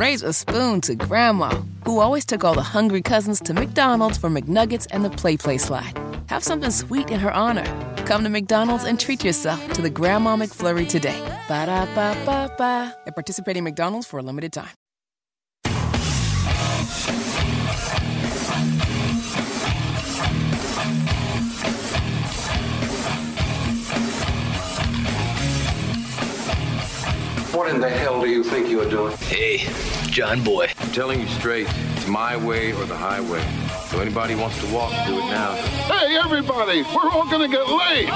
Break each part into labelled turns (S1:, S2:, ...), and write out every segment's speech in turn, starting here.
S1: raise a spoon to Grandma, who always took all the hungry cousins to McDonald's for McNuggets and the Play Play slide. Have something sweet in her honor. Come to McDonald's and treat yourself to the Grandma McFlurry today. Ba da ba ba ba. At participating McDonald's for a limited time.
S2: What in the hell do you think you're doing?
S3: Hey, John Boy.
S4: I'm telling you straight, it's my way or the highway. So anybody wants to walk, do it now.
S5: Hey, everybody, we're all gonna get late.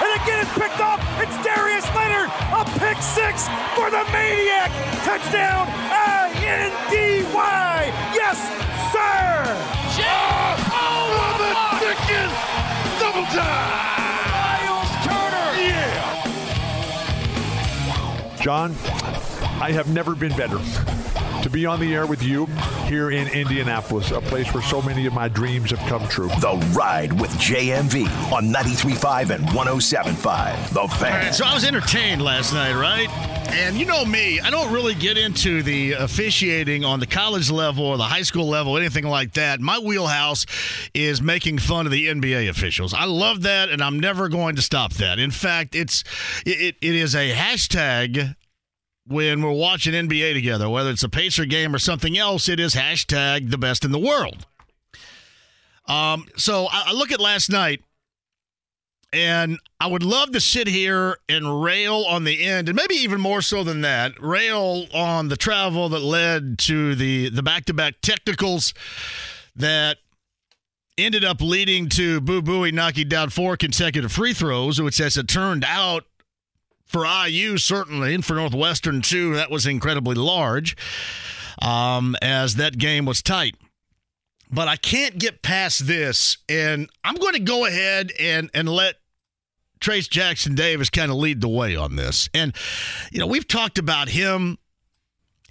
S6: And again, it's picked up. It's Darius Leonard, a pick six for the Maniac. Touchdown, I-N-D-Y. Yes, sir.
S5: Oh, oh the Dickens! Double time!
S6: Myles Turner.
S5: Yeah!
S7: John, I have never been better to be on the air with you here in Indianapolis, a place where so many of my dreams have come true.
S8: The Ride with JMV on 93.5 and 107.5. The
S9: All
S8: Fan.
S9: right, so I was entertained last night, right? And you know me, I don't really get into the officiating on the college level or the high school level, anything like that. My wheelhouse is making fun of the NBA officials. I love that, and I'm never going to stop that. In fact, it's it, it is a hashtag when we're watching NBA together, whether it's a Pacer game or something else, it is hashtag the best in the world. Um, so I, I look at last night, and I would love to sit here and rail on the end, and maybe even more so than that, rail on the travel that led to the the back to back technicals that ended up leading to Boo Buie knocking down four consecutive free throws, which, as it turned out, for IU certainly, and for Northwestern too, that was incredibly large, um, as that game was tight. But I can't get past this, and I'm going to go ahead and and let Trayce Jackson-Davis kind of lead the way on this. And you know, we've talked about him.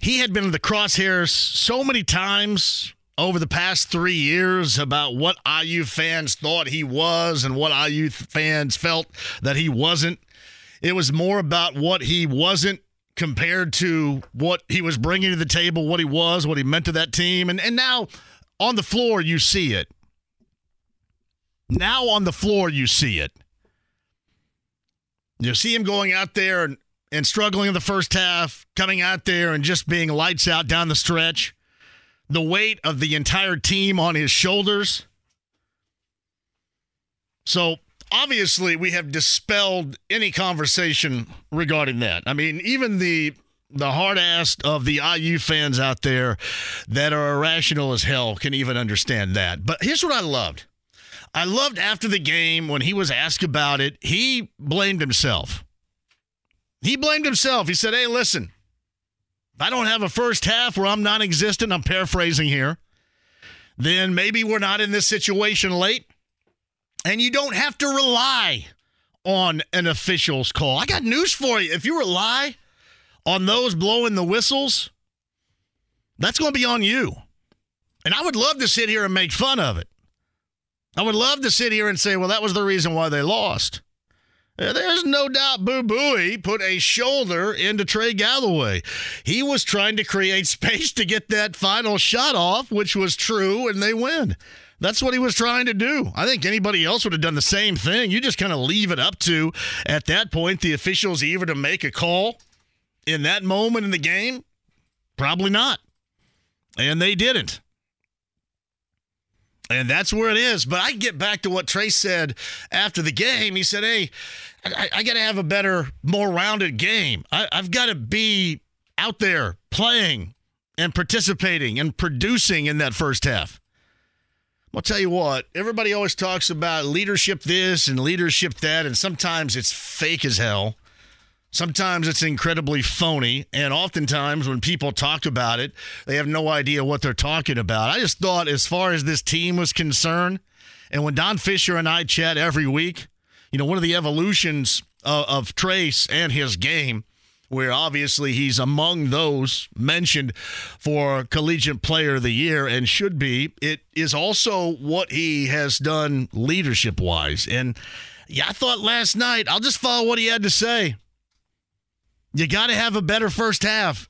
S9: He had been in the crosshairs so many times over the past three years about what IU fans thought he was and what IU fans felt that he wasn't. It was more about what he wasn't compared to what he was bringing to the table, what he was, what he meant to that team. And, and now on the floor, you see it. Now on the floor, you see it. You see him going out there and, and struggling in the first half, coming out there and just being lights out down the stretch. The weight of the entire team on his shoulders. So obviously, we have dispelled any conversation regarding that. I mean, even the the hard ass of the IU fans out there that are irrational as hell can even understand that. But here's what I loved. I loved after the game when he was asked about it, he blamed himself. He blamed himself. He said, Hey, listen, if I don't have a first half where I'm non existent, I'm paraphrasing here, then maybe we're not in this situation late. And you don't have to rely on an official's call. I got news for you. If you rely on those blowing the whistles, that's going to be on you. And I would love to sit here and make fun of it. I would love to sit here and say, well, that was the reason why they lost. Uh, There's no doubt Boo Buie put a shoulder into Trey Galloway. He was trying to create space to get that final shot off, which was true, and they win. That's what he was trying to do. I think anybody else would have done the same thing. You just kind of leave it up to, at that point, the officials either to make a call in that moment in the game. Probably not. And they didn't. And that's where it is. But I get back to what Trayce said after the game. He said, Hey, I, I got to have a better, more rounded game. I, I've got to be out there playing and participating and producing in that first half. I'll tell you what, everybody always talks about leadership this and leadership that, and sometimes it's fake as hell. Sometimes it's incredibly phony, and oftentimes when people talk about it, they have no idea what they're talking about. I just thought, as far as this team was concerned, and when Don Fischer and I chat every week, you know, one of the evolutions of, of Trayce and his game, where obviously he's among those mentioned for Collegiate Player of the Year and should be, it is also what he has done leadership wise. And yeah, I thought last night, I'll just follow what he had to say. You got to have a better first half.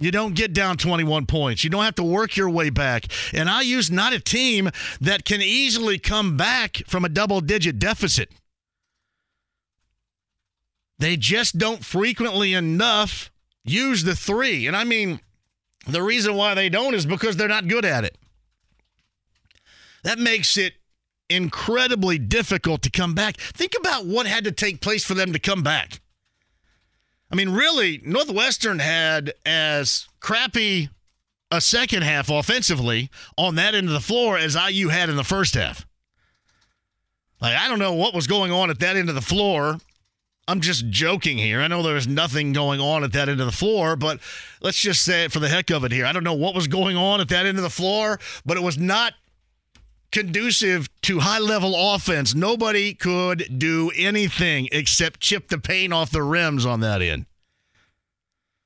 S9: You don't get down 21 points. You don't have to work your way back. And IU's not a team that can easily come back from a double digit deficit. They just don't frequently enough use the three. And I mean, the reason why they don't is because they're not good at it. That makes it incredibly difficult to come back. Think about what had to take place for them to come back. I mean, really, Northwestern had as crappy a second half offensively on that end of the floor as IU had in the first half. Like, I don't know what was going on at that end of the floor. I'm just joking here. I know there was nothing going on at that end of the floor, but let's just say it for the heck of it here. I don't know what was going on at that end of the floor, but it was not conducive to high level offense. Nobody could do anything except chip the paint off the rims on that end.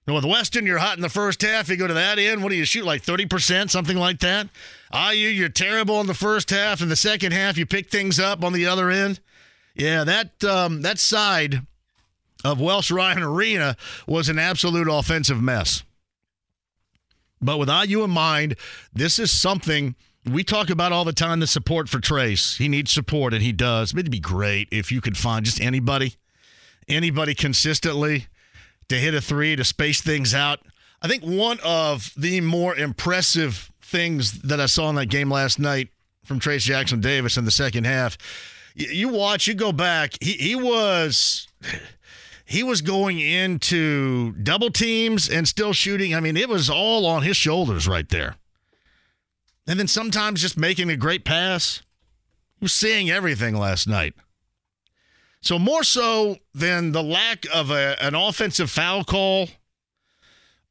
S9: Now with Northwestern, you're hot in the first half. You go to that end. What do you shoot? Like 30%, something like that? IU, you're terrible in the first half. In the second half, you pick things up on the other end. Yeah, that um, that side of Welsh Ryan Arena was an absolute offensive mess. But with IU in mind, this is something we talk about all the time the support for Trayce. He needs support, and he does. It'd be great if you could find just anybody, anybody consistently to hit a three, to space things out. I think one of the more impressive things that I saw in that game last night from Trayce Jackson-Davis in the second half, you watch, you go back, he, he was he was going into double teams and still shooting. I mean, it was all on his shoulders right there. And then sometimes just making a great pass. He was seeing everything last night. So, more so than the lack of a, an offensive foul call,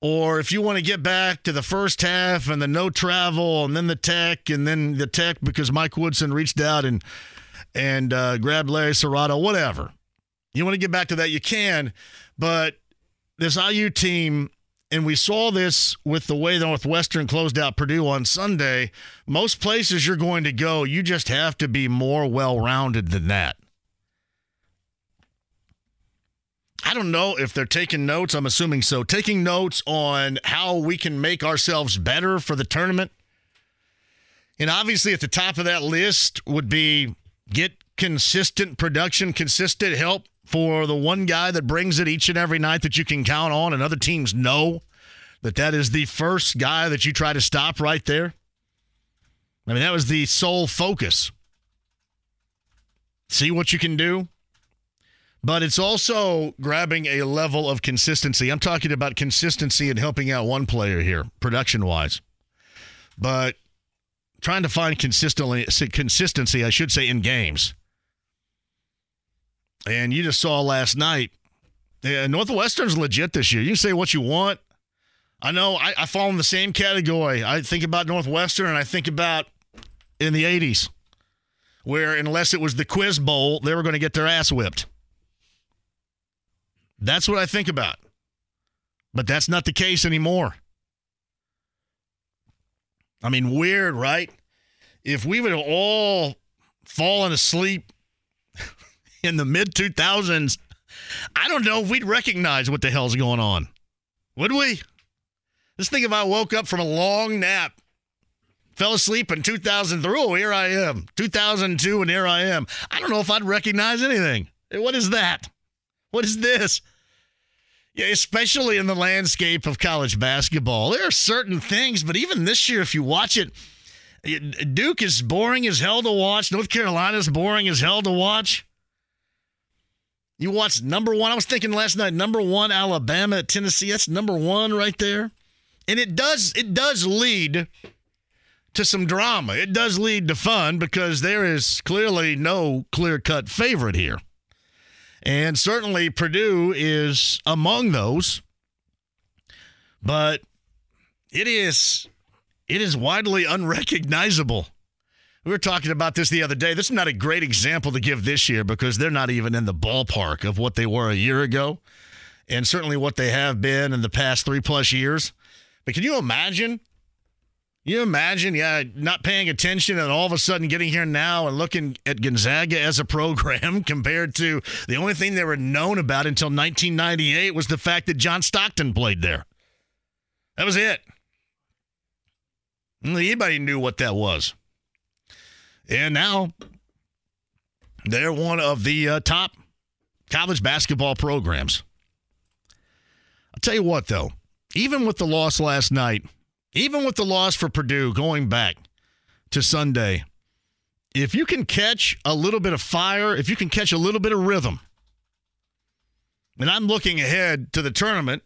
S9: or if you want to get back to the first half and the no travel and then the tech and then the tech because Mike Woodson reached out and and uh, grabbed Larry Scirotto, whatever. You want to get back to that, you can. But this IU team and we saw this with the way Northwestern closed out Purdue on Sunday. Most places you're going to go, you just have to be more well rounded than that. I don't know if they're taking notes. I'm assuming so. Taking notes on how we can make ourselves better for the tournament. And obviously, at the top of that list would be get consistent production, consistent help for the one guy that brings it each and every night that you can count on, and other teams know that that is the first guy that you try to stop right there. I mean, that was the sole focus. See what you can do. But it's also grabbing a level of consistency. I'm talking about consistency and helping out one player here, production wise. But trying to find consistently consistency, I should say, in games. And you just saw last night, yeah, Northwestern's legit this year. You say what you want. I know I, I fall in the same category. I think about Northwestern and I think about in the 80s, where unless it was the Quiz Bowl, they were going to get their ass whipped. That's what I think about. But that's not the case anymore. I mean, weird, right? If we would have all fallen asleep in the mid 2000s, I don't know if we'd recognize what the hell's going on. Would we? Just think if I woke up from a long nap, fell asleep in 2003. Oh, here I am. 2002, and here I am. I don't know if I'd recognize anything. What is that? What is this? Yeah, especially in the landscape of college basketball. There are certain things, but even this year, if you watch it, Duke is boring as hell to watch. North Carolina is boring as hell to watch. You watch number one. I was thinking last night, number one Alabama Tennessee. That's number one right there. And it does it does lead to some drama. It does lead to fun because there is clearly no clear-cut favorite here. And certainly Purdue is among those. But it is it is widely unrecognizable we were talking about this the other day. This is not a great example to give this year because they're not even in the ballpark of what they were a year ago and certainly what they have been in the past three plus years. But can you imagine You imagine, yeah, not paying attention and all of a sudden getting here now and looking at Gonzaga as a program compared to the only thing they were known about until 1998 was the fact that John Stockton played there. That was it. Anybody knew what that was. And now they're one of the uh, top college basketball programs. I'll tell you what, though, even with the loss last night, even with the loss for Purdue going back to Sunday, if you can catch a little bit of fire, if you can catch a little bit of rhythm, and I'm looking ahead to the tournament,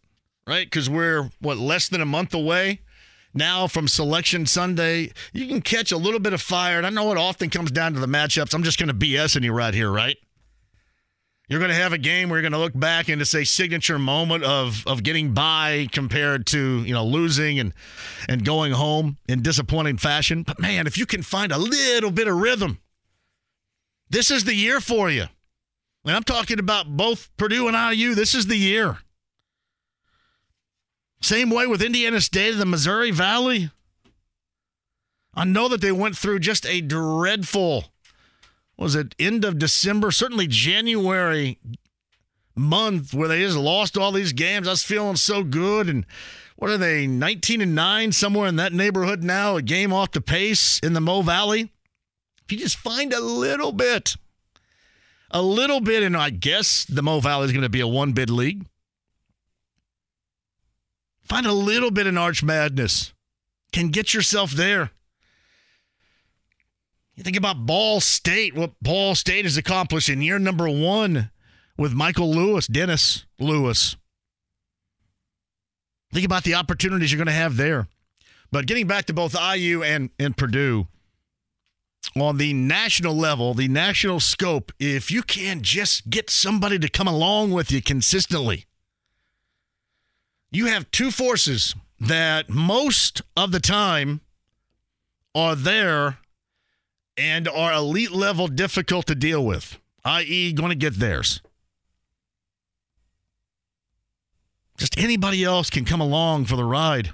S9: right? Because we're, what, less than a month away now from Selection Sunday. You can catch a little bit of fire. And I know it often comes down to the matchups. I'm just going to BS you right here, right? You're going to have a game where you're going to look back and it's a signature moment of of getting by compared to you know losing and and going home in disappointing fashion. But man, if you can find a little bit of rhythm, this is the year for you. And I'm talking about both Purdue and IU. This is the year. Same way with Indiana State and the Missouri Valley. I know that they went through just a dreadful, was it end of December, certainly January month where they just lost all these games. I was feeling so good. And what are they, 19 and 9, somewhere in that neighborhood now, a game off the pace in the Mo Valley? If you just find a little bit, a little bit, and I guess the Mo Valley is going to be a one bid league. Find a little bit in Arch Madness. Can get yourself there. You think about Ball State, what Ball State has accomplished in year number one with Michael Lewis, Dennis Lewis. Think about the opportunities you're going to have there. But getting back to both IU and, and Purdue, on the national level, the national scope, if you can just get somebody to come along with you consistently, you have two forces that most of the time are there and are elite level difficult to deal with, i.e., going to get theirs. Just anybody else can come along for the ride.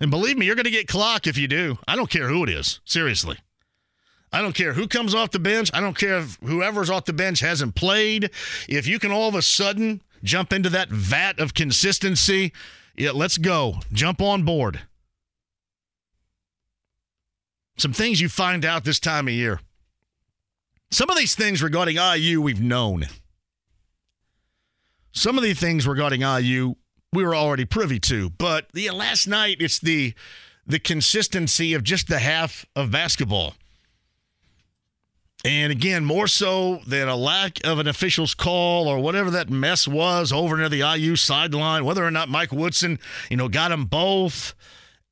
S9: And believe me, you're going to get clocked if you do. I don't care who it is. Seriously. I don't care who comes off the bench. I don't care if whoever's off the bench hasn't played. If you can all of a sudden jump into that vat of consistency. Yeah, let's go. Jump on board. Some things you find out this time of year. Some of these things regarding IU we've known. Some of the things regarding IU we were already privy to, but the last night it's the the consistency of just the half of basketball. And again, more so than a lack of an official's call or whatever that mess was over near the IU sideline, whether or not Mike Woodson, you know, got them both.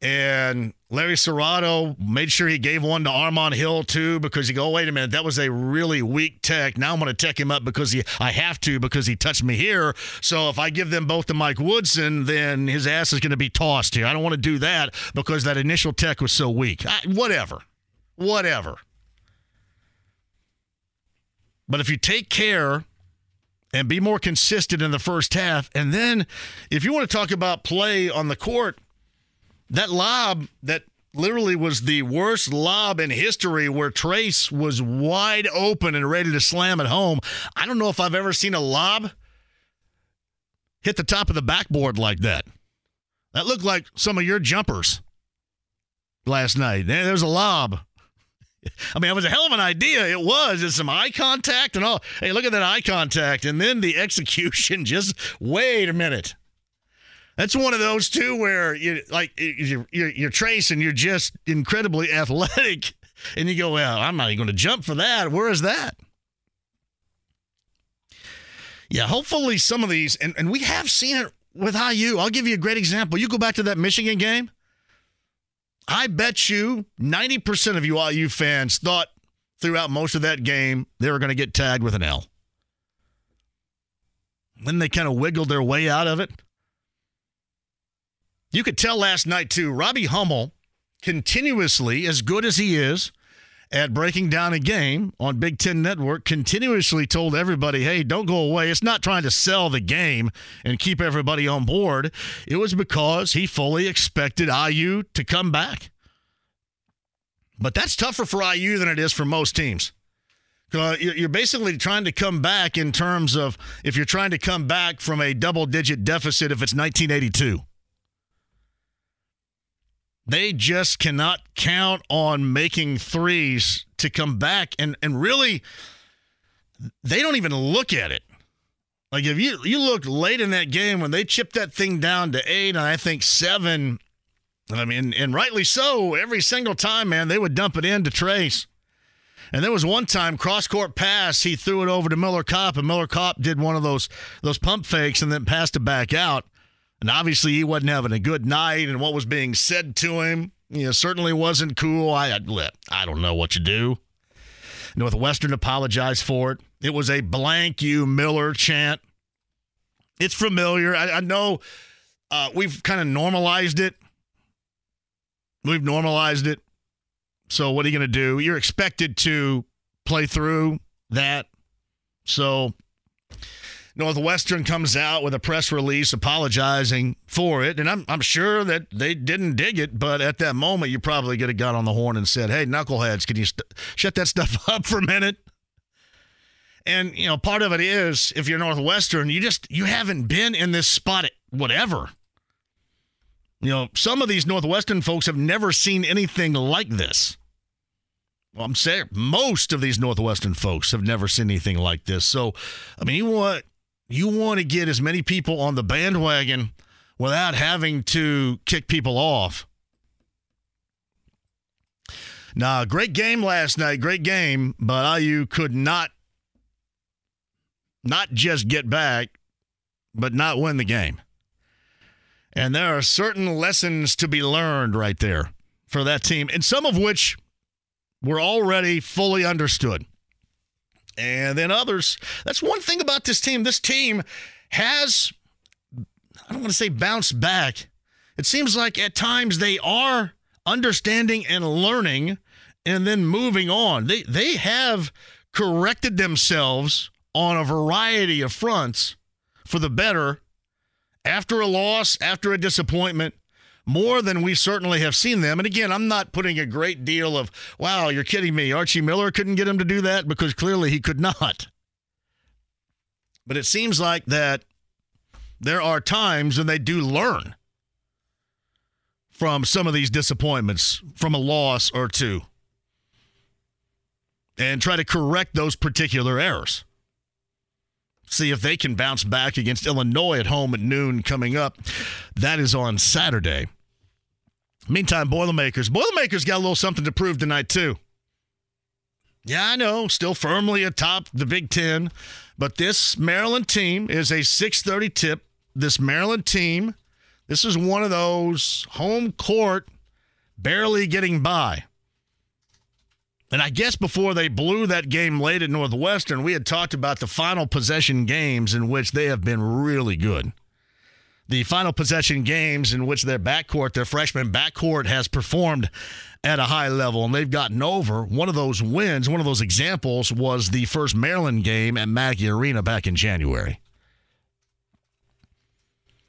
S9: And Larry Scirotto made sure he gave one to Armon Hill too, because you go, wait a minute, that was a really weak tech. Now I'm going to tech him up because he, I have to because he touched me here. So if I give them both to Mike Woodson, then his ass is going to be tossed here. I don't want to do that because that initial tech was so weak. I, whatever, whatever. But if you take care and be more consistent in the first half, and then if you want to talk about play on the court, that lob that literally was the worst lob in history where Trayce was wide open and ready to slam it home. I don't know if I've ever seen a lob hit the top of the backboard like that. That looked like some of your jumpers last night. There's a lob I mean, it was a hell of an idea. It was. It's some eye contact and all. Hey, look at that eye contact. And then the execution just, wait a minute. That's one of those two where you like you're, you're, you're tracing, you're just incredibly athletic, and you go, well, I'm not even going to jump for that. Where is that? Yeah, hopefully some of these, and, and we have seen it with IU. I'll give you a great example. You go back to that Michigan game. I bet you 90% of you IU fans thought throughout most of that game they were going to get tagged with an L. Then they kind of wiggled their way out of it. You could tell last night, too, Robbie Hummel, continuously, as good as he is, at breaking down a game on Big Ten Network continuously told everybody, hey, don't go away. It's not trying to sell the game and keep everybody on board. It was because he fully expected IU to come back. But that's tougher for IU than it is for most teams. Uh, you're basically trying to come back in terms of if you're trying to come back from a double digit deficit if it's 1982. They just cannot count on making threes to come back and, and really they don't even look at it. Like if you you look late in that game when they chipped that thing down to eight and I think seven, I mean, and rightly so, every single time, man, they would dump it into Trayce. And there was one time cross court pass, he threw it over to Miller Kopp, and Miller Kopp did one of those those pump fakes and then passed it back out. And obviously he wasn't having a good night, and what was being said to him, you know, certainly wasn't cool. I I don't know what you do. Northwestern apologized for it. It was a blank you Miller chant. It's familiar. I, I know uh, we've kind of normalized it. We've normalized it. So what are you going to do? You're expected to play through that. So Northwestern comes out with a press release apologizing for it, and I'm I'm sure that they didn't dig it, but at that moment you probably could have got on the horn and said, "Hey, knuckleheads, can you st- shut that stuff up for a minute?" And you know, part of it is if you're Northwestern, you just you haven't been in this spot, whatever. You know, some of these Northwestern folks have never seen anything like this. Well, I'm saying most of these Northwestern folks have never seen anything like this. So, I mean, you want you want to get as many people on the bandwagon without having to kick people off. Nah, great game last night, great game, but IU could not not just get back, but not win the game. And there are certain lessons to be learned right there for that team, and some of which were already fully understood. And then others. That's one thing about this team. This team has, I don't want to say bounced back. It seems like at times they are understanding and learning and then moving on. They, they have corrected themselves on a variety of fronts for the better after a loss, after a disappointment more than we certainly have seen them. And again, I'm not putting a great deal of, wow, you're kidding me. Archie Miller couldn't get him to do that because clearly he could not. But it seems like that there are times when they do learn from some of these disappointments, from a loss or two, and try to correct those particular errors. See if they can bounce back against Illinois at home at noon coming up. That is on Saturday. Meantime, Boilermakers. Boilermakers got a little something to prove tonight, too. Yeah, I know, still firmly atop the Big Ten, but this Maryland team is a 6:30 tip. This Maryland team, this is one of those home court, barely getting by. And I guess before they blew that game late at Northwestern, we had talked about the final possession games in which they have been really good the final possession games in which their backcourt, their freshman backcourt, has performed at a high level and they've gotten over. One of those wins, one of those examples was the first Maryland game at Mackey Arena back in January.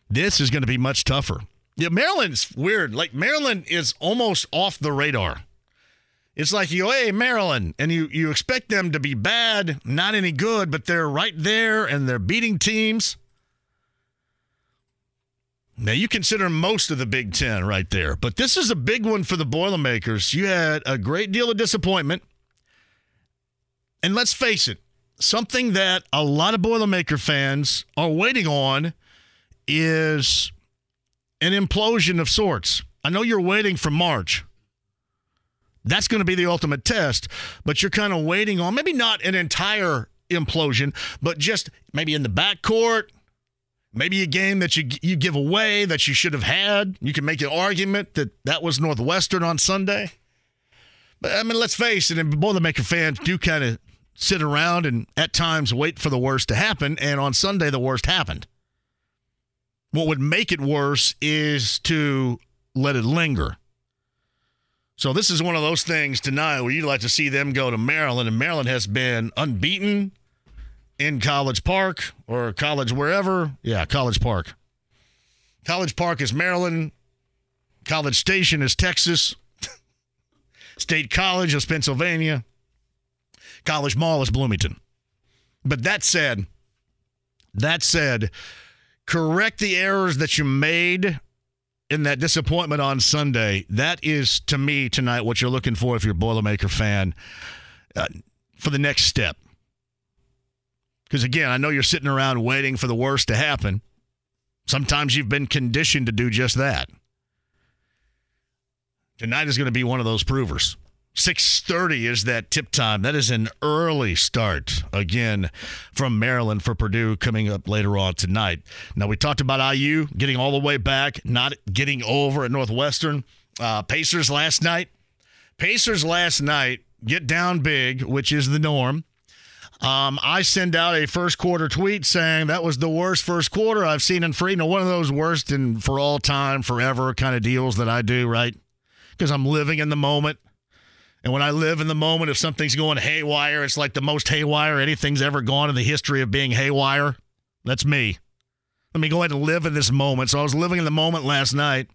S9: This is going to be much tougher. Yeah, Maryland's weird. Like Maryland is almost off the radar. It's like you hey, Maryland, and you you expect them to be bad, not any good, but they're right there and they're beating teams. Now, you consider most of the Big Ten right there, but this is a big one for the Boilermakers. You had a great deal of disappointment. And let's face it, something that a lot of Boilermaker fans are waiting on is an implosion of sorts. I know you're waiting for March. That's going to be the ultimate test, but you're kind of waiting on maybe not an entire implosion, but just maybe in the backcourt Maybe a game that you you give away that you should have had. You can make an argument that that was Northwestern on Sunday. But I mean, let's face it, and Boilermaker fans do kind of sit around and at times wait for the worst to happen. And on Sunday, the worst happened. What would make it worse is to let it linger. So this is one of those things tonight where you'd like to see them go to Maryland, and Maryland has been unbeaten in College Park or college wherever. Yeah, College Park. College Park is Maryland. College Station is Texas. State College is Pennsylvania. College Mall is Bloomington. But that said, that said, correct the errors that you made in that disappointment on Sunday. That is, to me, tonight, what you're looking for if you're a Boilermaker fan uh, for the next step. Because again, I know you're sitting around waiting for the worst to happen. Sometimes you've been conditioned to do just that. Tonight is going to be one of those provers. 6:30 is that tip time. That is an early start again from Maryland for Purdue coming up later on tonight. Now we talked about IU getting all the way back, not getting over at Northwestern. Uh, Pacers last night. Pacers last night get down big, which is the norm. Um, I send out a first quarter tweet saying that was the worst first quarter I've seen in free. You know, one of those worst and for all time, forever kind of deals that I do, right? Because I'm living in the moment. And when I live in the moment, if something's going haywire, it's like the most haywire anything's ever gone in the history of being haywire. That's me. Let me go ahead and live in this moment. So I was living in the moment last night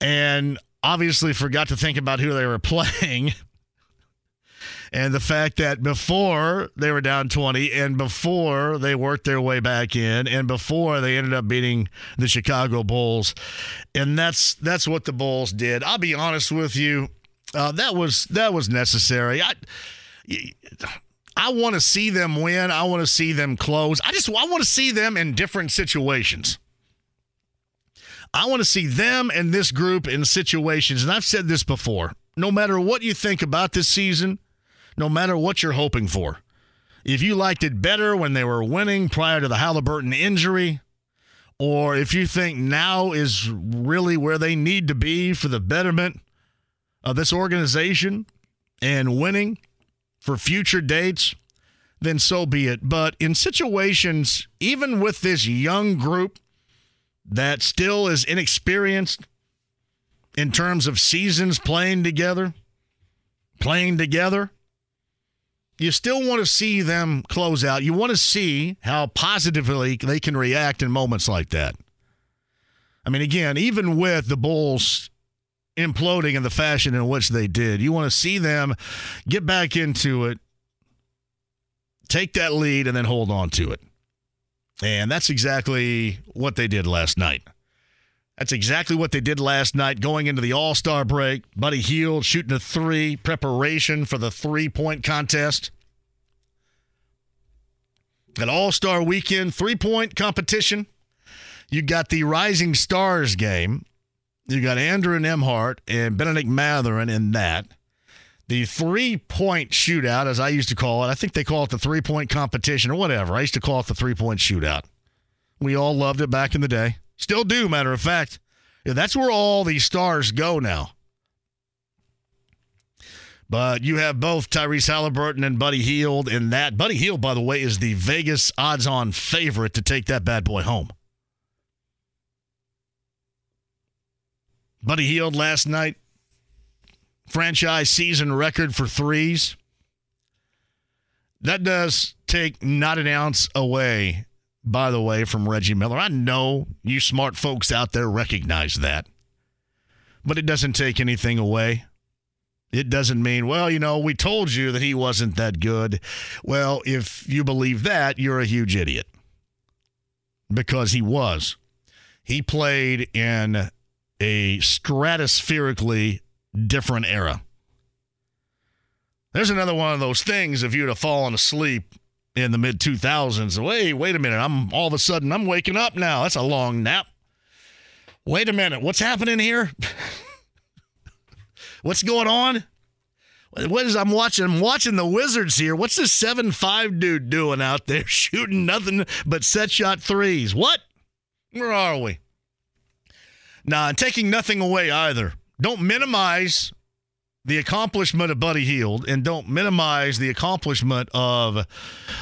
S9: and obviously forgot to think about who they were playing. And the fact that before they were down 20 and before they worked their way back in and before they ended up beating the Chicago Bulls and that's that's what the Bulls did. I'll be honest with you, uh, that was that was necessary. I I want to see them win. I want to see them close. I just I want to see them in different situations. I want to see them and this group in situations, and I've said this before. No matter what you think about this season, no matter what you're hoping for, if you liked it better when they were winning prior to the Halliburton injury, or if you think now is really where they need to be for the betterment of this organization and winning for future dates, then so be it. But in situations, even with this young group that still is inexperienced in terms of seasons playing together, playing together, you still want to see them close out. You want to see how positively they can react in moments like that. I mean, again, even with the Bulls imploding in the fashion in which they did. You want to see them get back into it, take that lead, and then hold on to it. And that's exactly what they did last night. That's exactly what they did last night going into the All Star break. Buddy Hield shooting a three, preparation for the three point contest. An All Star weekend three point competition. You got the Rising Stars game you got Andrew Nembhard and Bennedict Mathurin in that. The three point shootout, as I used to call it, I think they call it the three point competition or whatever. I used to call it the three point shootout. We all loved it back in the day. Still do, matter of fact. Yeah, that's where all these stars go now. But you have both Tyrese Halliburton and Buddy Hield in that. Buddy Hield, by the way, is the Vegas odds on favorite to take that bad boy home. Buddy Hield last night, franchise season record for threes. That does take not an ounce away, by the way, from Reggie Miller. I know you smart folks out there recognize that, but it doesn't take anything away. It doesn't mean, well, you know, we told you that he wasn't that good. Well, if you believe that, you're a huge idiot because he was. He played in a stratospherically different era. There's another one of those things if you'd have fallen asleep in the mid 2000s. Wait, wait a minute. I'm all of a sudden I'm waking up now. That's a long nap. Wait a minute. What's happening here? What's going on? What is I'm watching? I'm watching the Wizards here. What's this seven five dude doing out there shooting nothing but set shot threes? What? Where are we? Nah, taking nothing away either. Don't minimize the accomplishment of Buddy Hield and don't minimize the accomplishment of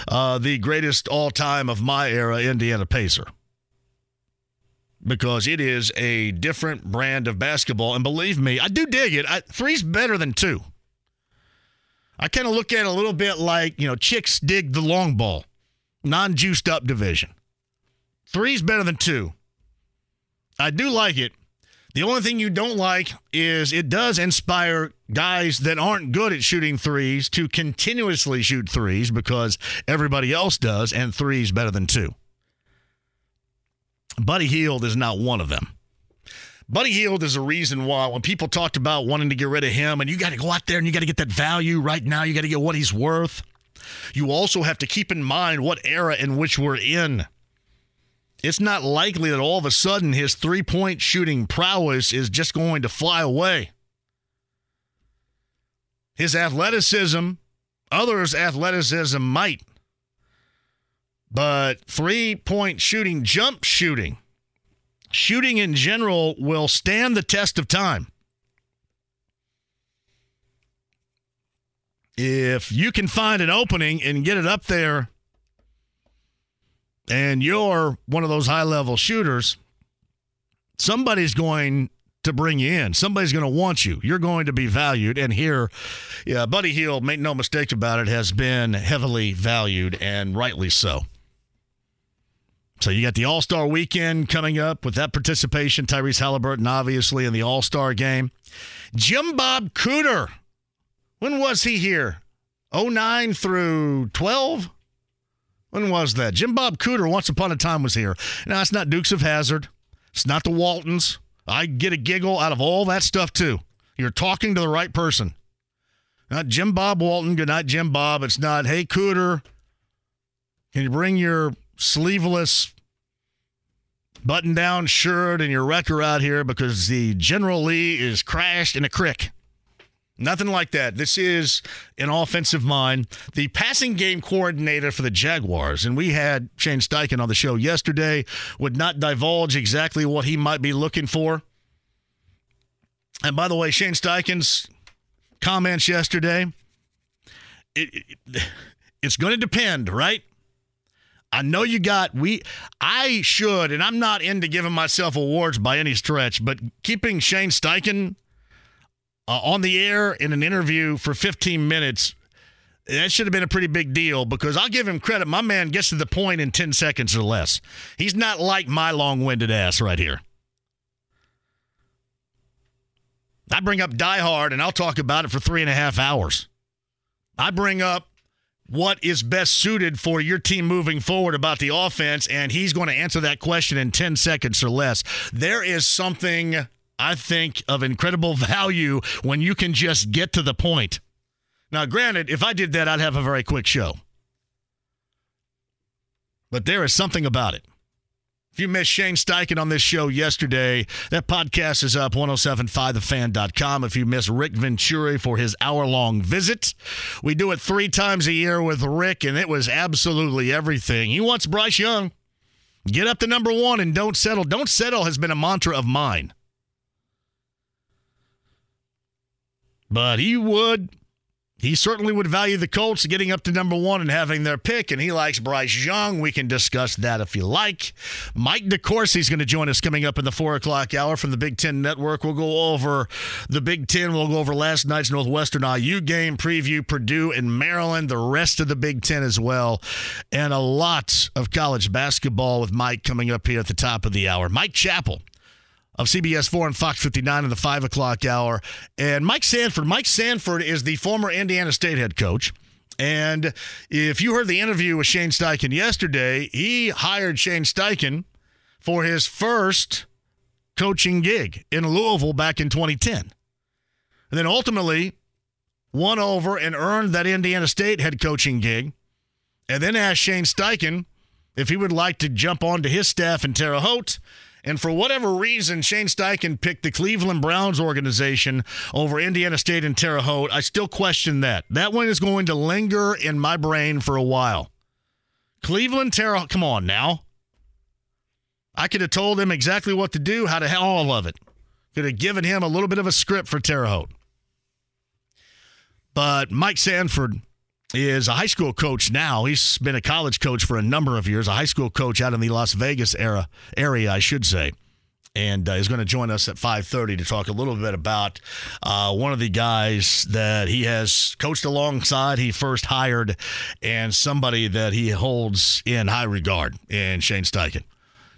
S9: uh, the greatest all time of my era, Indiana Pacer. because it is a different brand of basketball. And believe me, I do dig it. I, three's better than two. I kind of look at it a little bit like, you know, chicks dig the long ball, non juiced up division. Three's better than two. I do like it. The only thing you don't like is it does inspire guys that aren't good at shooting threes to continuously shoot threes because everybody else does, and threes better than two. Buddy Hield is not one of them. Buddy Hield is a reason why when people talked about wanting to get rid of him and you got to go out there and you got to get that value right now, you got to get what he's worth. You also have to keep in mind what era in which we're in. It's not likely that all of a sudden his three point shooting prowess is just going to fly away. His athleticism, others' athleticism might. But three point shooting, jump shooting, shooting in general will stand the test of time. If you can find an opening and get it up there, and you're one of those high level shooters, somebody's going to bring you in. Somebody's going to want you. You're going to be valued. And here, yeah, Buddy Hield, make no mistake about it, has been heavily valued and rightly so. So you got the All Star weekend coming up with that participation. Tyrese Halliburton, obviously, in the All Star game. Jim Bob Cooter. When was he here? 09 through 12? When was that? Jim Bob Cooter, once upon a time, was here. Now, it's not Dukes of Hazzard. It's not the Waltons. I get a giggle out of all that stuff, too. You're talking to the right person. Not Jim Bob Walton. Good night, Jim Bob. It's not, hey, Cooter, can you bring your sleeveless button down shirt and your wrecker out here because the General Lee is crashed in a crick. Nothing like that. This is an offensive mind, the passing game coordinator for the Jaguars. And we had Shane Steichen on the show yesterday, would not divulge exactly what he might be looking for. And by the way, Shane Steichen's comments yesterday, it, it it's going to depend, right? I know you got we I should and I'm not into giving myself awards by any stretch, but keeping Shane Steichen uh, on the air in an interview for 15 minutes that should have been a pretty big deal because I'll give him credit. My man gets to the point in 10 seconds or less. He's not like my long winded ass right here. I bring up Die Hard and I'll talk about it for three and a half hours. I bring up what is best suited for your team moving forward about the offense, and he's going to answer that question in 10 seconds or less. There is something, I think, of incredible value when you can just get to the point. Now, granted, if I did that, I'd have a very quick show. But there is something about it. If you missed Shane Steichen on this show yesterday, that podcast is up 1075thefan.com. If you missed Rick Venturi for his hour long visit, we do it three times a year with Rick, and it was absolutely everything. He wants Bryce Young. Get up to number one and don't settle. Don't settle has been a mantra of mine. But he would he certainly would value the Colts getting up to number one and having their pick, and he likes Bryce Young. We can discuss that if you like. Mike DeCourcy is going to join us coming up in the four o'clock hour from the Big Ten Network. We'll go over the Big Ten. We'll go over last night's Northwestern IU game, preview Purdue and Maryland, the rest of the Big Ten as well, and a lot of college basketball with Mike coming up here at the top of the hour. Mike Chappell of CBS 4 and Fox 59 in the 5 o'clock hour. And Mike Sanford. Mike Sanford is the former Indiana State head coach. And if you heard the interview with Shane Steichen yesterday, he hired Shane Steichen for his first coaching gig in Louisville back in 2010. And then ultimately won over and earned that Indiana State head coaching gig. And then asked Shane Steichen if he would like to jump onto his staff in Terre Haute and for whatever reason, Shane Steichen picked the Cleveland Browns organization over Indiana State and Terre Haute. I still question that. That one is going to linger in my brain for a while. Cleveland, Terre Haute, come on now. I could have told him exactly what to do, how to all of it. Could have given him a little bit of a script for Terre Haute. But Mike Sanford is a high school coach now. He's been a college coach for a number of years, a high school coach out in the Las Vegas era area, I should say. and uh, he's going to join us at 5.30 to talk a little bit about uh, one of the guys that he has coached alongside he first hired and somebody that he holds in high regard in shane steichen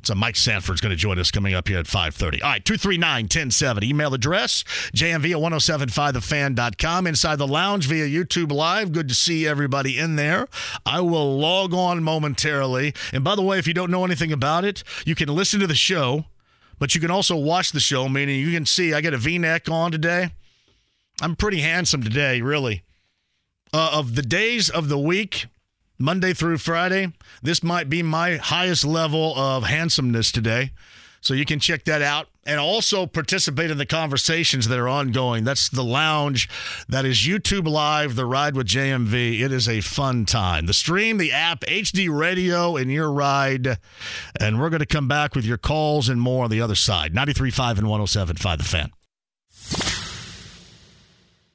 S9: so Mike Sanford's going to join us coming up here at 5.30. All right, 239-1070. Email address, jmv at 1075thefan.com. Inside the lounge via YouTube Live. Good to see everybody in there. I will log on momentarily. And by the way, if you don't know anything about it, you can listen to the show, but you can also watch the show, meaning you can see I got a V-neck on today. I'm pretty handsome today, really. Uh, of the days of the week – Monday through Friday. This might be my highest level of handsomeness today. So you can check that out and also participate in the conversations that are ongoing. That's the lounge. That is YouTube Live, The Ride with JMV. It is a fun time. The stream, the app, HD radio, and your ride. And we're going to come back with your calls and more on the other side. 93.5 and 107.5 The Fan.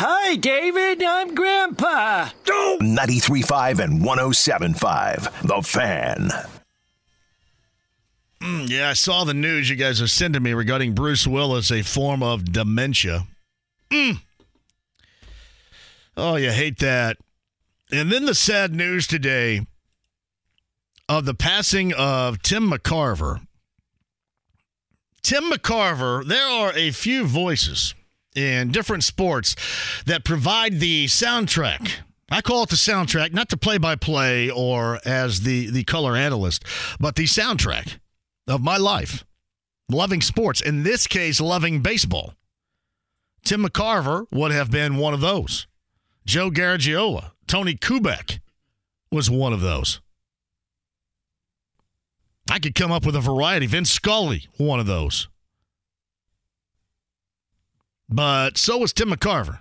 S10: Hi, David. I'm Grandpa.
S8: 93.5 and 107.5. The Fan.
S9: Mm, yeah, I saw the news you guys are sending me regarding Bruce Willis, a form of dementia. Mm. Oh, you hate that. And then the sad news today of the passing of Tim McCarver. Tim McCarver, there are a few voices in different sports that provide the soundtrack. I call it the soundtrack, not the play by play or as the, the color analyst, but the soundtrack of my life. Loving sports, in this case, loving baseball. Tim McCarver would have been one of those. Joe Garagiola, Tony Kubek was one of those. I could come up with a variety. Vince Scully, one of those. But so was Tim McCarver.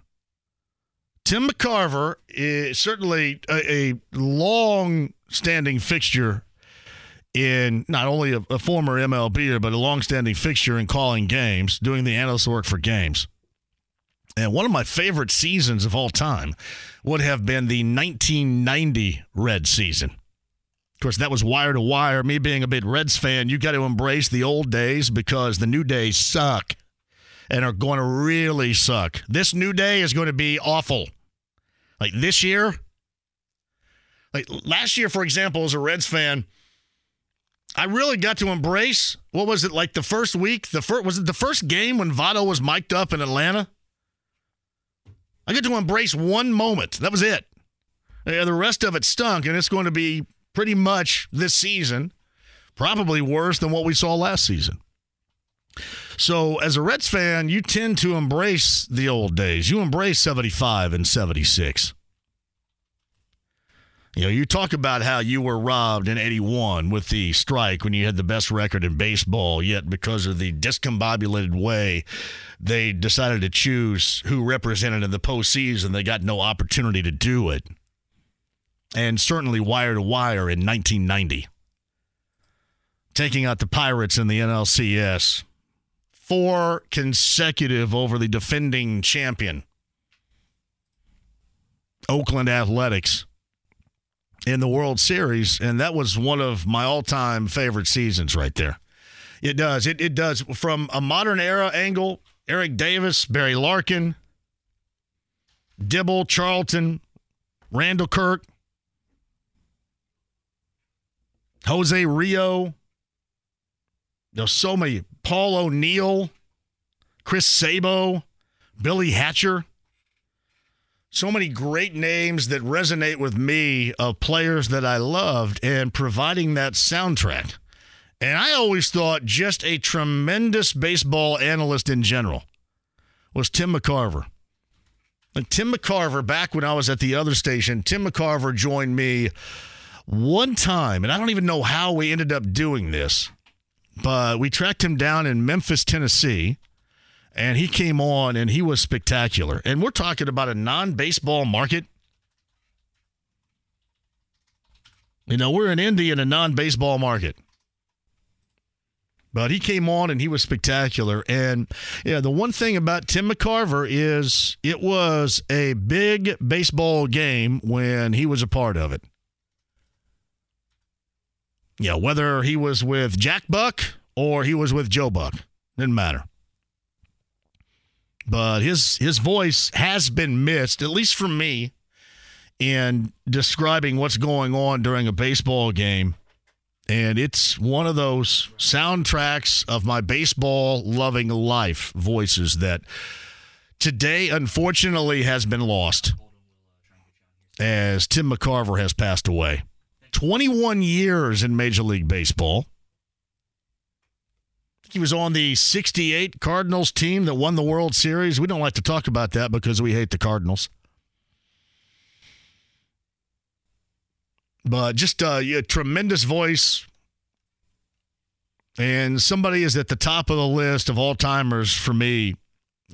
S9: Tim McCarver is certainly a, a long standing fixture in not only a, a former MLBer, but a long standing fixture in calling games, doing the analyst work for games. And one of my favorite seasons of all time would have been the 1990 Red season. Of course, that was wire to wire. Me being a big Reds fan, you got to embrace the old days because the new days suck and are going to really suck. This new day is going to be awful. Like this year, like last year, for example, as a Reds fan, I really got to embrace what was it like the first week? The first was it the first game when Votto was mic'd up in Atlanta? I got to embrace one moment. That was it. The rest of it stunk, and it's going to be pretty much this season, probably worse than what we saw last season. So, as a Reds fan, you tend to embrace the old days. You embrace 75 and 76. You know, you talk about how you were robbed in 81 with the strike when you had the best record in baseball, yet because of the discombobulated way they decided to choose who represented in the postseason, they got no opportunity to do it. And certainly wire to wire in 1990. Taking out the Pirates in the NLCS four consecutive over the defending champion, Oakland Athletics, in the World Series. And that was one of my all time favorite seasons right there. It does. It, it does. From a modern era angle, Eric Davis, Barry Larkin, Dibble, Charlton, Randall Kirk, Jose Rijo. There's so many Paul O'Neill, Chris Sabo, Billy Hatcher. so many great names that resonate with me of players that I loved and providing that soundtrack. And I always thought just a tremendous baseball analyst in general was Tim McCarver. And Tim McCarver, back when I was at the other station, Tim McCarver joined me one time, and I don't even know how we ended up doing this, but we tracked him down in Memphis, Tennessee, and he came on and he was spectacular. And we're talking about a non baseball market. You know, we're in Indy in a non baseball market. But he came on and he was spectacular. And yeah, the one thing about Tim McCarver is it was a big baseball game when he was a part of it. Yeah, whether he was with Jack Buck or he was with Joe Buck, didn't matter. But his his voice has been missed, at least from me, in describing what's going on during a baseball game and it's one of those soundtracks of my baseball loving life voices that today, unfortunately, has been lost as Tim McCarver has passed away. 21 years in Major League Baseball. He was on the 68 Cardinals team that won the World Series. We don't like to talk about that because we hate the Cardinals. but just uh, a tremendous voice. And somebody is at the top of the list of all timers for me,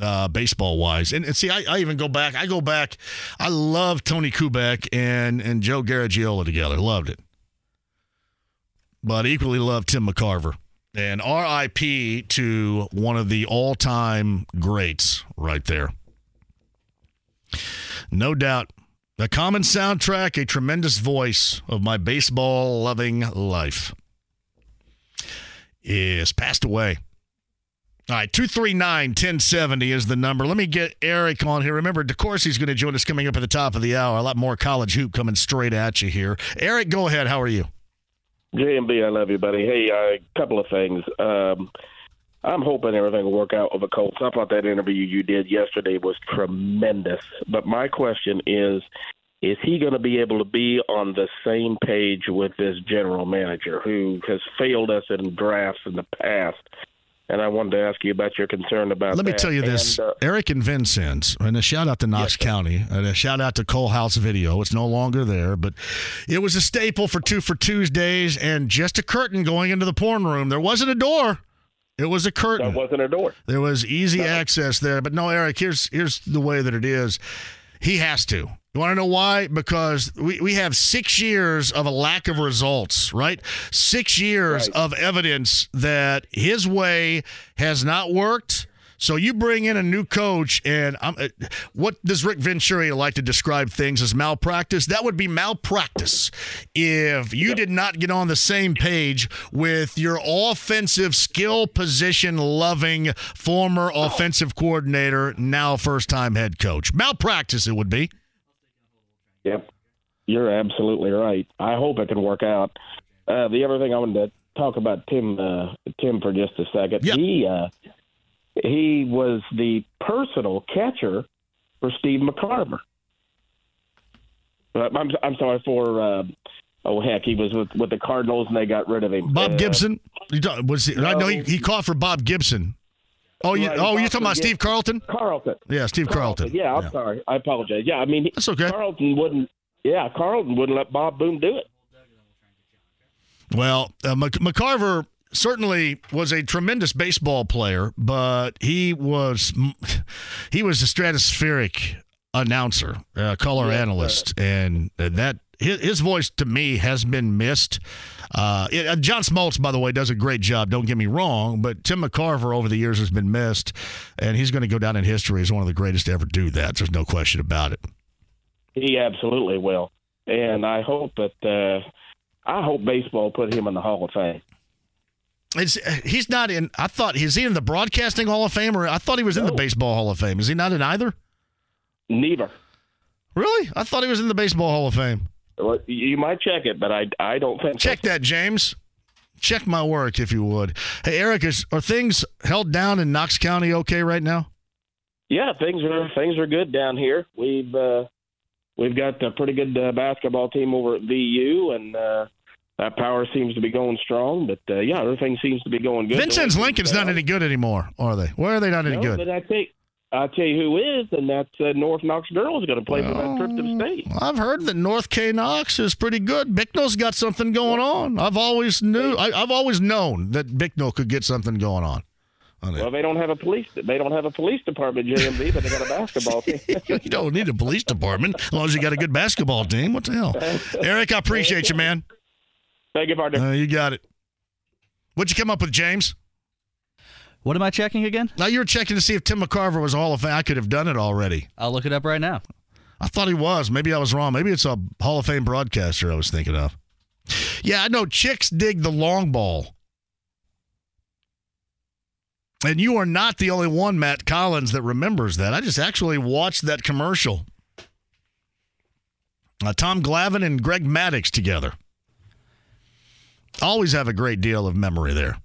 S9: uh, baseball wise. And, and see, I, I, even go back. I go back. I love Tony Kubek and and Joe Garagiola together. Loved it. But equally loved Tim McCarver. And RIP to one of the all time greats right there. No doubt a common soundtrack, a tremendous voice of my baseball loving life is passed away. All right, 239 1070 is the number. Let me get Eric on here. Remember, DeCourcy's going to join us coming up at the top of the hour. A lot more college hoop coming straight at you here. Eric, go ahead. How are you?
S11: JMB, I love you, buddy. Hey, a uh, couple of things. Um, I'm hoping everything will work out with the Colts. I thought that interview you did yesterday was tremendous. But my question is is he going to be able to be on the same page with this general manager who has failed us in drafts in the past? And I wanted to ask you about your concern about.
S9: Let
S11: that.
S9: me tell you this:
S11: and, uh,
S9: Eric and Vincennes, and a shout out to Knox
S11: yes,
S9: County, and a shout out to Cole House Video. It's no longer there, but it was a staple for two for Tuesdays, and just a curtain going into the porn room. There wasn't a door. It was a curtain.
S11: There wasn't a door.
S9: There was easy no. access there, but no, Eric. Here's here's the way that it is. He has to. You want to know why? Because we, we have six years of a lack of results, right? Six years right. of evidence that his way has not worked. So you bring in a new coach, and uh, what does Rick Venturi like to describe things as malpractice? That would be malpractice if you did not get on the same page with your offensive skill position loving former offensive coordinator, now first time head coach. Malpractice, it would be.
S11: Yep, you're absolutely right. I hope it can work out. Uh, the other thing I wanted to talk about Tim uh, Tim for just a second.
S9: Yep.
S11: He uh, he was the personal catcher for Steve McCarver. Uh, I'm, I'm sorry for. Uh, oh heck, he was with, with the Cardinals and they got rid of him.
S9: Bob
S11: uh,
S9: Gibson. Was he, no, I know he, he caught for Bob Gibson. Oh, you,
S11: Right,
S9: oh, you're talking about Steve Carlton?
S11: Carlton.
S9: Yeah, Steve Carlton.
S11: Yeah, I'm sorry. I apologize. Yeah, I mean,
S9: That's okay.
S11: Carlton wouldn't. Yeah, Carlton wouldn't let Bob Boone do it.
S9: Well, uh, McCarver certainly was a tremendous baseball player, but he was he was a stratospheric announcer, uh, color
S11: Yes,
S9: analyst, and that his, his voice to me has been missed. Uh, it, uh, John Smoltz, by the way, does a great job. Don't get me wrong, but Tim McCarver over the years has been missed, and he's going to go down in history as one of the greatest to ever do that. There's no question about it.
S11: He absolutely will, and I hope that uh, I hope baseball put him in the Hall of Fame.
S9: It's he's not in. I thought is he in the broadcasting Hall of Fame, or I thought he was in the baseball Hall of Fame. Is he not in either?
S11: Neither.
S9: Really? I thought he was in the baseball Hall of Fame.
S11: Well, You might check it, but I I don't think so.
S9: Check that, James. Check my work if you would. Hey, Eric, is are things held down in Knox County okay right now?
S11: yeah, things are things are good down here. We've uh, we've got a pretty good uh, basketball team over at VU, and uh, that power seems to be going strong. But uh, yeah, everything seems to be going good.
S9: Vincennes Lincoln's not any good anymore, are they? Why are they not any
S11: No,
S9: good?
S11: But I think I tell you who is, and that's uh, North Knox girls going to play for that trip to state.
S9: I've heard that North K Knox is pretty good. Bicknell's got something going on. I've always knew. I, I've always known that Bicknell could get something going on.
S11: Well, they don't have a police. They don't have a police department, JMV, but they got a basketball team.
S9: you don't need a police department as long as you got a good basketball team. What the hell, Eric? I appreciate you, man.
S11: Thank you, partner.
S9: Uh, you got it. What'd you come up with, James?
S12: What am I checking again?
S9: Now you were checking to see if Tim McCarver was a Hall of Fame. I could have done it already.
S12: I'll look it up right now.
S9: I thought he was. Maybe I was wrong. Maybe it's a Hall of Fame broadcaster I was thinking of. Yeah, I know chicks dig the long ball. And you are not the only one, Matt Collins, that remembers that. I just actually watched that commercial. Uh, Tom Glavine and Greg Maddux together. Always have a great deal of memory there.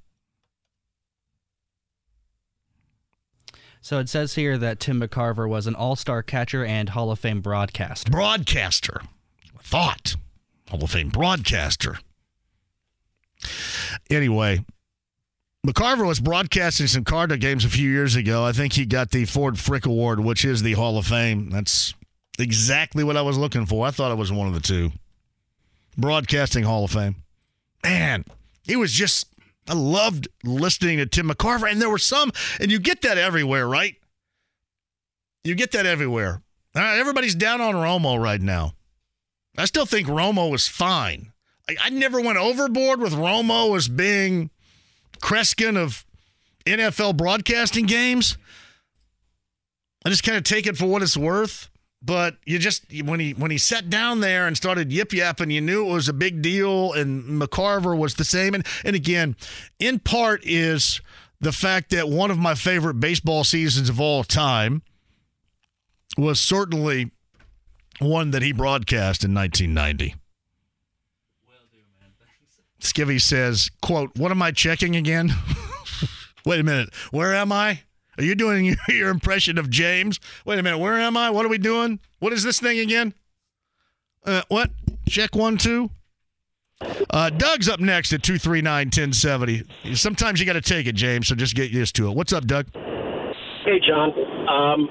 S12: So it says here that Tim McCarver was an all star catcher and Hall of Fame broadcaster.
S9: Broadcaster. Thought. Hall of Fame broadcaster. Anyway, McCarver was broadcasting some Cardinal games a few years ago. I think he got the Ford Frick Award, which is the Hall of Fame. That's exactly what I was looking for. I thought it was one of the two. Broadcasting Hall of Fame. Man, it was just, I loved listening to Tim McCarver. And there were some, and you get that everywhere, right? You get that everywhere. Everybody's down on Romo right now. I still think Romo was fine. I, I never went overboard with Romo as being Kreskin of NFL broadcasting games. I just kind of take it for what it's worth. But you just when he when he sat down there and started yip yapping, you knew it was a big deal. And McCarver was the same. And and again, in part is the fact that one of my favorite baseball seasons of all time was certainly one that he broadcast in 1990. Skivvy says, quote, what am I checking again? Wait a minute. Where am I? Are you doing your, impression of James? Wait a minute. Where am I? What are we doing? What is this thing again? Uh, what? Check one, two. Uh, Doug's up next at 239 1070. Sometimes you got to take it, James, so just get used to it. What's up, Doug?
S13: Hey, John. Um,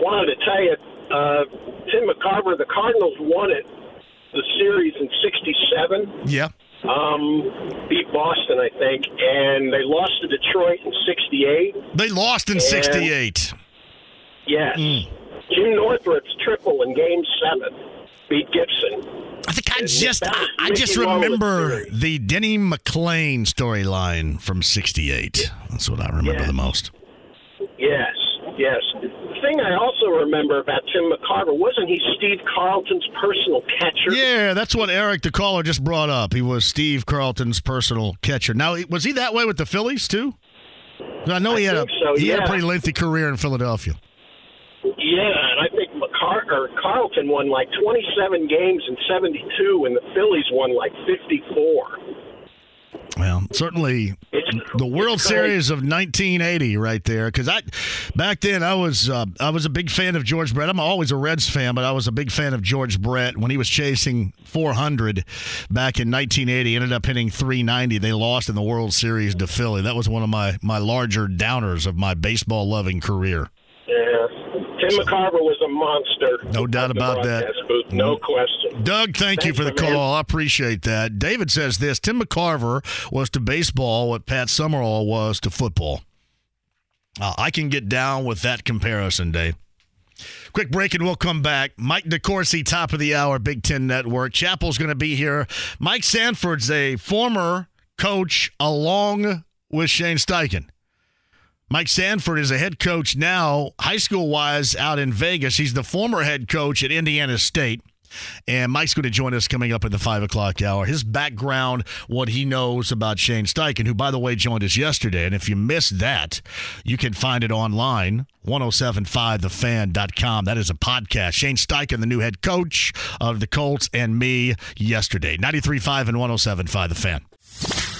S13: wanted to tell you, uh, Tim McCarver, the Cardinals won it, the series in '67.
S9: Yeah.
S13: Um, beat Boston, I think, and they lost to Detroit in '68.
S9: They lost in 68.
S13: Yes.
S9: Hmm.
S13: Jim Northrup's triple in Game Seven beat Gibson.
S9: I think I
S13: And
S9: just I, just remember the Denny McLain storyline from '68. That's what I remember
S13: Yeah.
S9: the most.
S13: Yes, yes. Thing I also remember about Tim McCarver wasn't he Steve Carlton's personal catcher?
S9: Yeah, that's what Eric the caller just brought up. He was Steve Carlton's personal catcher. Now, was he that way with the Phillies too? I know he
S13: I
S9: had a
S13: so,
S9: he had a pretty lengthy career in Philadelphia.
S13: Yeah, and I think McCar- or Carlton won like 27 games in 72, and the Phillies won like 54.
S9: Well, certainly the World Series of 1980, right there. Because I, back then, I was uh, I was a big fan of George Brett. I'm always a Reds fan, but I was a big fan of George Brett when he was chasing 400 back in 1980. Ended up hitting 390. They lost in the World Series to Philly. That was one of my my larger downers of my baseball loving career.
S13: Yeah, Tim McCarver was a monster.
S9: No doubt about that.
S13: Booth, no question.
S9: Doug, thank you for the
S13: man.
S9: call. I appreciate that. David says this Tim McCarver was to baseball what Pat Summerall was to football. Uh, I can get down with that comparison, Dave. Quick break and we'll come back. Mike DeCourcy, top of the hour, Big Ten Network. Chappell's going to be here. Mike Sanford's a former coach along with Shane Steichen. Mike Sanford is a head coach now, high school wise, out in Vegas. He's the former head coach at Indiana State. And Mike's going to join us coming up at the five o'clock hour. His background, what he knows about Shane Steichen, who, by the way, joined us yesterday. And if you missed that, you can find it online, 1075thefan.com. That is a podcast. Shane Steichen, the new head coach of the Colts, and me yesterday. 93.5 and 1075 The Fan.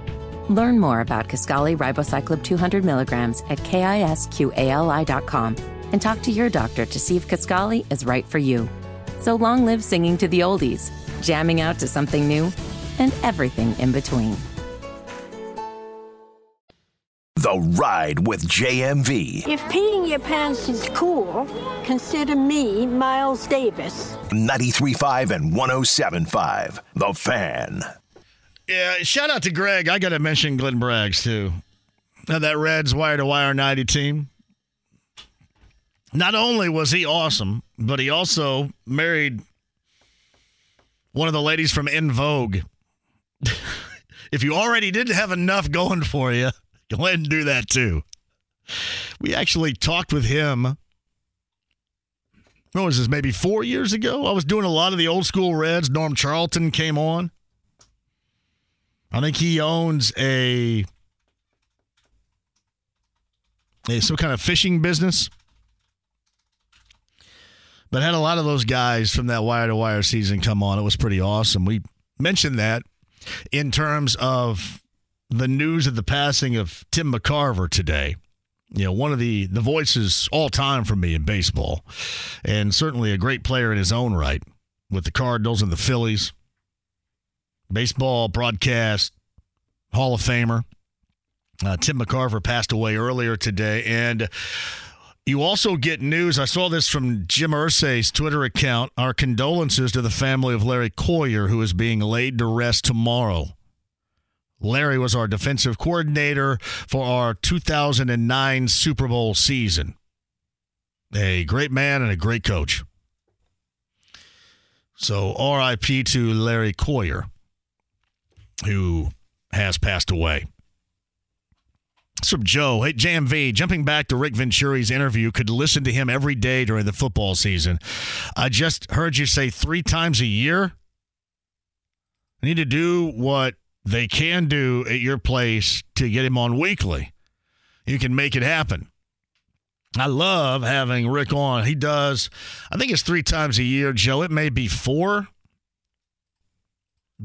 S14: Learn more about Kisqali Ribociclib 200 milligrams at kisqali.com and talk to your doctor to see if Kisqali is right for you. So long live singing to the oldies, jamming out to something new, and everything in between.
S8: The Ride with JMV.
S15: If peeing your pants is cool, consider me Miles Davis.
S8: 93.5 and 107.5. The Fan.
S9: Yeah, shout out to Greg. I got to mention Glenn Braggs, too. Now, that Reds wire to wire 90 team. Not only was he awesome, but he also married one of the ladies from En Vogue. if you already didn't have enough going for you, go ahead and do that too. We actually talked with him. What was this? Maybe four years ago? I was doing a lot of the old school Reds. Norm Charlton came on. I think he owns a, a some kind of fishing business. But had a lot of those guys from that wire to wire season come on. It was pretty awesome. We mentioned that in terms of the news of the passing of Tim McCarver today. You know, one of the the voices all time for me in baseball, and certainly a great player in his own right with the Cardinals and the Phillies. Baseball broadcast Hall of Famer. Uh, Tim McCarver passed away earlier today, and you also get news. I saw this from Jim Irsay's Twitter account. Our condolences to the family of Larry Coyer, who is being laid to rest tomorrow. Larry was our defensive coordinator for our 2009 Super Bowl season. A great man and a great coach. So, RIP to Larry Coyer, who has passed away. From Joe. Hey, JMV, jumping back to Rick Venturi's interview, could listen to him every day during the football season. I just heard you say three times a year. I need to do what they can do at your place to get him on weekly. You can make it happen. I love having Rick on. He does, I think it's three times a year, Joe. It may be four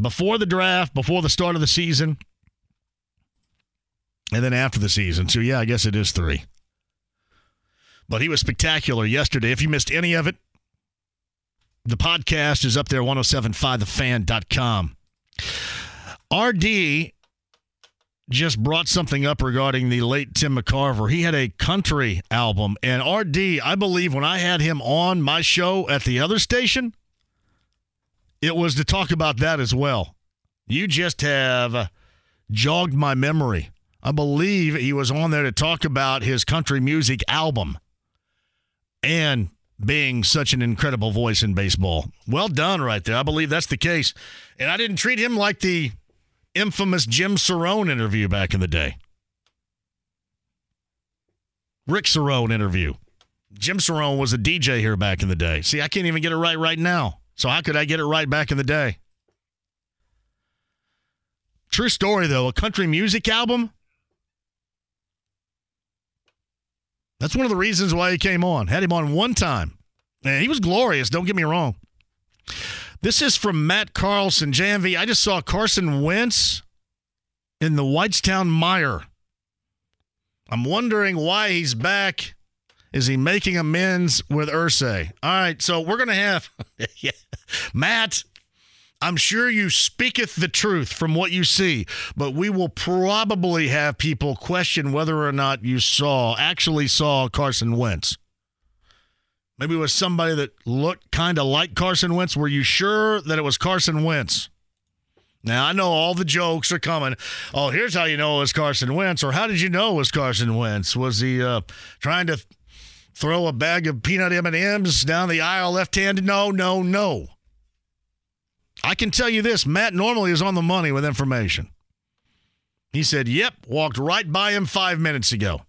S9: before the draft, before the start of the season, and then after the season. So, yeah, I guess it is three. But he was spectacular yesterday. If you missed any of it, the podcast is up there, 1075thefan.com. RD just brought something up regarding the late Tim McCarver. He had a country album, and RD, I believe when I had him on my show at the other station, it was to talk about that as well. You just have jogged my memory. I believe he was on there to talk about his country music album and being such an incredible voice in baseball. Well done, right there. I believe that's the case. And I didn't treat him like the infamous Jim Cerrone interview back in the day. Rick Cerrone interview. Jim Cerrone was a DJ here back in the day. See, I can't even get it right right now. So how could I get it right back in the day? True story, though. A country music album. That's one of the reasons why he came on. Had him on one time. And he was glorious, don't get me wrong. This is from Matt Carlson. JMV, I just saw Carson Wentz in the Whitestown Meijer. I'm wondering why he's back. Is he making amends with Irsay? All right, so we're going to have yeah. Matt. I'm sure you speaketh the truth from what you see, but we will probably have people question whether or not you saw, actually saw Carson Wentz. Maybe it was somebody that looked kind of like Carson Wentz. Were you sure that it was Carson Wentz? Now, I know all the jokes are coming. Oh, here's how you know it was Carson Wentz, or how did you know it was Carson Wentz? Was he uh, trying to throw a bag of peanut M&Ms down the aisle left-handed? No, no, no. I can tell you this, Matt normally is on the money with information. He said, Yep, walked right by him five minutes ago.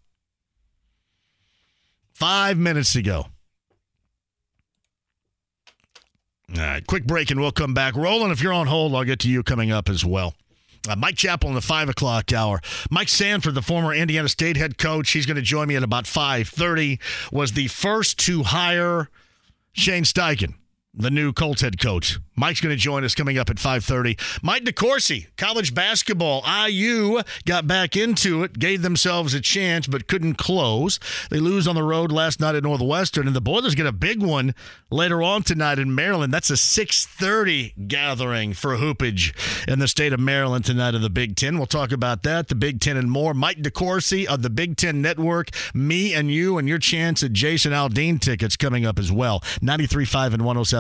S9: Five minutes ago. All right, quick break and we'll come back. Roland, if you're on hold, I'll get to you coming up as well. Uh, Mike Chappell in the five o'clock hour. Mike Sanford, the former Indiana State head coach, he's going to join me at about five thirty. Was the first to hire Shane Steichen the new Colts head coach. Mike's going to join us coming up at 5:30. Mike DeCourcy, college basketball. IU got back into it, gave themselves a chance, but couldn't close. They lose on the road last night at Northwestern, and the Boilers get a big one later on tonight in Maryland. That's a 6:30 gathering for hoopage in the state of Maryland tonight in the Big Ten. We'll talk about that, the Big Ten, and more. Mike DeCourcy of the Big Ten Network, me and you, and your chance at Jason Aldean tickets coming up as well. 93.5 and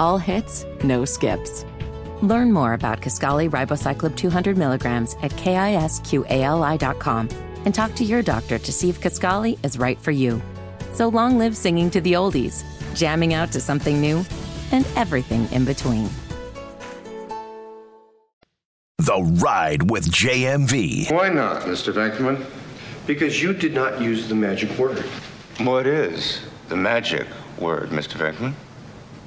S14: All hits, no skips. Learn more about Kisqali Ribociclib 200 milligrams at kisqali.com and talk to your doctor to see if Kisqali is right for you. So long live singing to the oldies, jamming out to something new, and everything in between.
S8: The Ride with JMV.
S2: Why not, Mr. Venkman? Because you did not use the magic word.
S4: What is the magic word, Mr. Venkman?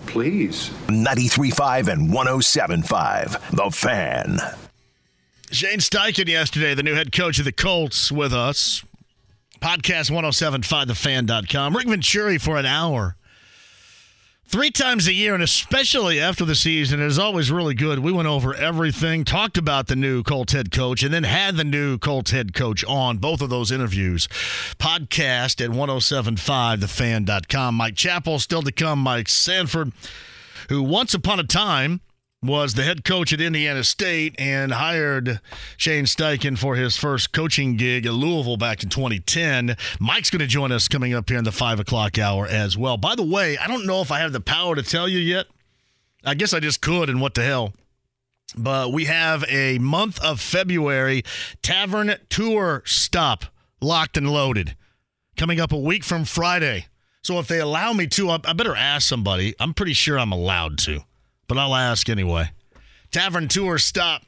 S2: Please.
S8: 93.5 and 107.5. The Fan.
S9: Shane Steichen yesterday, the new head coach of the Colts, with us. Podcast 1075thefan.com. Rick Venturi for an hour. Three times a year, and especially after the season, it is always really good. We went over everything, talked about the new Colts head coach, and then had the new Colts head coach on both of those interviews. Podcast at 1075thefan.com. Mike Chappell still to come. Mike Sanford, who once upon a time was the head coach at Indiana State and hired Shane Steichen for his first coaching gig at Louisville back in 2010. Mike's going to join us coming up here in the five o'clock hour as well. By the way, I don't know if I have the power to tell you yet. I guess I just could, and what the hell. But we have a month of February tavern tour stop locked and loaded coming up a week from Friday. So if they allow me to, I better ask somebody. I'm pretty sure I'm allowed to but I'll ask anyway. Tavern Tour stop,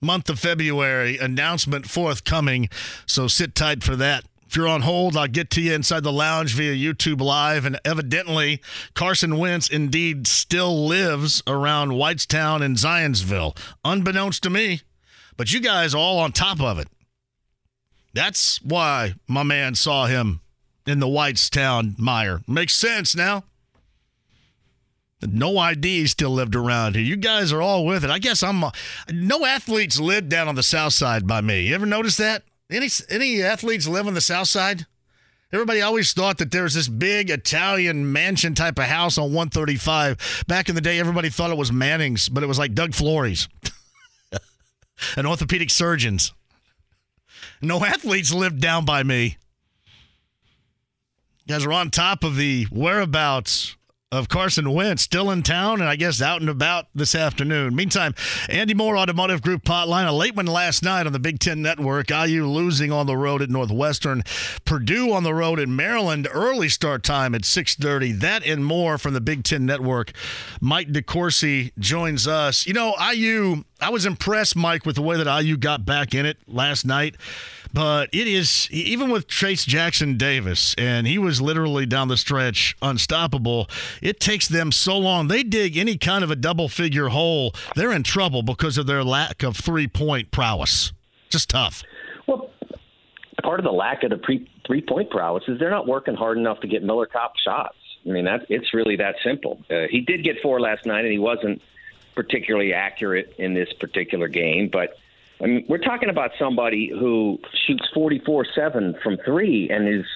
S9: month of February, announcement forthcoming, so sit tight for that. If you're on hold, I'll get to you inside the lounge via YouTube Live. And evidently, Carson Wentz indeed still lives around Whitestown and Zionsville, unbeknownst to me. But you guys all on top of it. That's why my man saw him in the Whitestown Meijer. Makes sense now. No ID still lived around here. You guys are all with it. I guess I'm. No athletes live down on the south side by me. You ever notice that? Any any athletes live on the south side? Everybody always thought that there was this big Italian mansion type of house on 135. Back in the day, everybody thought it was Manning's, but it was like Doug Florey's and orthopedic surgeons. No athletes lived down by me. You guys are on top of the whereabouts of Carson Wentz still in town and I guess out and about this afternoon. Meantime, Andy Moore Automotive Group hotline, a late one last night on the Big Ten Network. IU losing on the road at Northwestern. Purdue on the road in Maryland. Early start time at 6.30. That and more from the Big Ten Network. Mike DeCourcy joins us. You know, IU, I was impressed, Mike, with the way that IU got back in it last night. But it is, even with Trayce Jackson Davis, and he was literally down the stretch unstoppable, it takes them so long. They dig any kind of a double figure hole, they're in trouble because of their lack of three point prowess. Just tough.
S16: Well, part of the lack of the pre- three point prowess is they're not working hard enough to get Miller Kopp shots. I mean, that it's really that simple. Uh, he did get four last night, and he wasn't particularly accurate in this particular game, but I mean, we're talking about somebody who shoots 44 7 from three and is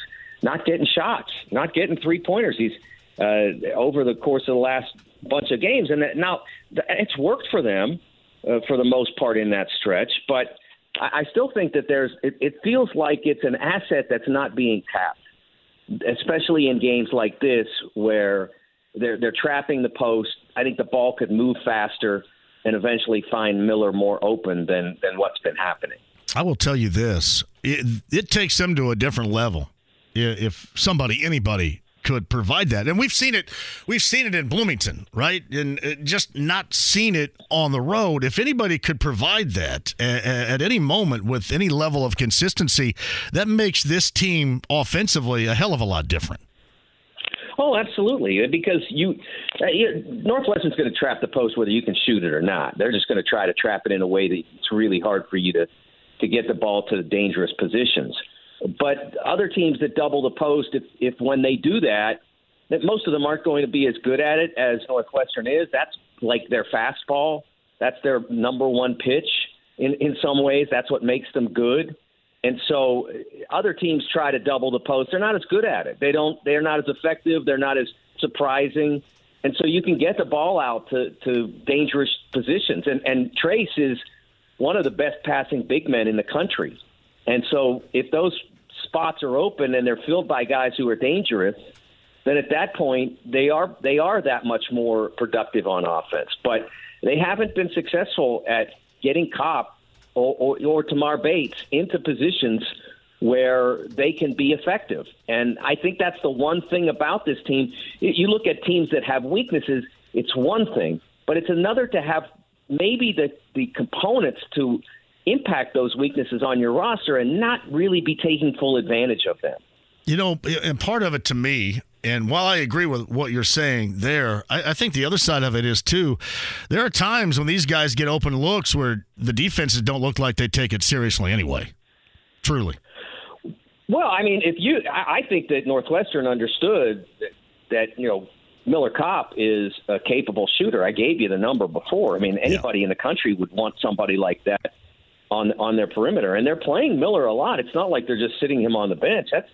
S16: not getting shots, not getting three pointers. He's uh, over the course of the last bunch of games. And that, now it's worked for them uh, for the most part in that stretch, but I, I still think that there's. It, it feels like it's an asset that's not being tapped, especially in games like this where they're they're trapping the post. I think the ball could move faster and eventually find Miller more open than than what's been happening.
S9: I will tell you this: it, it takes them to a different level. If somebody, anybody could provide that. And we've seen it. We've seen it in Bloomington, right? And uh, just not seen it on the road. If anybody could provide that at, at any moment with any level of consistency, that makes this team offensively a hell of a lot different.
S16: Oh, absolutely. Because you, uh, you Northwestern's going to trap the post whether you can shoot it or not. They're just going to try to trap it in a way that it's really hard for you to to get the ball to the dangerous positions. But other teams that double the post, if, if when they do that, that most of them aren't going to be as good at it as Northwestern is. That's like their fastball. That's their number one pitch. In in some ways, that's what makes them good. And so uh, other teams try to double the post. They're not as good at it. They don't. They're not as effective. They're not as surprising. And so you can get the ball out to, to dangerous positions. And, and Trayce is one of the best passing big men in the country. And so if those spots are open and they're filled by guys who are dangerous, then at that point they are they are that much more productive on offense. But they haven't been successful at getting Kopp or, or, or Tamar Bates into positions where they can be effective. And I think that's the one thing about this team. You look at teams that have weaknesses, it's one thing, but it's another to have maybe the, the components to impact those weaknesses on your roster and not really be taking full advantage of them.
S9: You know, and part of it to me, and while I agree with what you're saying there, I, I, think the other side of it is too. There are times when these guys get open looks where the defenses don't look like they take it seriously anyway. Truly.
S16: Well, I mean, if you, I, I think that Northwestern understood that, that you know Miller Kopp is a capable shooter. I gave you the number before. I mean, anybody yeah. in the country would want somebody like that on on their perimeter, and they're playing Miller a lot. It's not like they're just sitting him on the bench. That's,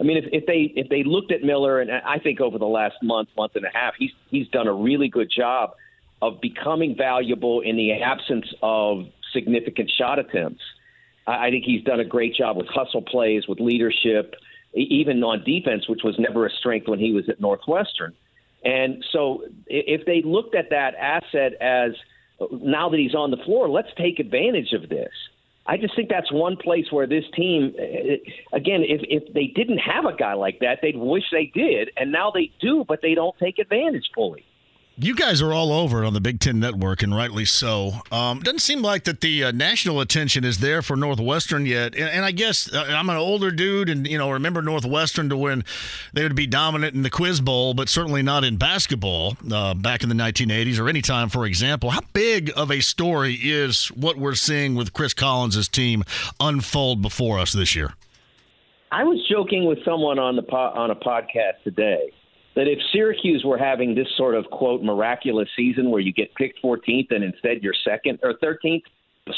S16: I mean, if, if they if they looked at Miller, and I think over the last month, month and a half, he's he's done a really good job of becoming valuable in the absence of significant shot attempts. I, I think he's done a great job with hustle plays, with leadership, even on defense, which was never a strength when he was at Northwestern. And so, if they looked at that asset as uh, now that he's on the floor, let's take advantage of this. I just think that's one place where this team, eh, again, if if they didn't have a guy like that, they'd wish they did, and now they do, but they don't take advantage fully
S9: you guys are all over on the Big Ten Network, and rightly so. Um, doesn't seem like that the uh, national attention is there for Northwestern yet. And, and, I guess uh, I'm an older dude, and you know, remember Northwestern to when they would be dominant in the Quiz Bowl, but certainly not in basketball uh, back in the 1980s or any time, for example. How big of a story is what we're seeing with Chris Collins's team unfold before us this year?
S16: I was joking with someone on the po- on a podcast today that if Syracuse were having this sort of quote miraculous season where you get picked 14th and instead you're second or 13th,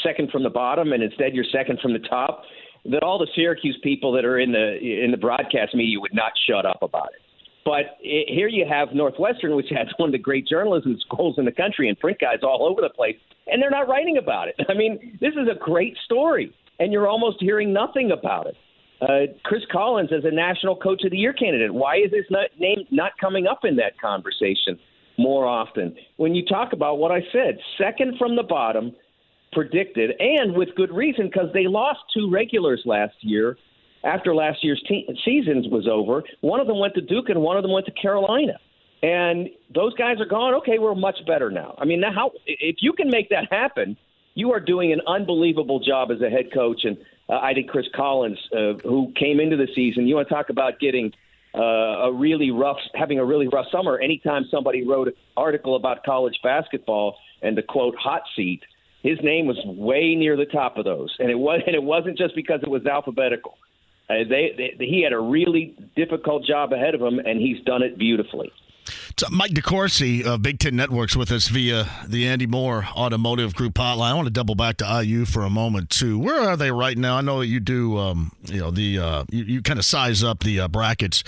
S16: second from the bottom, and instead you're second from the top, that all the Syracuse people that are in the in the broadcast media would not shut up about it. But it, here you have Northwestern, which has one of the great journalism schools in the country, and print guys all over the place, and they're not writing about it. I mean, this is a great story, and you're almost hearing nothing about it uh, Chris Collins as a National Coach of the Year candidate. Why is his not, name not coming up in that conversation more often? When you talk about what I said, second from the bottom, predicted, and with good reason because they lost two regulars last year after last year's te- season was over. One of them went to Duke and one of them went to Carolina. And those guys are gone. Okay, we're much better now. I mean, now how, if you can make that happen, you are doing an unbelievable job as a head coach. And uh, I think Chris Collins, uh, who came into the season, you want to talk about getting uh, a really rough, having a really rough summer. Anytime somebody wrote an article about college basketball and the quote hot seat, his name was way near the top of those, and it was, and it wasn't just because it was alphabetical. Uh, they, they, he had a really difficult job ahead of him, and he's done it beautifully.
S9: So Mike DeCourcy of Big Ten Networks with us via the Andy Moore Automotive Group hotline. I want to double back to IU for a moment too. Where are they right now? I know you do, um, you know, the uh, you, you kind of size up the uh, brackets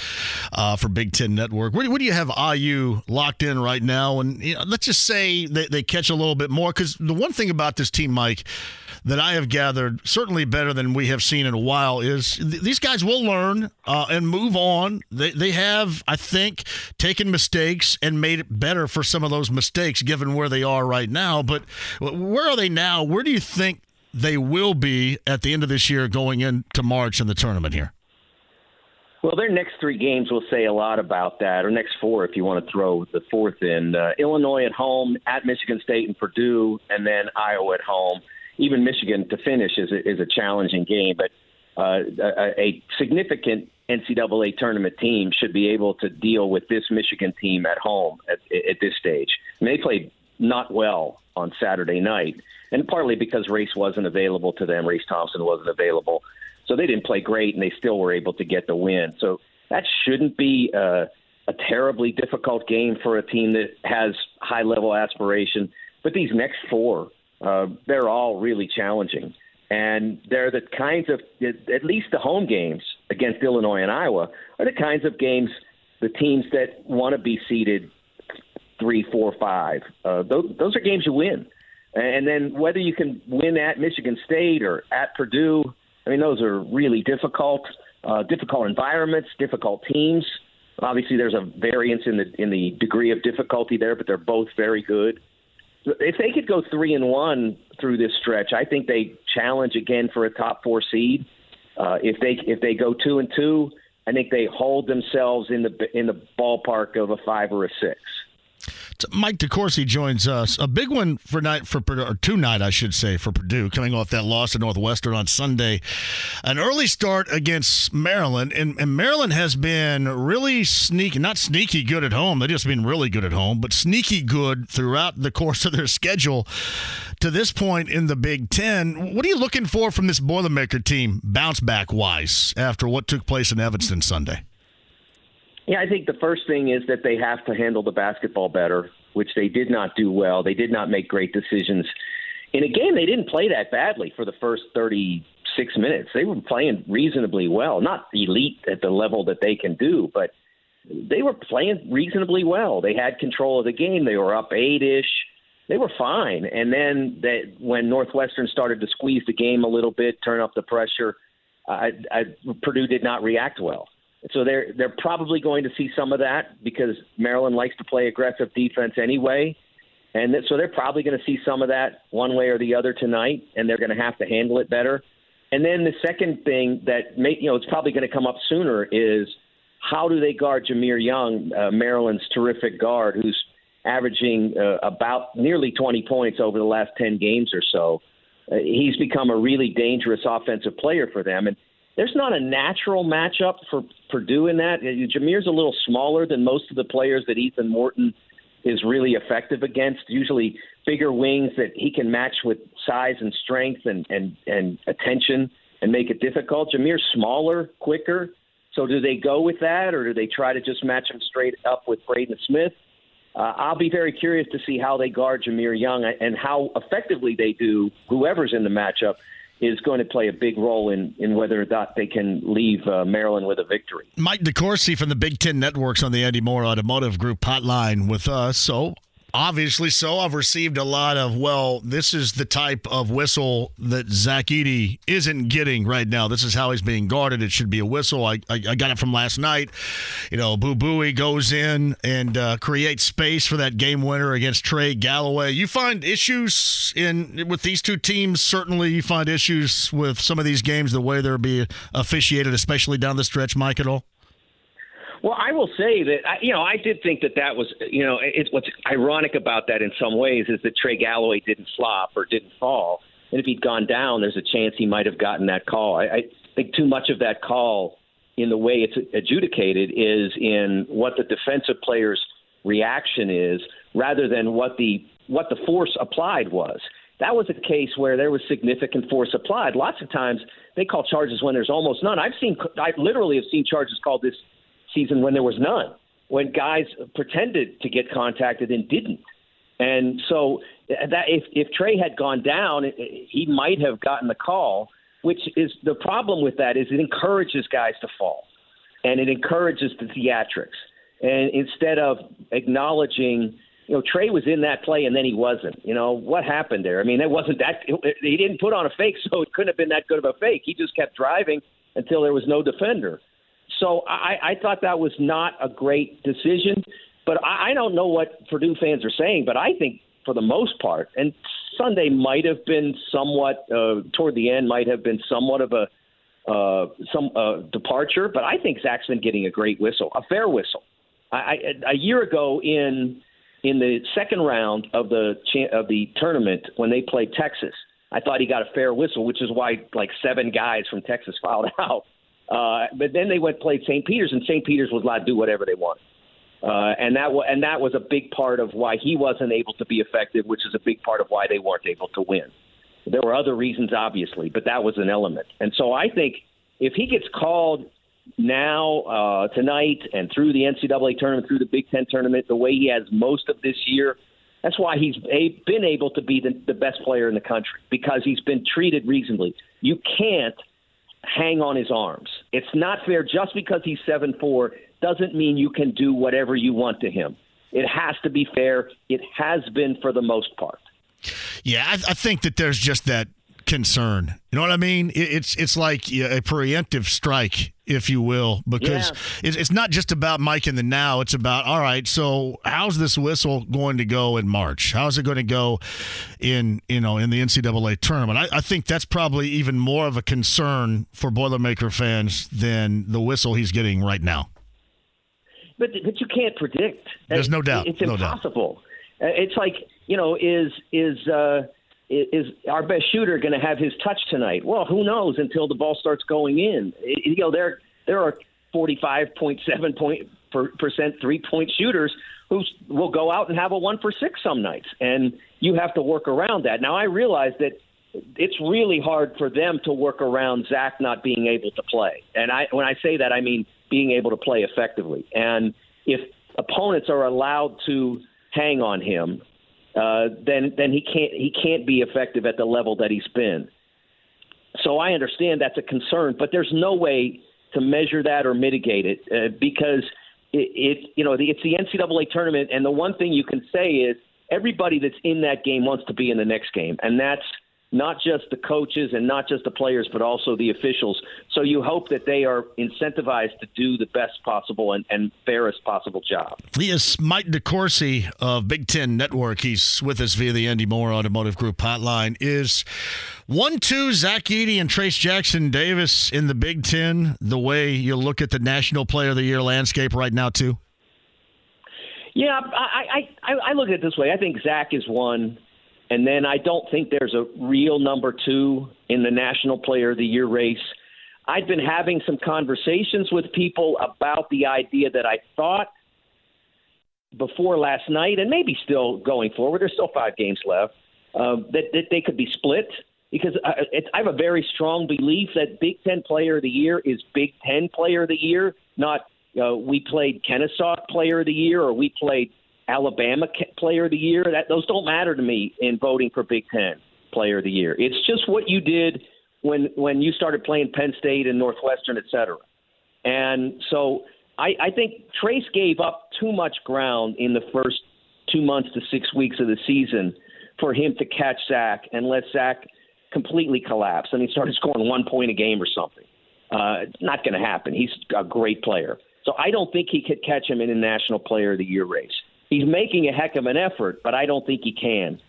S9: uh, for Big Ten Network. Where, where, do you have IU locked in right now? And you know, let's just say they, they catch a little bit more because the one thing about this team, Mike that I have gathered, certainly better than we have seen in a while, is th- these guys will learn uh, and move on. They, they have, I think, taken mistakes and made it better for some of those mistakes given where they are right now. But where are they now? Where do you think they will be at the end of this year going into March in the tournament here?
S16: Well, their next three games will say a lot about that, or next four if you want to throw the fourth in. Uh, Illinois at home, at Michigan State and Purdue, and then Iowa at home. Even Michigan to finish is a, is a challenging game, but uh, a, a significant NCAA tournament team should be able to deal with this Michigan team at home at, at this stage. Mean, they played not well on Saturday night, and partly because Race wasn't available to them. Race Thompson wasn't available. So they didn't play great, and they still were able to get the win. So that shouldn't be a, a terribly difficult game for a team that has high level aspiration. But these next four, uh, they're all really challenging. And they're the kinds of, at least the home games against Illinois and Iowa, are the kinds of games the teams that want to be seeded three, four, five. Uh, those, those are games you win. And then whether you can win at Michigan State or at Purdue, I mean, those are really difficult, uh, difficult environments, difficult teams. Obviously, there's a variance in the in the degree of difficulty there, but they're both very good. If they could go three and one through this stretch, I think they challenge again for a top four seed. Uh, if they if they go two and two, I think they hold themselves in the in the ballpark of a five or a six.
S9: Mike DeCourcy joins us. A big one for night for Purdue or two night, I should say, for Purdue, coming off that loss to Northwestern on Sunday. An early start against Maryland, and, and Maryland has been really sneaky, not sneaky good at home. They've just been really good at home, but sneaky good throughout the course of their schedule to this point in the Big Ten. What are you looking for from this Boilermaker team, bounce back wise, after what took place in Evanston Sunday?
S16: Yeah, I think the first thing is that they have to handle the basketball better, which they did not do well. They did not make great decisions. In a game, they didn't play that badly for the first 36 minutes. They were playing reasonably well, not elite at the level that they can do, but they were playing reasonably well. They had control of the game. They were up eight ish. They were fine. And then they, when Northwestern started to squeeze the game a little bit, turn up the pressure, I, I, Purdue did not react well. So they're they're probably going to see some of that because Maryland likes to play aggressive defense anyway, and so they're probably going to see some of that one way or the other tonight, and they're going to have to handle it better. And then the second thing that may, you know it's probably going to come up sooner is how do they guard Jahmir Young, uh, Maryland's terrific guard, who's averaging uh, about nearly 20 points over the last 10 games or so. Uh, he's become a really dangerous offensive player for them, and there's not a natural matchup for Purdue in that. Jahmir's a little smaller than most of the players that Ethan Morton is really effective against. Usually bigger wings that he can match with size and strength and and and attention and make it difficult. Jahmir's smaller, quicker. So do they go with that, or do they try to just match him straight up with Braden Smith? Uh, I'll be very curious to see how they guard Jahmir Young and how effectively they do whoever's in the matchup is going to play a big role in, in whether or not they can leave uh, Maryland with a victory.
S9: Mike DeCourcy from the Big Ten Networks on the Andy Moore Automotive Group hotline with us. So Obviously, so I've received a lot of, well, this is the type of whistle that Zach Edey isn't getting right now. This is how he's being guarded. It should be a whistle. I, I, I got it from last night. You know, Boo Buie goes in and uh, creates space for that game winner against Trey Galloway. You find issues in with these two teams. Certainly, you find issues with some of these games, the way they're being officiated, especially down the stretch, Mike, at all?
S16: Well, I will say that you know I did think that that was you know it's what's ironic about that in some ways is that Trey Galloway didn't flop or didn't fall, and if he'd gone down, there's a chance he might have gotten that call. I, I think too much of that call in the way it's adjudicated is in what the defensive player's reaction is rather than what the what the force applied was. That was a case where there was significant force applied. Lots of times they call charges when there's almost none. I've seen I literally have seen charges called this season when there was none, when guys pretended to get contacted and didn't. And so uh, that if, if Trey had gone down, uh, he might have gotten the call. Which is the problem with that is it encourages guys to fall, and it encourages the theatrics. And instead of acknowledging you know, Trey was in that play and then he wasn't. You know, what happened there? I mean, it wasn't that he didn't put on a fake, so it couldn't have been that good of a fake. He just kept driving until there was no defender. So I, I thought that was not a great decision. But I, I don't know what Purdue fans are saying, but I think for the most part, and Sunday might have been somewhat uh, toward the end, might have been somewhat of a uh, some uh, departure. But I think Zach's been getting a great whistle, a fair whistle. I, I, a year ago in in the second round of the of the tournament when they played Texas, I thought he got a fair whistle, which is why like seven guys from Texas filed out. Uh, but then they went played St. Peter's, and St. Peter's was allowed to do whatever they want. Uh, and that w- and that was a big part of why he wasn't able to be effective, which is a big part of why they weren't able to win. There were other reasons, obviously, but that was an element. And so I think if he gets called now, uh, tonight, and through the NCAA tournament, through the Big Ten tournament, the way he has most of this year, that's why he's a- been able to be the, the best player in the country because he's been treated reasonably. You can't hang on his arms. It's not fair just because he's seven four doesn't mean you can do whatever you want to him. It has to be fair. It has been for the most part.
S9: Yeah, I, I think that there's just that concern. You know what I mean? It, it's it's like a preemptive strike, if you will, because
S16: Yeah.
S9: it's, it's not just about Mike in the now. It's about all right. So how's this whistle going to go in March? How's it going to go in you know in the NCAA tournament? I, I think that's probably even more of a concern for Boilermaker fans than the whistle he's getting right now.
S16: But but you can't predict.
S9: There's no doubt.
S16: It's
S9: No doubt.
S16: impossible. Uh, It's like you know, is is uh, is our best shooter going to have his touch tonight? Well, who knows until the ball starts going in. You know, there there are 45.7 point per, percent three point shooters who will go out and have a one for six some nights, and you have to work around that. Now, I realize that it's really hard for them to work around Zach not being able to play. And I, when I say that, I mean being able to play effectively. And if opponents are allowed to hang on him, uh, then then he can't he can't be effective at the level that he's been. So I understand that's a concern, but there's no way to measure that or mitigate it uh, because it, it you know it's the NCAA tournament, and the one thing you can say is everybody that's in that game wants to be in the next game, and that's not just the coaches and not just the players, but also the officials. So you hope that they are incentivized to do the best possible and, and fairest possible job.
S9: He is Mike DeCourcy of Big Ten Network. He's with us via the Andy Moore Automotive Group hotline. Is one, two, Zach Edey and Trayce Jackson Davis in the Big Ten the way you look at the National Player of the Year landscape right now, too?
S16: Yeah, I, I, I, I look at it this way. I think Zach is one, and then I don't think there's a real number two in the National Player of the Year race. I've been having some conversations with people about the idea that I thought before last night, and maybe still going forward. There's still five games left. Uh, that, that they could be split because I, it, I have a very strong belief that Big Ten Player of the Year is Big Ten Player of the Year, not uh, we played Kennesaw Player of the Year or we played Alabama Player of the Year. That those don't matter to me in voting for Big Ten Player of the Year. It's just what you did when when you started playing Penn State and Northwestern, et cetera. And so I, I think Trayce gave up too much ground in the first two months to six weeks of the season for him to catch Zach and let Zach completely collapse. And he started scoring one point a game or something. Uh, not going to happen. He's a great player. So I don't think he could catch him in a National Player of the Year race. He's making a heck of an effort, but I don't think he can.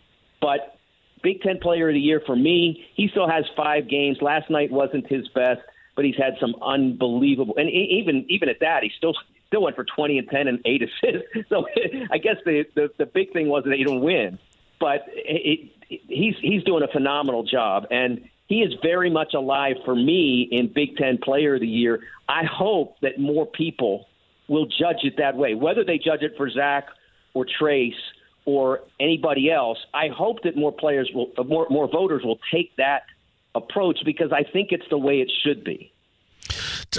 S16: But Big Ten Player of the Year for me, he still has five games. Last night wasn't his best, but he's had some unbelievable. And even even at that, he still still went for twenty and ten and eight assists. So I guess the the, the big thing wasn't that he didn't win, but it, it, he's he's doing a phenomenal job, and he is very much alive for me in Big Ten Player of the Year. I hope that more people will judge it that way, whether they judge it for Zach or Trayce or anybody else. I hope that more players will, uh, more more voters will take that approach because I think it's the way it should be.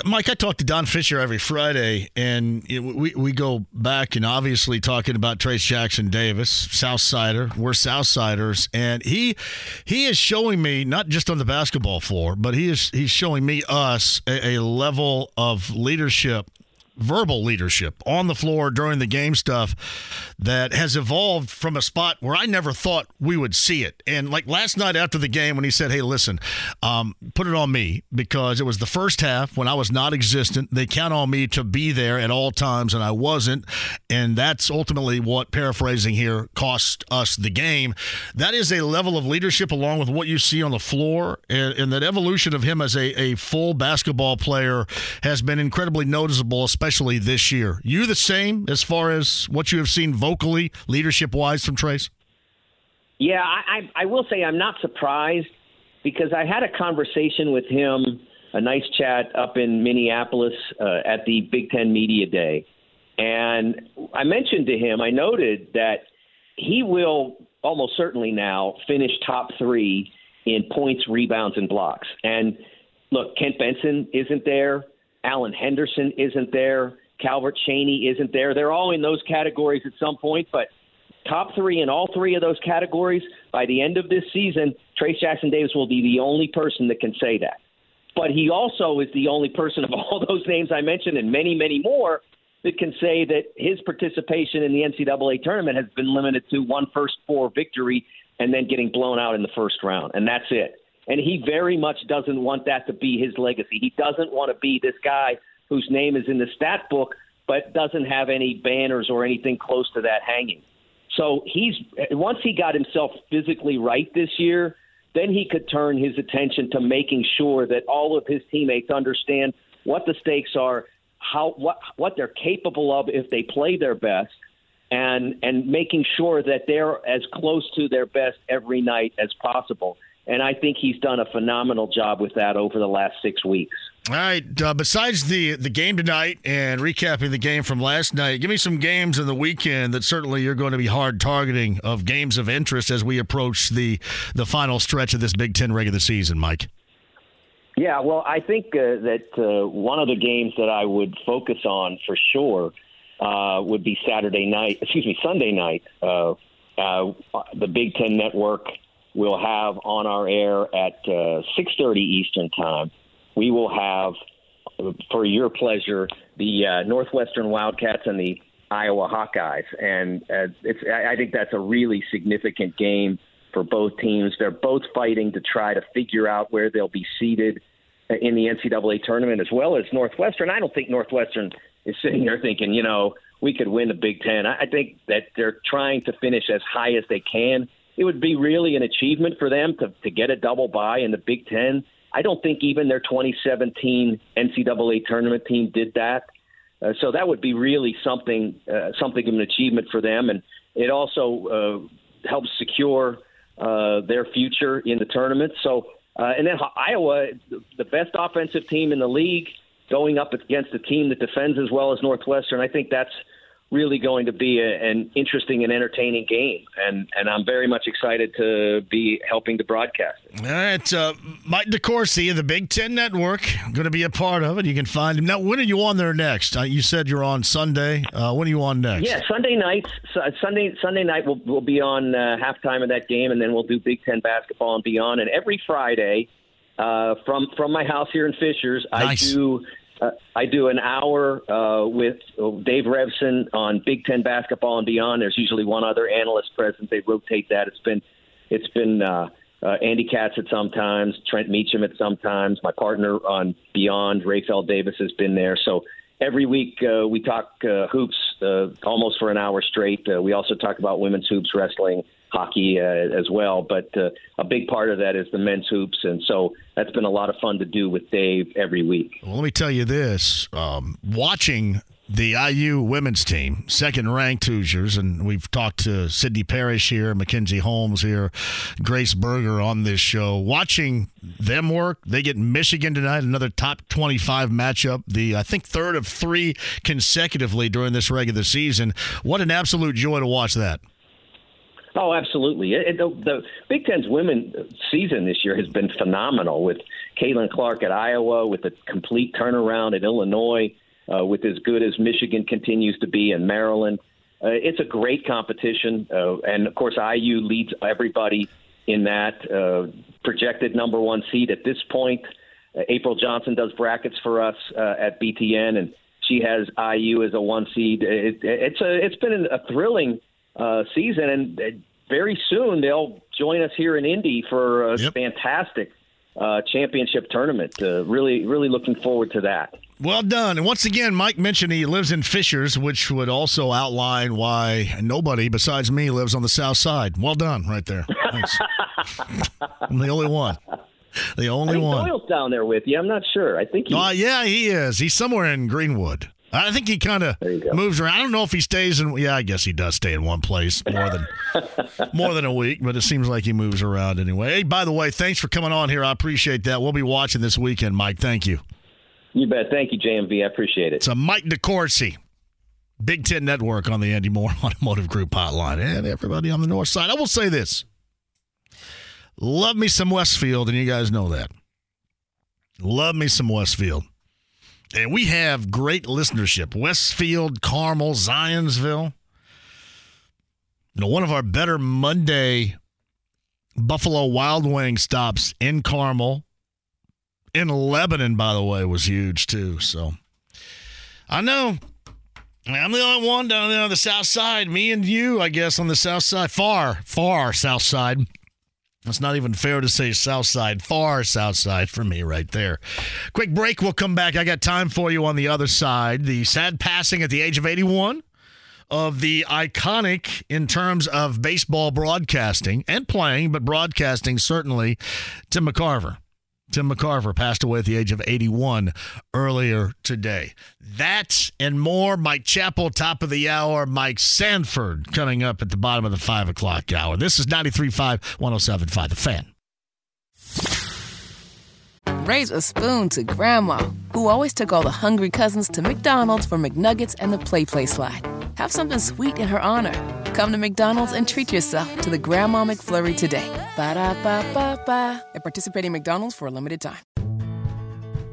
S9: Mike, I talk to Don Fischer every Friday, and we, we go back and obviously talking about Trayce Jackson Davis, Southsider. We're Southsiders, and he he is showing me not just on the basketball floor, but he is he's showing me us a, a level of leadership verbal leadership on the floor during the game stuff that has evolved from a spot where I never thought we would see it. And like last night after the game, when he said, Hey, listen, um, put it on me because it was the first half when I was not existent. They count on me to be there at all times, and I wasn't. And that's ultimately what, paraphrasing here, cost us the game. That is a level of leadership along with what you see on the floor. And, and that evolution of him as a, a full basketball player has been incredibly noticeable, especially this year. You the same as far as what you have seen vocally, leadership wise from Trayce?
S16: Yeah, I, I, I will say I'm not surprised because I had a conversation with him, a nice chat up in Minneapolis uh, at the Big Ten Media Day. And I mentioned to him, I noted that he will almost certainly now finish top three in points, rebounds, and blocks. And look, Kent Benson isn't there. Alan Henderson isn't there. Calbert Cheaney isn't there. They're all in those categories at some point, but top three in all three of those categories by the end of this season, Trayce Jackson Davis will be the only person that can say that. But he also is the only person of all those names I mentioned and many, many more that can say that his participation in the NCAA tournament has been limited to one first four victory and then getting blown out in the first round. And that's it. And he very much doesn't want that to be his legacy. He doesn't want to be this guy whose name is in the stat book but doesn't have any banners or anything close to that hanging. So he's once he got himself physically right this year, then he could turn his attention to making sure that all of his teammates understand what the stakes are, how what what they're capable of if they play their best, and and making sure that they're as close to their best every night as possible. And I think he's done a phenomenal job with that over the last six weeks.
S9: All right. Uh, besides the the game tonight and recapping the game from last night, give me some games in the weekend that certainly you're going to be hard targeting of games of interest as we approach the the final stretch of this Big Ten regular season, Mike.
S16: Yeah, well, I think uh, that uh, one of the games that I would focus on for sure uh, would be Saturday night. Excuse me, Sunday night. Uh, uh, the Big Ten Network will have on our air at uh, 6:30 Eastern Time. We will have, for your pleasure, the uh, Northwestern Wildcats and the Iowa Hawkeyes, and uh, it's. I think that's a really significant game for both teams. They're both fighting to try to figure out where they'll be seated in the NCAA tournament, as well as Northwestern. I don't think Northwestern is sitting there thinking, you know, we could win the Big Ten. I think that they're trying to finish as high as they can it would be really an achievement for them to, to get a double bye in the Big Ten. I don't think even their 2017 NCAA tournament team did that. Uh, so that would be really something uh, something of an achievement for them, and it also uh, helps secure uh, their future in the tournament. So, uh, and then Iowa, the best offensive team in the league, going up against a team that defends as well as Northwestern. I think that's really going to be a, an interesting and entertaining game, and and I'm very much excited to be helping to broadcast it.
S9: All right, uh, Mike DeCourcy of the Big Ten Network, going to be a part of it. You can find him now. When are you on there next? Uh, you said you're on Sunday. Uh, when are you on next?
S16: Yeah, Sunday nights. Sunday Sunday night we'll we'll be on uh, halftime of that game, and then we'll do Big Ten basketball and beyond. And every Friday. Uh, from from my house here in Fishers, nice. I do uh, I do an hour uh, with Dave Revsine on Big Ten basketball and beyond. There's usually one other analyst present. They rotate that. It's been it's been uh, uh, Andy Katz at sometimes, Trent Meacham at sometimes. My partner on Beyond, Rapheal Davis, has been there. So every week uh, we talk uh, hoops uh, almost for an hour straight. Uh, we also talk about women's hoops, wrestling, hockey uh, as well. But uh, a big part of that is the men's hoops, and so that's been a lot of fun to do with Dave every week.
S9: Well, let me tell you this: um, watching the IU women's team, second ranked Hoosiers, and we've talked to Sydney Parrish here, Mackenzie Holmes here, Grace Berger on this show. Watching them work, they get Michigan tonight, another top 25 matchup, the I think third of three consecutively during this regular season. What an absolute joy to watch that.
S16: Oh, absolutely. It, the, the Big Ten's women season this year has been phenomenal with Caitlin Clark at Iowa, with a complete turnaround at Illinois, uh, with as good as Michigan continues to be in Maryland. Uh, it's a great competition, uh, and of course, IU leads everybody in that uh, projected number one seed at this point. Uh, April Johnson does brackets for us uh, at BTN, and she has IU as a one seed. It, it's a it's been a thrilling uh, season, and very soon they'll join us here in Indy for a yep. fantastic uh, championship tournament. Uh, really, really looking forward to that.
S9: Well done. And once again, Mike mentioned he lives in Fishers, which would also outline why nobody besides me lives on the south side. Well done, right there. I'm the only one. The only one.
S16: Doyle's down there with you. I'm not sure. I think. He...
S9: Uh, yeah, he is. He's somewhere in Greenwood. I think he kind of moves around. I don't know if he stays in. Yeah, I guess he does stay in one place more than more than a week, but it seems like he moves around anyway. Hey, by the way, thanks for coming on here. I appreciate that. We'll be watching this weekend, Mike. Thank you.
S16: You bet. Thank you, JMV. I appreciate it.
S9: It's a Mike DeCourcy, Big Ten Network on the Andy Moore Automotive Group hotline, and everybody on the north side. I will say this: love me some Westfield, and you guys know that. Love me some Westfield. And we have great listenership. Westfield, Carmel, Zionsville. You know, one of our better Monday Buffalo Wild Wing stops in Carmel. In Lebanon, by the way, was huge too. So I know I'm the only one down there on the south side. Me and you, I guess, on the south side. Far, far south side. It's not even fair to say south side, far south side for me right there. Quick break. We'll come back. I got time for you on the other side. The sad passing at the age of 81 of the iconic, in terms of baseball broadcasting and playing, but broadcasting certainly, Tim McCarver. Tim McCarver passed away at the age of 81 earlier today. That and more. Mike Chappell, top of the hour. Mike Sanford coming up at the bottom of the 5 o'clock hour. This is 93.5, 107.5, The Fan.
S1: Raise a spoon to Grandma, who always took all the hungry cousins to McDonald's for McNuggets and the Play Play Slide. Have something sweet in her honor. Come to McDonald's and treat yourself to the Grandma McFlurry today. Ba da ba ba ba. At participating McDonald's for a limited time.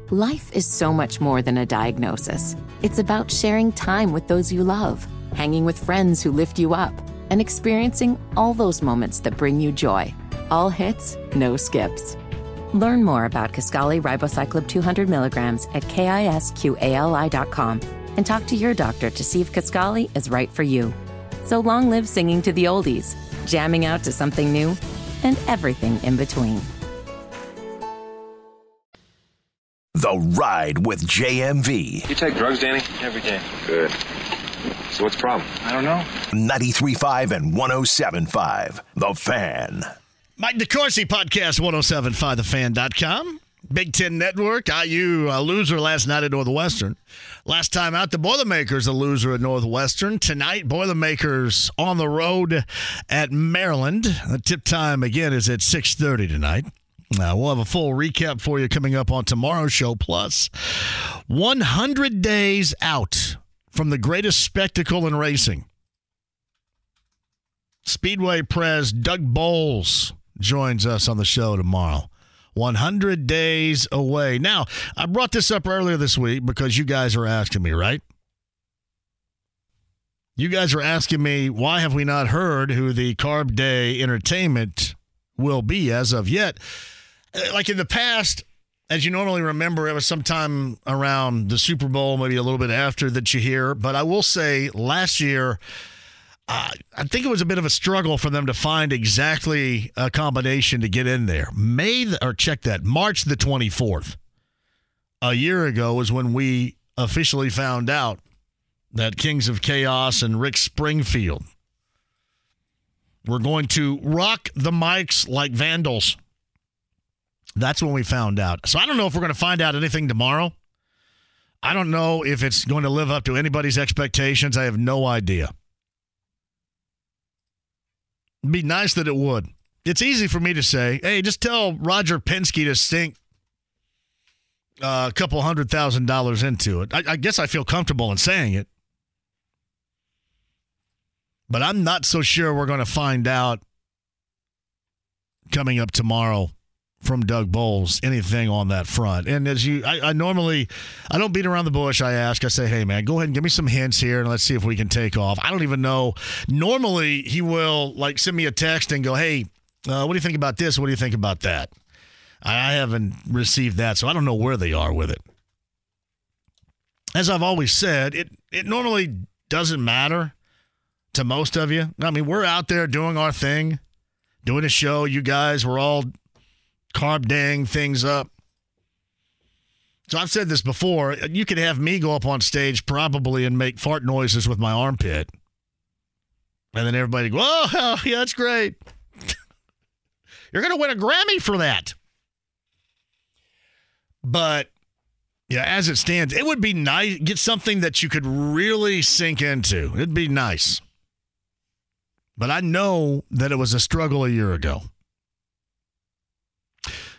S14: Life is so much more than a diagnosis. It's about sharing time with those you love, hanging with friends who lift you up, and experiencing all those moments that bring you joy. All hits, no skips. Learn more about Kisqali Ribociclib 200 milligrams at kisqali.com and talk to your doctor to see if Kisqali is right for you. So long live singing to the oldies, jamming out to something new, and everything in between.
S8: The Ride with JMV.
S4: You take drugs, Danny?
S17: Every day.
S4: Good. So what's the problem?
S17: I don't know.
S8: 93.5 and 107.5. The Fan.
S9: Mike DeCourcy podcast, 1075thefan.com. Big Ten Network, IU a loser last night at Northwestern. Last time out, the Boilermakers a loser at Northwestern. Tonight, Boilermakers on the road at Maryland. The tip time again is at 6:30 tonight. Uh, we'll have a full recap for you coming up on tomorrow's show. Plus, 100 days out from the greatest spectacle in racing. Speedway Prez Doug Boles joins us on the show tomorrow. 100 days away. Now, I brought this up earlier this week because you guys are asking me, right? You guys are asking me, why have we not heard who the Carb Day Entertainment will be as of yet? Uh, like in the past, as you normally remember, it was sometime around the Super Bowl, maybe a little bit after that you hear. But I will say last year, uh, I think it was a bit of a struggle for them to find exactly a combination to get in there. May the, or check that March the 24th, a year ago was when we officially found out that Kings of Chaos and Rick Springfield were going to rock the mics like vandals. That's when we found out. So I don't know if we're going to find out anything tomorrow. I don't know if it's going to live up to anybody's expectations. I have no idea be nice that it would. It's easy for me to say, hey, just tell Roger Penske to sink uh, a couple hundred thousand dollars into it. I, I guess I feel comfortable in saying it. But I'm not so sure we're going to find out coming up tomorrow from Doug Boles anything on that front. And as you, I, I, normally, I don't beat around the bush. I ask, I say, hey man, go ahead and give me some hints here, and let's see if we can take off. I don't even know. Normally, he will like send me a text and go, hey, uh, what do you think about this? What do you think about that? I haven't received that, so I don't know where they are with it. as I've always said, it it normally doesn't matter to most of you. I mean, we're out there doing our thing, doing a show. You guys, we're all carb dang things up. So I've said this before. You could have me go up on stage probably and make fart noises with my armpit. And then everybody go, oh, yeah, that's great. You're going to win a Grammy for that. But yeah, as it stands, it would be nice. Get something that you could really sink into. It'd be nice. But I know that it was a struggle a year ago.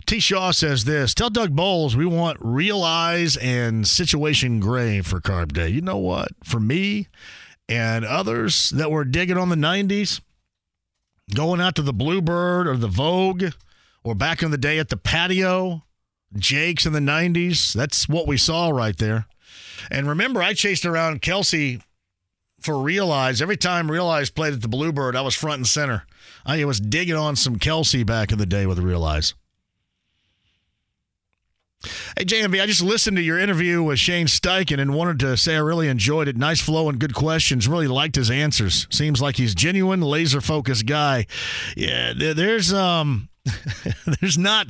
S9: T. Shaw says this Tell Doug Boles we want real eyes and situation gray for Carb Day. You know what? For me and others that were digging on the 90s, going out to the Bluebird or the Vogue or back in the day at the patio, Jake's in the 90s, that's what we saw right there. And remember, I chased around Kelsey for Realize. Every time Realize played at the Bluebird, I was front and center. I was digging on some Kelsey back in the day with Realize. Hey, JMV, I just listened to your interview with Shane Steichen and wanted to say I really enjoyed it. Nice flow and good questions. Really liked his answers. Seems like he's genuine, laser focused guy. Yeah, there's um there's not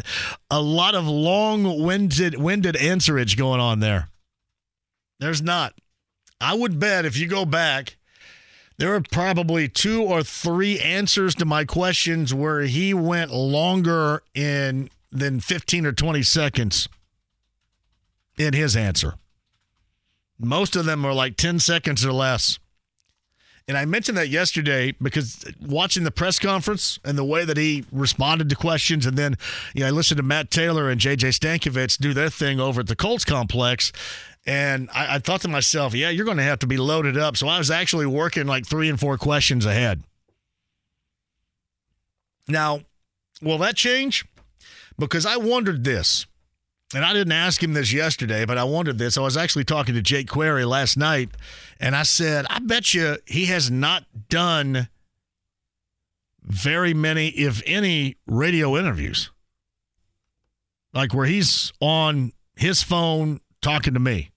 S9: a lot of long-winded winded answerage going on there. There's not. I would bet if you go back, there are probably two or three answers to my questions where he went longer in than 15 or 20 seconds in his answer. Most of them are like 10 seconds or less. And I mentioned that yesterday because watching the press conference and the way that he responded to questions, and then you know I listened to Matt Taylor and JJ Stankevitz do their thing over at the Colts complex, and I, I thought to myself, yeah, you're going to have to be loaded up. So I was actually working like three and four questions ahead. Now, will that change? Because I wondered this and I didn't ask him this yesterday, but I wondered this. I was actually talking to Jake Query last night, and I said, I bet you he has not done very many, if any, radio interviews. Like where he's on his phone talking to me.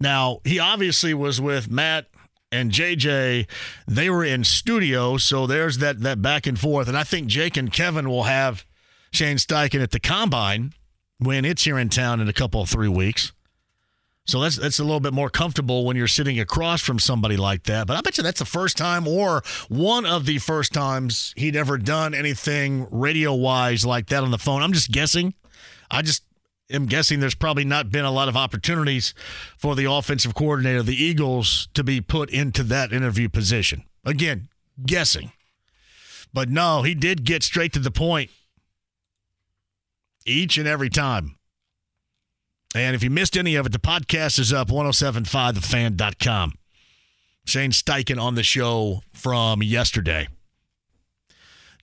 S9: Now, he obviously was with Matt and JJ. They were in studio, so there's that that back and forth. And I think Jake and Kevin will have Shane Steichen at the combine when it's here in town in a couple of three weeks. So that's that's a little bit more comfortable when you're sitting across from somebody like that. But I bet you that's the first time or one of the first times he'd ever done anything radio wise like that on the phone. I'm just guessing. I just am guessing there's probably not been a lot of opportunities for the offensive coordinator of the Eagles to be put into that interview position. Again, guessing. But no, he did get straight to the point each and every time. And if you missed any of it, the podcast is up 1075thefan.com. Shane Steichen on the show from yesterday.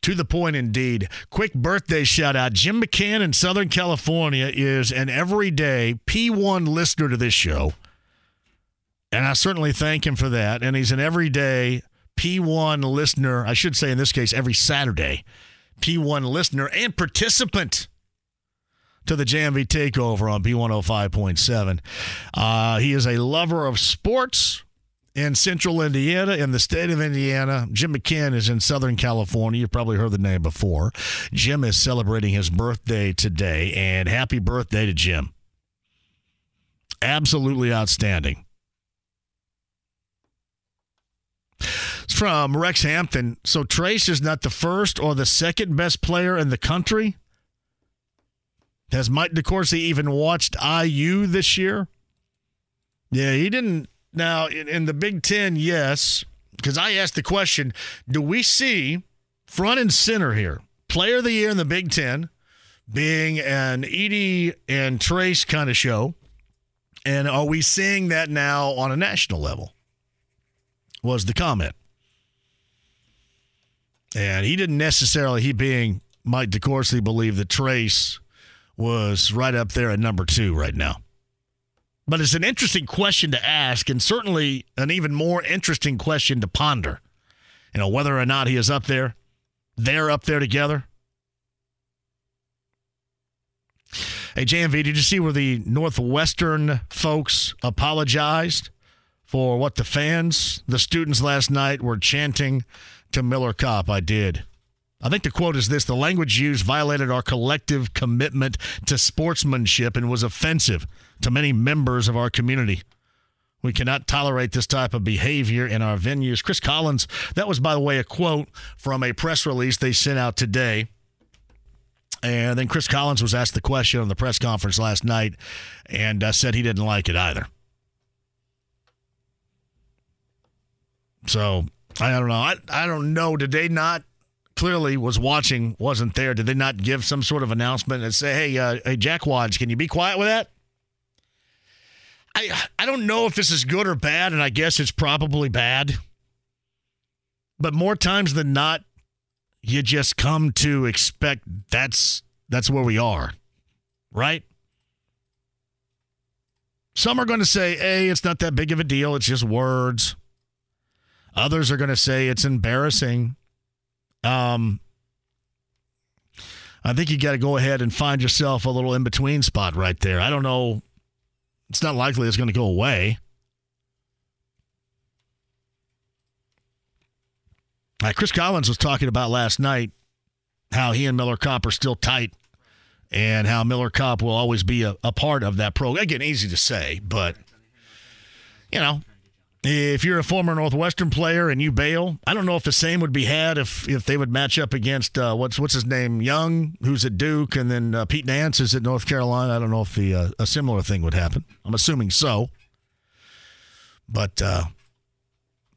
S9: To the point indeed. Quick birthday shout out. Jim McCann in Southern California is an everyday P1 listener to this show. And I certainly thank him for that. And he's an everyday P1 listener, I should say in this case, every Saturday, P1 listener and participant to the JMV Takeover on B105.7. Uh, he is a lover of sports in central Indiana, in the state of Indiana. Jim McCann is in Southern California. You've probably heard the name before. Jim is celebrating his birthday today, and happy birthday to Jim. Absolutely outstanding. It's from Rex Hampton. So Trayce is not the first or the second best player in the country. Has Mike DeCourcy even watched IU this year? Yeah, he didn't. Now, in, in the Big Ten, yes, because I asked the question do we see front and center here, player of the year in the Big Ten being an Edey and Trayce kind of show? And are we seeing that now on a national level? Was the comment. And he didn't necessarily, he being Mike DeCourcy, believe that Trayce was right up there at number two right now. But it's an interesting question to ask, and certainly an even more interesting question to ponder. You know, whether or not he is up there, they're up there together. Hey, JMV, did you see where the Northwestern folks apologized for what the fans, the students last night were chanting to Miller Kopp? I did. I think the quote is this The language used violated our collective commitment to sportsmanship and was offensive to many members of our community. We cannot tolerate this type of behavior in our venues. Chris Collins, that was, by the way, a quote from a press release they sent out today. And then Chris Collins was asked the question on the press conference last night and uh, said he didn't like it either. So I don't know. I, I don't know. Did they not clearly was watching, wasn't there? Did they not give some sort of announcement and say, hey, uh, hey, Jack Wads, can you be quiet with that? I I don't know if this is good or bad, and I guess it's probably bad. But more times than not, you just come to expect that's that's where we are. Right? Some are going to say, hey, it's not that big of a deal, it's just words. Others are going to say it's embarrassing. Um, I think you got to go ahead and find yourself a little in between spot right there. I don't know. It's not likely it's going to go away. Like Chris Collins was talking about last night how he and Miller Kopp are still tight and how Miller Kopp will always be a, a part of that program. Again, easy to say, but, you know, if you're a former Northwestern player and you bail, I don't know if the same would be had if if they would match up against uh, what's what's his name Young, who's at Duke, and then uh, Pete Nance is at North Carolina. I don't know if the uh, a similar thing would happen. I'm assuming so, but uh,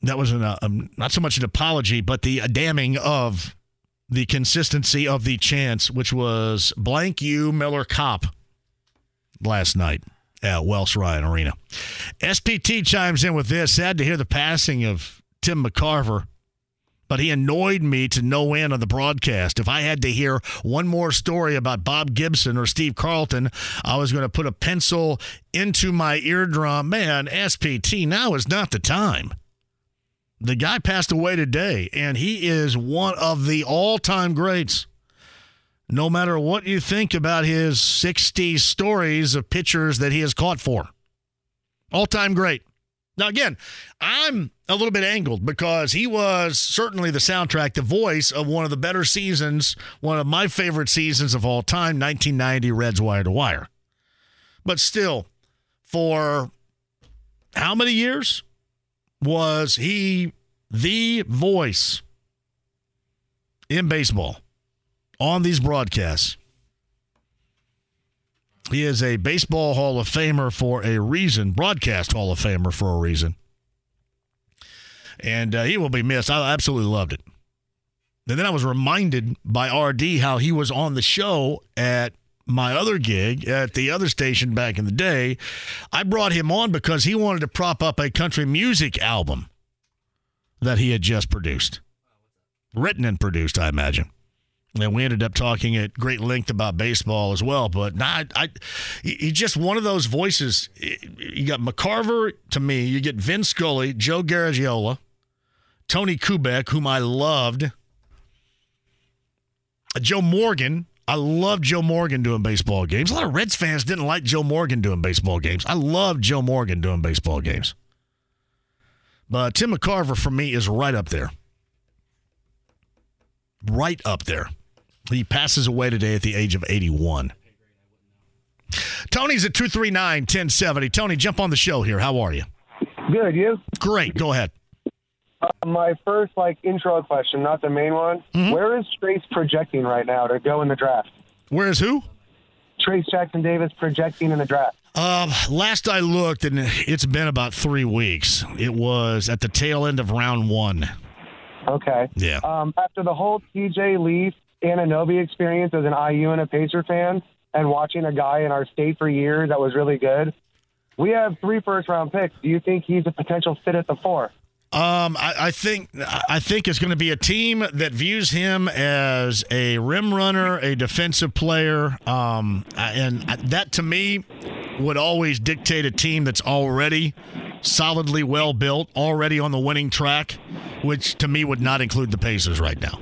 S9: that was an, uh, um, not so much an apology, but the damning of the consistency of the chance, which was blank you Miller Kopp last night at Welsh Ryan Arena. SPT chimes in with this. Sad to hear the passing of Tim McCarver, but he annoyed me to no end on the broadcast. If I had to hear one more story about Bob Gibson or Steve Carlton, I was going to put a pencil into my eardrum. Man, SPT, now is not the time. The guy passed away today, and he is one of the all time greats no matter what you think about his 60 stories of pitchers that he has caught for. All time great. Now, again, I'm a little bit angled because he was certainly the soundtrack, the voice of one of the better seasons, one of my favorite seasons of all time, 1990 Reds Wire to Wire. But still, for how many years was he the voice in baseball? On these broadcasts. He is a baseball Hall of Famer for a reason, broadcast Hall of Famer for a reason. And uh, he will be missed. I absolutely loved it. And then I was reminded by RD how he was on the show at my other gig at the other station back in the day. I brought him on because he wanted to prop up a country music album that he had just produced, written and produced, I imagine. And we ended up talking at great length about baseball as well. But nah, I, he's just one of those voices. You got McCarver to me. You get Vin Scully, Joe Garagiola, Tony Kubek, whom I loved, uh, Joe Morgan. I love Joe Morgan doing baseball games. A lot of Reds fans didn't like Joe Morgan doing baseball games. I love Joe Morgan doing baseball games. But Tim McCarver for me is right up there. Right up there. He passes away today at the age of 81. Tony's at 239 1070. Tony, jump on the show here. How are you?
S17: Good, you?
S9: Great. Go ahead.
S17: Uh, my first like intro question, not the main one.
S9: Mm-hmm.
S17: Where is Trayce projecting right now to go in the draft?
S9: Where is who?
S17: Trayce Jackson Davis projecting in the draft.
S9: Um, last I looked, and it's been about three weeks. It was at the tail end of round one.
S17: Okay.
S9: Yeah.
S17: Um, after the whole TJ Leaf Anunoby experience as an IU and a Pacer fan, and watching a guy in our state for years that was really good. We have three first round picks. Do you think he's a potential fit at the four?
S9: Um, I, I, think I think it's going to be a team that views him as a rim runner, a defensive player, um, and that to me would always dictate a team that's already solidly well built, already on the winning track, which to me would not include the Pacers right now.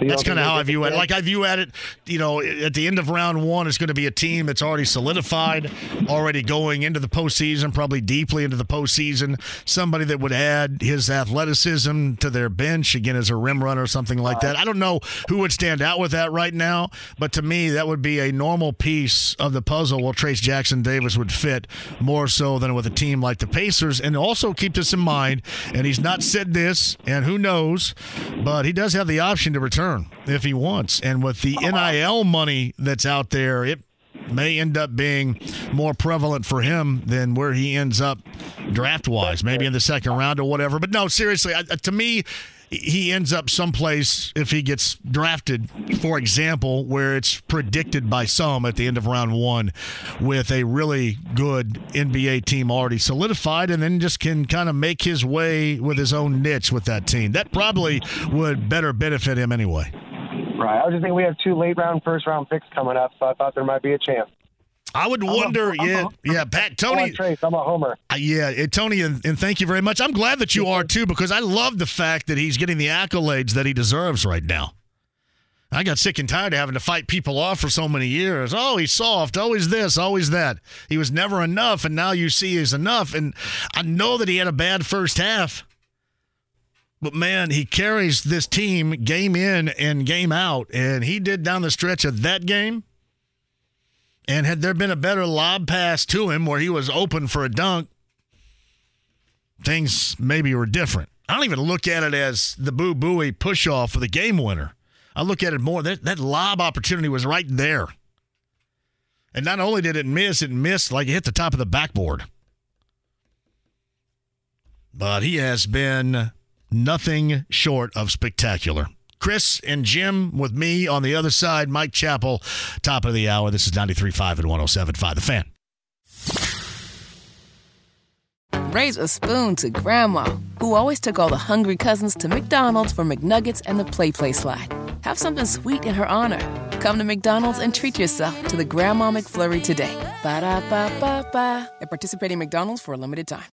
S9: That's kind of how I view it. Like I view at it, you know, at the end of round one, it's going to be a team that's already solidified, already going into the postseason, probably deeply into the postseason. Somebody that would add his athleticism to their bench again as a rim runner or something like that. I don't know who would stand out with that right now, but to me, that would be a normal piece of the puzzle Well, Trayce Jackson Davis would fit more so than with a team like the Pacers. And also keep this in mind, and he's not said this, and who knows, but he does have the option to return if he wants. And with the NIL money that's out there, it may end up being more prevalent for him than where he ends up draft wise, maybe in the second round or whatever. But no, seriously, I, to me, he ends up someplace if he gets drafted, for example, where it's predicted by some at the end of round one with a really good NBA team already solidified and then just can kind of make his way with his own niche with that team. That probably would better benefit him anyway.
S17: Right. I was just thinking we have two late round, first round picks coming up, so I thought there might be a chance.
S9: I would
S17: I'm
S9: wonder,
S17: a-
S9: yeah, yeah, Pat,
S17: I'm
S9: Tony,
S17: Trayce. I'm a homer.
S9: Uh, yeah, uh, Tony, and, and thank you very much. I'm glad that you are too, because I love the fact that he's getting the accolades that he deserves right now. I got sick and tired of having to fight people off for so many years. Oh, he's soft. Always this, always that. He was never enough, and now you see he's enough. And I know that he had a bad first half. But man, he carries this team game in and game out. And he did down the stretch of that game. And had there been a better lob pass to him where he was open for a dunk, things maybe were different. I don't even look at it as the Boo Buie push off for the game winner. I look at it more that that lob opportunity was right there. And not only did it miss, it missed like it hit the top of the backboard. But he has been nothing short of spectacular. Chris and Jim with me on the other side. Mike Chappell, top of the hour. This is 93.5 and 107.5. The fan.
S1: Raise a spoon to Grandma, who always took all the hungry cousins to McDonald's for McNuggets and the Play Play slide. Have something sweet in her honor. Come to McDonald's and treat yourself to the Grandma McFlurry today. Ba da ba ba ba. At participating McDonald's for a limited time.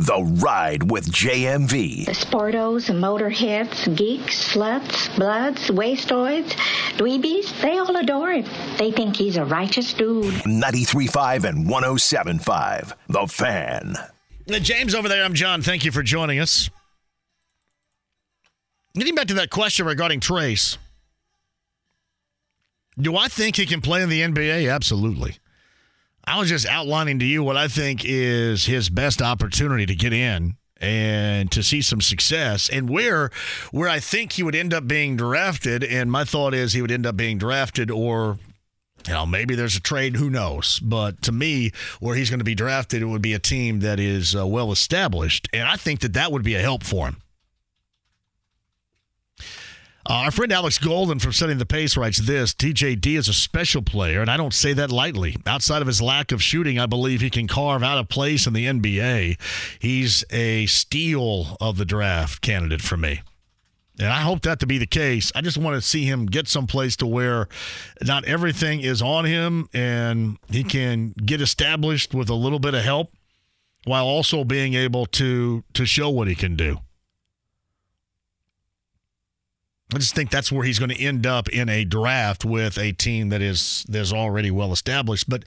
S8: The Ride with JMV.
S18: The sportos, the motorheads, geeks, sluts, bloods, wastoids, dweebies, they all adore him. They think he's a righteous dude.
S8: 93.5 and 107.5. The Fan.
S9: James over there, I'm John. Thank you for joining us. Getting back to that question regarding Trayce. Do I think he can play in the NBA? Absolutely. I was just outlining to you what I think is his best opportunity to get in and to see some success and where where I think he would end up being drafted. And my thought is he would end up being drafted or you know maybe there's a trade who knows? But to me where he's going to be drafted it would be a team that is uh, well established. And I think that that would be a help for him uh, our friend Alex Golden from Setting the Pace writes this TJD is a special player, and I don't say that lightly. Outside of his lack of shooting, I believe he can carve out a place in the NBA. He's a steal of the draft candidate for me. And I hope that to be the case. I just want to see him get someplace to where not everything is on him and he can get established with a little bit of help while also being able to to show what he can do. I just think that's where he's going to end up in a draft with a team that is that's already well established. But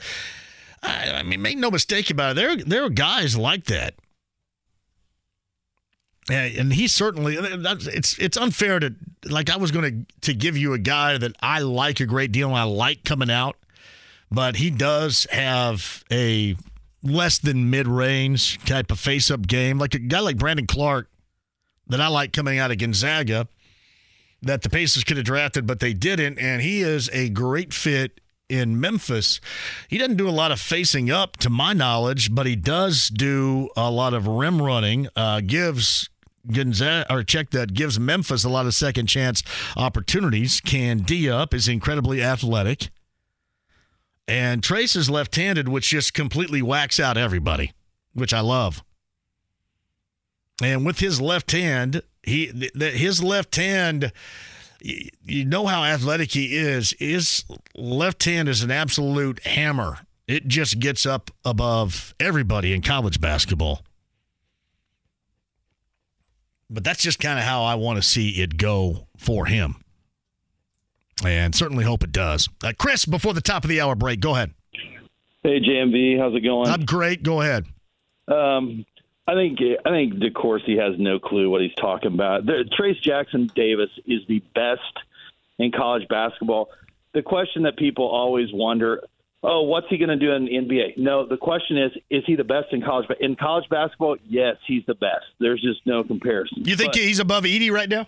S9: I, I mean, make no mistake about it. There, there are guys like that, and, he certainly. Uh, it's it's unfair to like. I was going to to give you a guy that I like a great deal and I like coming out, but he does have a less than mid range type of face up game, like a guy like Brandon Clarke that I like coming out of Gonzaga that the Pacers could have drafted, but they didn't. And he is a great fit in Memphis. He doesn't do a lot of facing up, to my knowledge, but he does do a lot of rim running, uh, gives Gonzaga or check that gives Memphis a lot of second chance opportunities. Can D up is incredibly athletic. And Trayce is left handed, which just completely whacks out everybody, which I love. And with his left hand, he th- his left hand, y- you know how athletic he is. His left hand is an absolute hammer. It just gets up above everybody in college basketball. But that's just kind of how I want to see it go for him. And certainly hope it does. Uh, Chris, before the top of the hour break, go ahead.
S19: Hey JMV, how's it going?
S9: I'm great. Go ahead.
S19: Um, I think I think DeCourcy has no clue what he's talking about. The, Trayce Jackson Davis is the best in college basketball. The question that people always wonder, oh, what's he going to do in the NBA? No, the question is, is he the best in college? But in college basketball, yes, he's the best. There's just no comparison.
S9: You think
S19: But
S9: he's above Edey right now?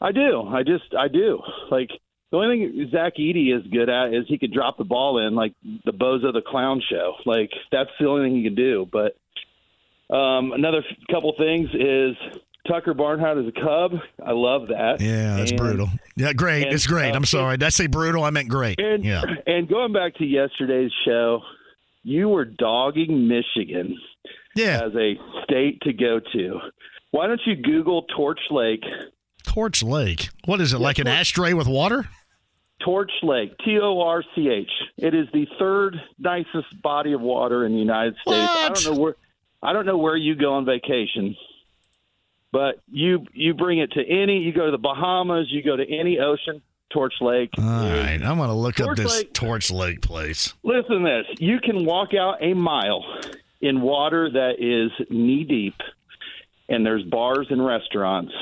S19: I do. I just I do. Like the only thing Zach Edey is good at is he could drop the ball in like the Bozo the Clown show. Like that's the only thing he can do. But um, another f- couple things is Tucker Barnhart is a Cub. I love that.
S9: Yeah, that's
S19: And-
S9: brutal. Yeah, great.
S19: and,
S9: it's great.
S19: uh,
S9: I'm sorry. Did I say brutal? I meant great.
S19: And,
S9: yeah.
S19: and going back to yesterday's show, you were dogging Michigan
S9: yeah.
S19: as a state to go to. Why don't you Google Torch Lake?
S9: Torch Lake. What is it? like an ashtray with water?
S19: Torch Lake, T O R C H. It is the third nicest body of water in the United States. I don't know where I don't know where you go on vacation, but you you bring it to any. You go to the Bahamas. You go to any ocean. Torch Lake.
S9: All right. I'm going to look up this
S19: Lake-
S9: Torch Lake place.
S19: Listen to this. You can walk out a mile in water that is knee deep, and there's bars and restaurants.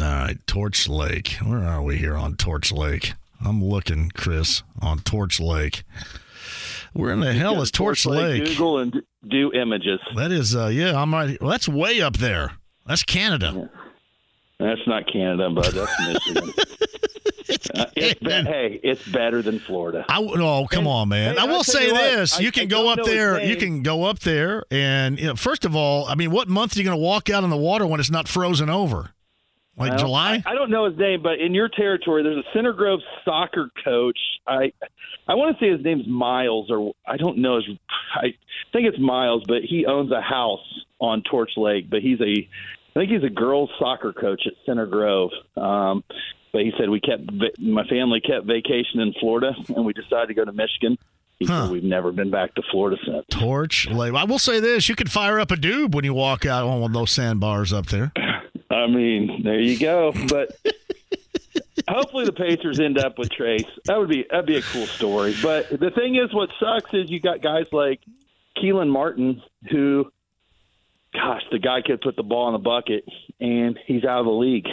S9: All right. Torch Lake. Where are we here on Torch Lake? I'm looking, Chris, on Torch Lake. Where in the hell is Torch, Lake?
S19: Google and do images.
S9: That is, uh, yeah, I'm right. Well, that's way up there. That's Canada.
S19: That's not Canada, bud. That's Michigan. Uh, it's be- hey, it's better than Florida.
S9: I oh come on, man!
S19: hey,
S9: I
S19: I'll
S9: say
S19: you
S9: this:
S19: I-
S9: you can
S19: I
S9: go up there. You can go up there, and you know, first of all, I mean, what month are you going to walk out in the water when it's not frozen over? Like
S19: Well,
S9: July?
S19: I, I don't know his name, but in your territory, there's a Center Grove soccer coach. I I want to say his name's Miles, or I don't know his. I think it's Miles, but he owns a house on Torch Lake. But he's a, I think he's a girls soccer coach at Center Grove. Um, but he said we kept my family kept vacation in Florida, and we decided to go to Michigan. Said we've never been back to Florida since.
S9: Torch Lake. I will say this: you could fire up a doob when you walk out on one of those sandbars up there.
S19: I mean, there you go. But hopefully the Pacers end up with Trayce. That would be that'd be a cool story. But the thing is, what sucks is you got guys like Kelan Martin, who, gosh, the guy could put the ball in the bucket, and he's out of the league.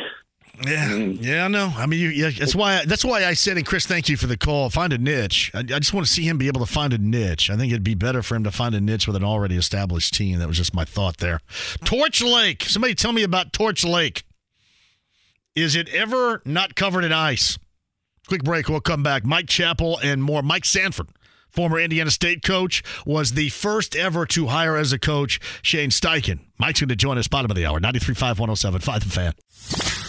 S9: Yeah, mm-hmm. yeah, I know. I mean, you, yeah, that's why. That's why I said, and Chris, thank you for the call. Find a niche. I, I just want to see him be able to find a niche. I think it'd be better for him to find a niche with an already established team. That was just my thought there. Torch Lake. Somebody tell me about Torch Lake. Is it ever not covered in ice? Quick break. We'll come back. Mike Chappell and more. Mike Sanford, former Indiana State coach, was the first ever to hire as a coach Shane Steichen. Mike's going to join us bottom of the hour. 93.5, 107.5 The Fan.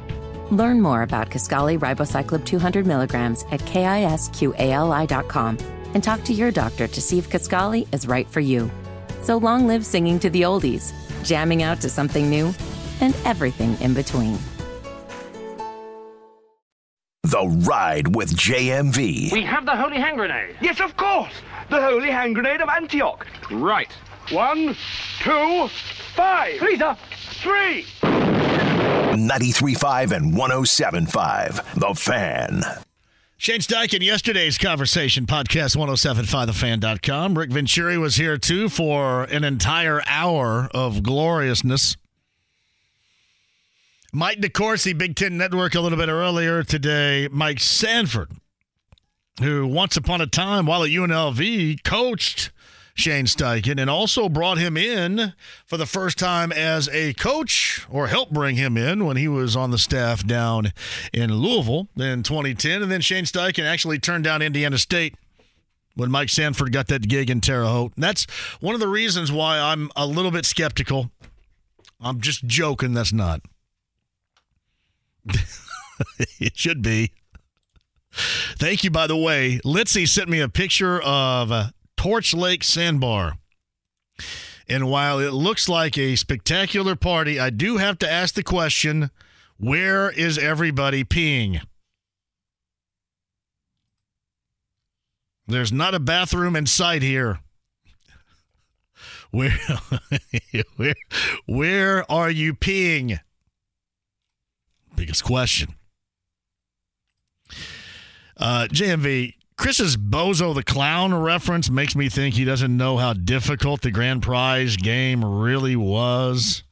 S14: Learn more about Kisqali Ribociclib 200 milligrams at kisqali.com and talk to your doctor to see if Kisqali is right for you. So long live singing to the oldies, jamming out to something new, and everything in between.
S8: The Ride with JMV.
S10: We have the holy hand grenade. Yes, of course. The holy hand grenade of Antioch. Right. One, two, five. Lisa, three.
S8: 93.5 and 107.5. The Fan.
S9: Shane Steichen, yesterday's conversation, podcast 1075thefan.com. Rick Venturi was here too for an entire hour of gloriousness. Mike DeCourcy, Big Ten Network, a little bit earlier today. Mike Sanford, who once upon a time, while at UNLV, coached Shane Steichen and also brought him in for the first time as a coach or helped bring him in when he was on the staff down in Louisville in 2010. And then Shane Steichen actually turned down Indiana State when Mike Sanford got that gig in Terre Haute. And that's one of the reasons why I'm a little bit skeptical. I'm just joking. That's not. it should be. Thank you, by the way. Litzy sent me a picture of uh, Torch Lake Sandbar. And while it looks like a spectacular party, I do have to ask the question where is everybody peeing? There's not a bathroom in sight here. Where, where, where are you peeing? Biggest question. Uh, JMV, Chris's Bozo the Clown reference makes me think he doesn't know how difficult the grand prize game really was.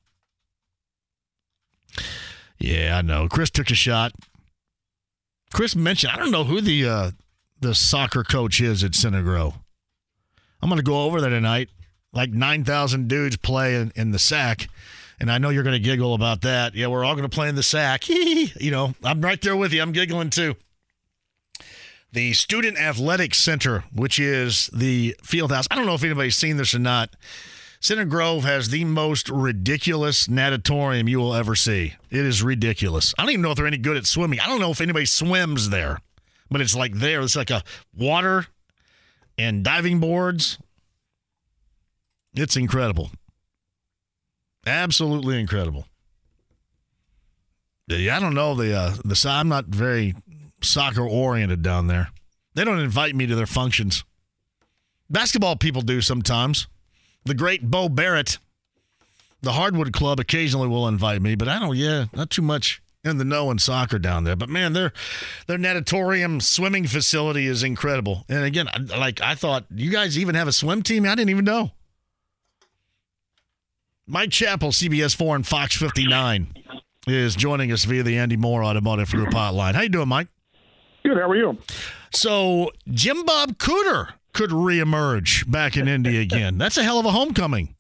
S9: Yeah, I know. Chris took a shot. Chris mentioned I don't know who the uh, the soccer coach is at Center Grove. I'm going to go over there tonight. Like 9,000 dudes play in, in the sack. And I know you're going to giggle about that. Yeah, we're all going to play in the sack. you know, I'm right there with you. I'm giggling too. The Student Athletic Center, which is the field house. I don't know if anybody's seen this or not. Center Grove has the most ridiculous natatorium you will ever see. It is ridiculous. I don't even know if they're any good at swimming. I don't know if anybody swims there, but it's like there. It's like a water and diving boards. It's incredible. Absolutely incredible. Yeah, I don't know the uh, the. I'm not very soccer oriented down there. They don't invite me to their functions. Basketball people do sometimes. The great Bo Barrett, the Hardwood Club, occasionally will invite me, but I don't. Yeah, not too much in the know in soccer down there. But man, their their natatorium swimming facility is incredible. And again, like I thought, you guys even have a swim team. I didn't even know. Mike Chappell, CBS 4 and Fox 59, is joining us via the Andy Mohr Automotive Group hotline. How you doing, Mike?
S20: Good. How are you?
S9: So Jim Bob Cooter could reemerge back in Indy again. That's a hell of a homecoming.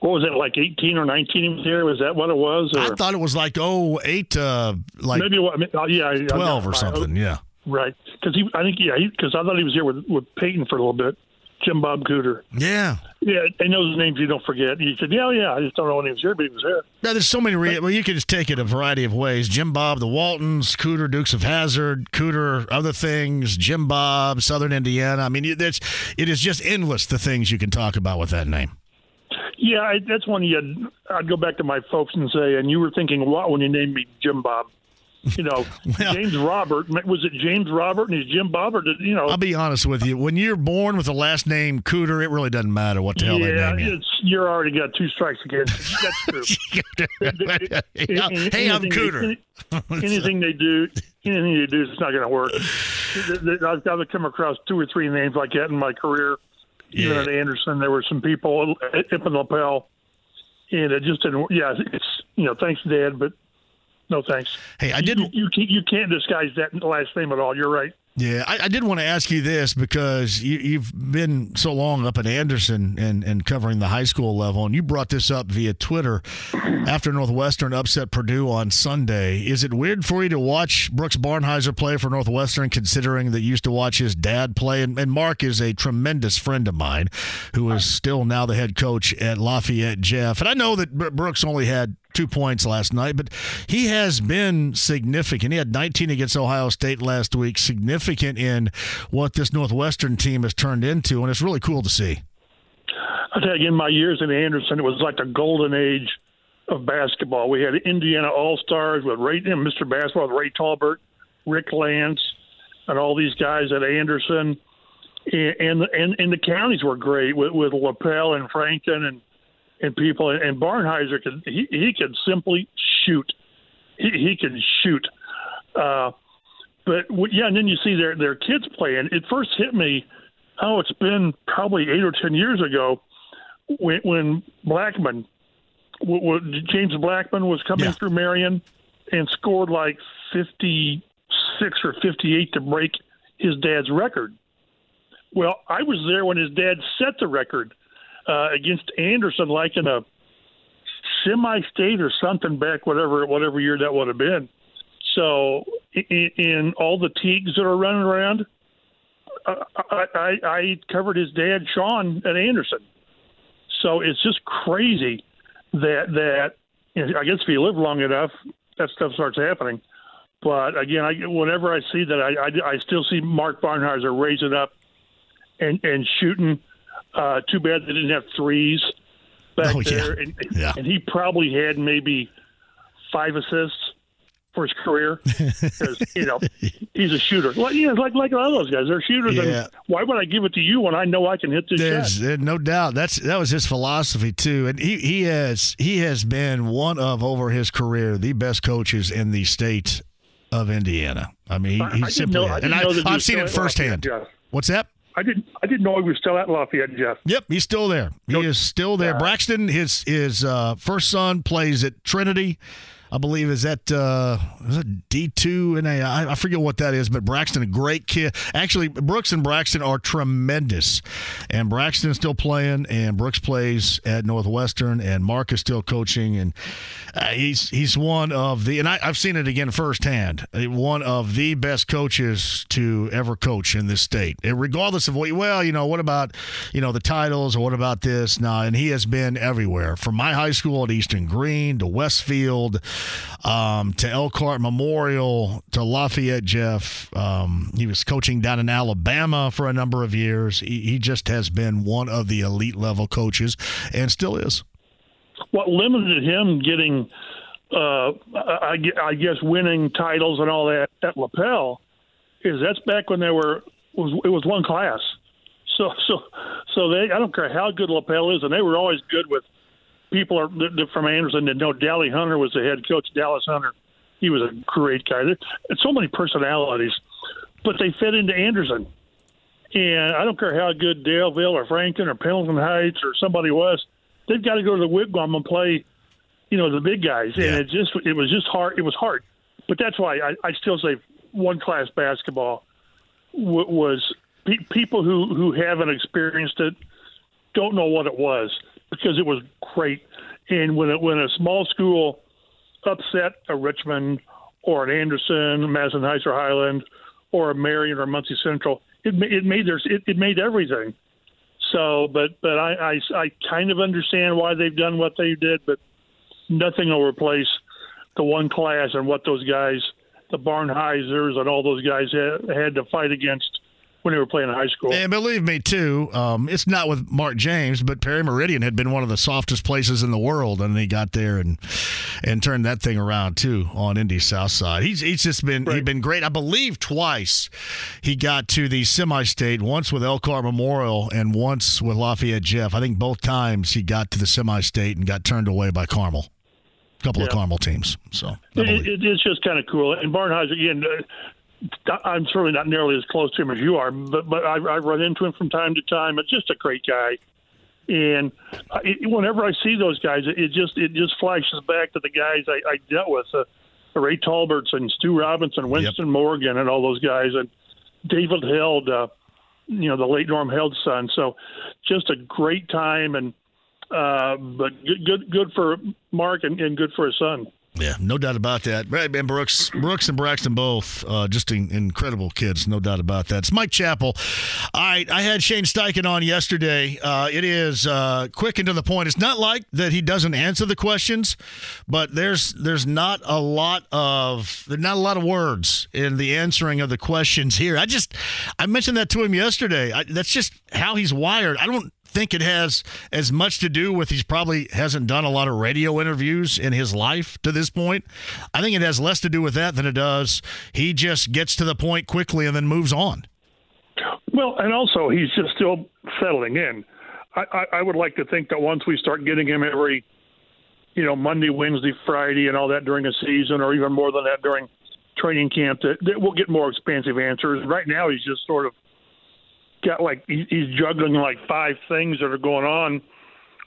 S20: What was it like, eighteen or nineteen? He was there. Was that what it was? Or?
S9: I thought it was like oh eight, uh, like
S20: maybe what? Uh, yeah,
S9: twelve or something. Yeah,
S20: right. Because he, I think, yeah, because I thought he was here with with Peyton for a little bit. Jim Bob Cooter.
S9: Yeah.
S20: Yeah, I know his names you don't forget. He said, yeah, yeah, I just don't know when he was here, but he was here.
S9: Now, there's so many, re- well, you can just take it a variety of ways. Jim Bob, the Waltons, Cooter, Dukes of Hazzard, Cooter, other things, Jim Bob, Southern Indiana. I mean, it's, it is just endless the things you can talk about with that name.
S20: Yeah, I, that's one you I'd go back to my folks and say, and you were thinking what when you named me Jim Bob? You know, well, James Robert. Was it James Robert and he's Jim Bob, or did you know?
S9: I'll be honest with you. When you're born with the last name Cooter, it really doesn't matter what the hell
S20: yeah,
S9: they name
S20: you. you're already got two strikes against. That's true.
S9: hey, I'm Cooter.
S20: They, anything they do, anything they do, it's not going to work. I've got to come across two or three names like that in my career. Even yeah. at Anderson, there were some people at Ippen Lapel, and it just didn't. Yeah, it's you know, thanks, Dad, but no thanks.
S9: Hey, I did.
S20: You, you, you can't disguise that last name at all. You're right.
S9: Yeah, I, I, did want to ask you this because you, have been so long up at Anderson and, and covering the high school level, and you brought this up via Twitter after Northwestern upset Purdue on Sunday. Is it weird for you to watch Brooks Barnhizer play for Northwestern, considering that you used to watch his dad play? And, and Mark is a tremendous friend of mine who is still now the head coach at Lafayette Jeff. And I know that Brooks only had two points last night, but he has been significant. He had 19 against Ohio State last week, significant in what this Northwestern team has turned into, and it's really cool to see.
S20: I tell you, in my years in Anderson, it was like the golden age of basketball. We had Indiana All Stars with Ray, Mr. Basketball with Ray Tolbert, Rick Lance, and all these guys at Anderson. And and and the counties were great with, with Lapel and Franklin and and people. And Barnhizer can he he can simply shoot. He, he can shoot. Uh, but yeah, and then you see their their kids playing. It first hit me. Oh, it's been probably eight or ten years ago when when Blackman, w- w- James Blackman was coming yeah. through Marion, and scored like 56 or 58 to break his dad's record. Well, I was there when his dad set the record uh, against Anderson, like in a semi-state or something back, whatever whatever year that would have been. So, in, in all the Teagues that are running around, I, I, I covered his dad, Sean, at Anderson. So it's just crazy that that I guess if you live long enough, that stuff starts happening. But again, I, whenever I see that, I, I, I still see Mark Barnhizer raising up and and shooting. Uh, too bad they didn't have threes back
S9: Oh, yeah.
S20: there, and,
S9: Yeah.
S20: and he probably had maybe five assists for his career because you know he's a shooter. Like yeah, like like a lot of those guys, they're shooters.
S9: Yeah.
S20: And why would I give it to you when I know I can hit this
S9: There's
S20: shot?
S9: no doubt that's that was his philosophy too, and he he has he has been one of over his career the best coaches in the state of Indiana. I mean, he,
S20: I- I
S9: he
S20: didn't
S9: simply
S20: know-
S9: and I,
S20: know that he
S9: I've seen it firsthand. What's that?
S20: I didn't I didn't know he was still at Lafayette, Jeff.
S9: Yep, he's still there. He is still there. Braxton, his his uh, first son plays at Trinity. I believe is that uh, D two and a I, I forget what that is, but Braxton a great kid. Actually, Brooks and Braxton are tremendous, and Braxton is still playing, and Brooks plays at Northwestern, and Mark is still coaching, and uh, he's he's one of the and I, I've seen it again firsthand. uh, One of the best coaches to ever coach in this state, And regardless of what. Well, you know, what about you know the titles or what about this? Now, and he has been everywhere from my high school at Eastern Green to Westfield um, to Elkhart Memorial to Lafayette. Jeff, um, he was coaching down in Alabama for a number of years. He, he just has been one of the elite level coaches, and still is.
S20: What limited him getting, uh, I, I guess, winning titles and all that at Lapel is that's back when there were was it was one class. So so so they I don't care how good Lapel is, and they were always good with people are, from Anderson that know Dally Hunter was the head coach. Dallas Hunter, he was a great guy. There, it's so many personalities, but they fit into Anderson. And I don't care how good Daleville or Franklin or Pendleton Heights or somebody was, they've got to go to the Wigwam and play, you know, the big guys. And it just it was just hard. It was hard. But that's why I, I still say one class basketball w- was pe- people who who haven't experienced it don't know what it was because it was great. And when it, when a small school upset a Richmond or an Anderson, Madison Heights or Highland, or a Marion or Muncie Central, it it made their it, it made everything. So, but but I, I I kind of understand why they've done what they did, but nothing will replace the one class and what those guys, the Barnhizers and all those guys had, had to fight against when they were playing in high school.
S9: And believe me, too, um, it's not with Mark James, but Perry Meridian had been one of the softest places in the world, and he got there and and turned that thing around too on Indy's South Side. He's he's just been he's been great. I believe twice he got to the semi-state, once with Elkhart Memorial and once with Lafayette Jeff. I think both times he got to the semi-state and got turned away by Carmel, a couple of Carmel teams. So
S20: It, it, it's just kind of cool. And Barnhizer, again, uh, I'm certainly not nearly as close to him as you are, but but I, I run into him from time to time. It's just a great guy, and I, it, whenever I see those guys, it, it just it just flashes back to the guys I, I dealt with, uh, Ray Tolberts and Stu Robinson, Winston Morgan, and all those guys, and David Held, uh, you know, the late Norm Held's son. So, just a great time, and uh, but good good good for Mark and, and good for his son.
S9: Yeah, no doubt about that. Brad and Brooks, Brooks and Braxton both uh, just in, incredible kids, no doubt about that. It's Mike Chappell. All right, I had Shane Steichen on yesterday. Uh, it is uh, quick and to the point. It's not like that he doesn't answer the questions, but there's there's not a lot of not a lot of words in the answering of the questions here. I just I mentioned that to him yesterday. I, that's just how he's wired. I don't think it has as much to do with he's probably hasn't done a lot of radio interviews in his life to this point. I think it has less to do with that than it does he just gets to the point quickly and then moves on.
S20: Well, and also he's just still settling in. I, I, I would like to think that once we start getting him every, you know, Monday, Wednesday, Friday, and all that during a season, or even more than that during training camp, that, that we'll get more expansive answers. Right now, he's just sort of got like he's juggling like five things that are going on.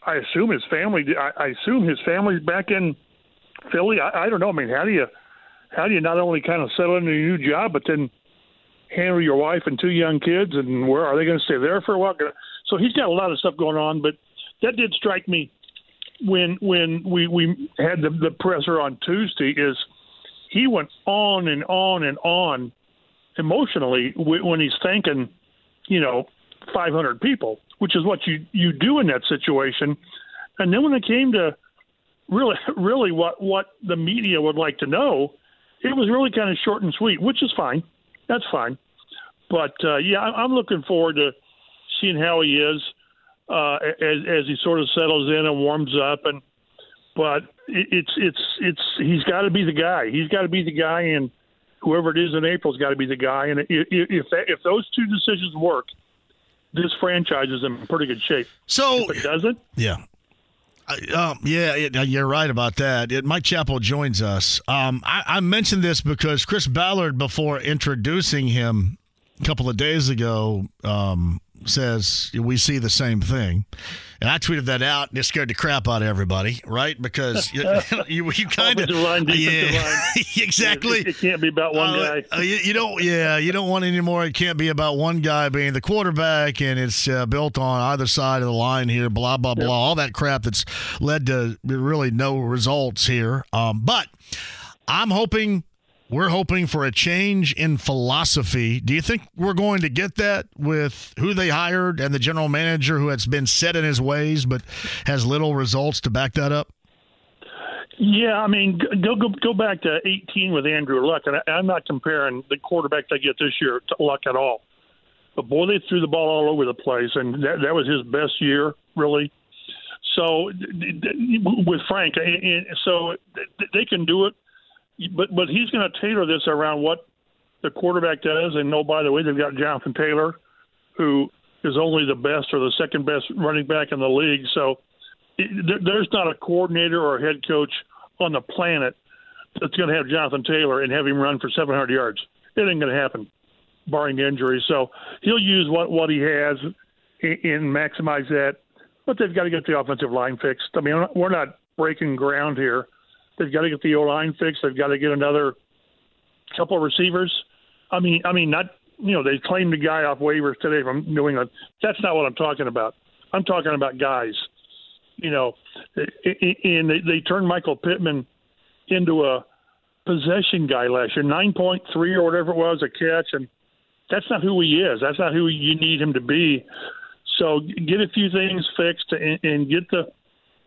S20: I assume his family. I, assume his family's back in Philly. I, I don't know. I mean, how do you how do you not only kind of settle into your new job, but then handle your wife and two young kids, and where are they going to stay there for a while? So he's got a lot of stuff going on, but that did strike me when when we we had the, the presser on Tuesday. Is he went on and on and on emotionally when he's thanking, you know, 500 people, which is what you you do in that situation. And then when it came to really really what what the media would like to know, it was really kind of short and sweet, which is fine. That's fine. But uh, yeah, I'm looking forward to seeing how he is uh, as, as he sort of settles in and warms up. And but it, it's it's it's he's got to be the guy. He's got to be the guy, and whoever it is in April's got to be the guy. And if if, those two decisions work, this franchise is in pretty good shape.
S9: So
S20: if it doesn't,
S9: yeah. Um, yeah, it, you're right about that. It, Mike Chappell joins us. Um, I, I mentioned this because Chris Ballard, before introducing him a couple of days ago, um, says we see the same thing. And I tweeted that out, and it scared the crap out of everybody, right? Because you, you, you kind of yeah, exactly.
S20: It, it, can't be about one
S9: uh,
S20: guy.
S9: Uh, you, you, don't, yeah, you don't want anymore. It can't be about one guy being the quarterback, and it's uh, built on either side of the line here. Blah blah blah. All that crap that's led to really no results here. Um, but I'm hoping we're hoping for a change in philosophy. Do you think we're going to get that with who they hired and the general manager who has been set in his ways but has little results to back that up?
S20: Yeah, I mean, go go go back to 18 with Andrew Luck, and I, I'm not comparing the quarterback they get this year to Luck at all. But boy, they threw the ball all over the place, and that that was his best year, really. So with Frank, so they can do it but but he's going to tailor this around what the quarterback does. And no, by the way, they've got Jonathan Taylor, who is only the best or the second best running back in the league. So it, there's not a coordinator or a head coach on the planet that's going to have Jonathan Taylor and have him run for 700 yards. It ain't going to happen, barring injury. So he'll use what what he has and maximize that. But they've got to get the offensive line fixed. I mean, we're not breaking ground here. They've got to get the O line fixed. They've got to get another couple of receivers. I mean, I mean, not you know they claimed a guy off waivers today from New England. That's not what I'm talking about. I'm talking about guys. You know, and they, they turned Michael Pittman into a possession guy last year, nine point three or whatever it was a catch, and that's not who he is. That's not who you need him to be. So get a few things fixed and, and get the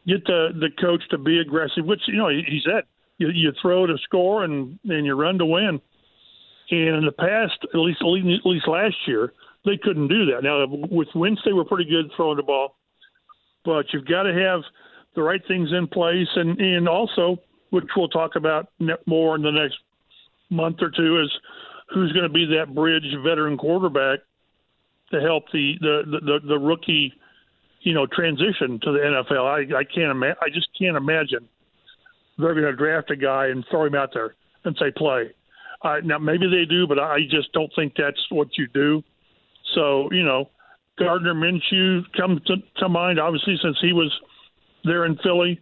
S20: get the the coach to be aggressive, which you know he, he said you, you throw to score and and you run to win. And in the past, at least at least last year, they couldn't do that. Now with Wentz, they were pretty good throwing the ball, but you've got to have the right things in place, and and also, which we'll talk about more in the next month or two, is who's going to be that bridge veteran quarterback to help the the the, the rookie you know, transition to the NFL. I, I can't ima- I just can't imagine they're going to draft a guy and throw him out there and say play. Uh, now maybe they do, but I just don't think that's what you do. So you know, Gardner Minshew comes to, to mind, obviously since he was there in Philly,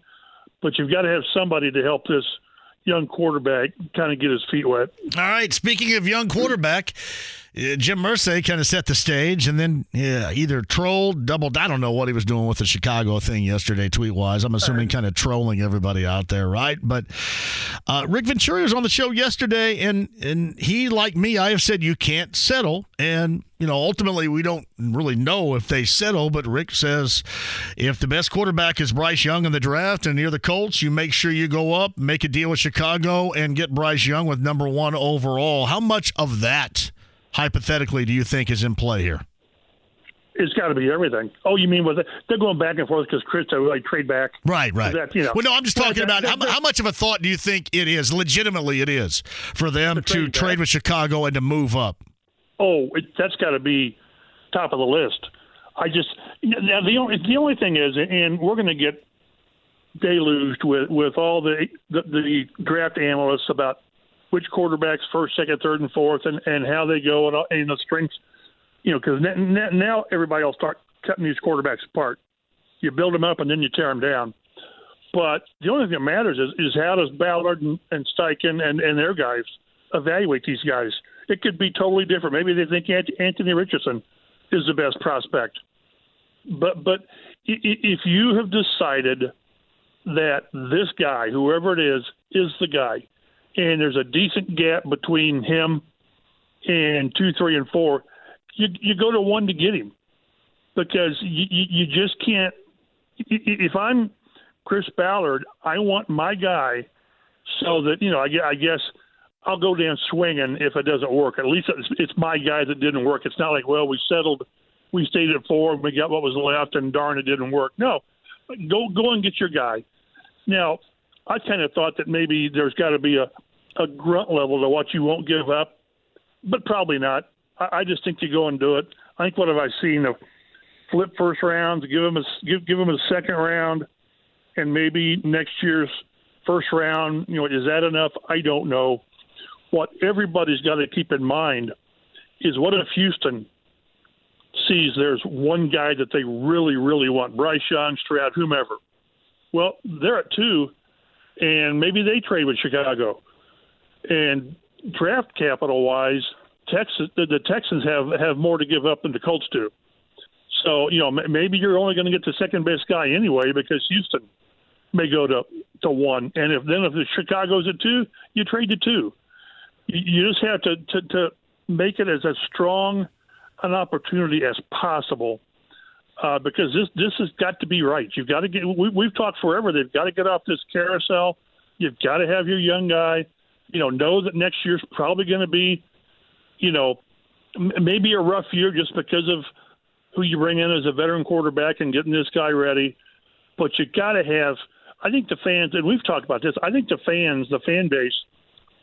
S20: but you've got to have somebody to help this young quarterback kind of get his feet wet.
S9: All right. Speaking of young quarterback, Jim Irsay kind of set the stage and then yeah, either trolled, doubled. I don't know what he was doing with the Chicago thing yesterday, tweet wise. I'm assuming kind of trolling everybody out there, right? But uh, Rick Venturi was on the show yesterday, and and he, like me, I have said you can't settle, and you know ultimately we don't really know if they settle. But Rick says if the best quarterback is Bryce Young in the draft and you're the Colts, you make sure you go up, make a deal with Chicago, and get Bryce Young with number one overall. How much of that? Hypothetically do you think is in play here?
S20: It's got to be everything. Oh, you mean with it? They're going back and forth because Chris uh, like trade back.
S9: Right, right.
S20: That, you know,
S9: well, no, I'm just talking about how, how, much of a thought do you think it is, legitimately it is, for them to trade, trade with Chicago and to move up?
S20: Oh, it, that's got to be top of the list. I just now the only the only thing is, and we're going to get deluged with with all the, the the draft analysts about which quarterbacks first, second, third, and fourth, and, and how they go and, uh, and the strengths. You know, because now everybody will start cutting these quarterbacks apart. You build them up and then you tear them down. But the only thing that matters is, is how does Ballard and, and Steichen and, and their guys evaluate these guys? It could be totally different. Maybe they think Anthony Richardson is the best prospect. But but if you have decided that this guy, whoever it is, is the guy, and there's a decent gap between him and two, three, and four, you you go to one to get him because you you just can't. If I'm Chris Ballard, I want my guy so that you know I, I guess I'll go down swinging if it doesn't work. At least it's, it's my guy that didn't work. It's not like well we settled, we stayed at four, and we got what was left, and darn it didn't work. No, go go and get your guy. Now I kind of thought that maybe there's got to be a a grunt level to what you won't give up, but probably not. I, I just think you go and do it. I think what have I seen of flip first rounds, give them a give give them a second round and maybe next year's first round, you know, is that enough? I don't know. What everybody's got to keep in mind is what if Houston sees there's one guy that they really, really want, Bryce Young, Stroud, whomever. Well, they're at two, and maybe they trade with Chicago. And draft capital wise, Texas, the, the Texans have have more to give up than the Colts do. So you know maybe you're only going to get the second best guy anyway because Houston may go to to one. And if then if the Chicago's at two, you trade to two. You, you just have to, to to make it as a strong an opportunity as possible. Uh, because this this has got to be right. You've got to get. We, we've talked forever. They've got to get off this carousel. You've got to have your young guy. You know, know that next year's probably going to be, you know, m- maybe a rough year just because of who you bring in as a veteran quarterback and getting this guy ready. But you got to have I think the fans, and we've talked about this, I think the fans, the fan base,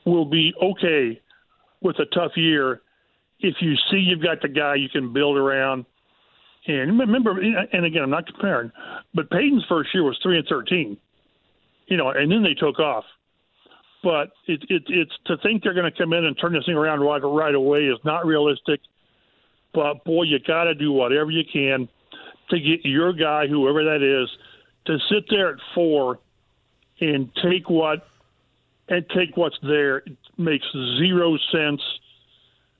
S20: will be okay with a tough year if you see you've got the guy you can build around. And remember, and again, I'm not comparing, but Peyton's first year was three and thirteen, you know, and then they took off. But it, it, it's to think they're going to come in and turn this thing around right, right away is not realistic. But boy, you got to do whatever you can to get your guy, whoever that is, to sit there at four and take what and take what's there it makes zero sense.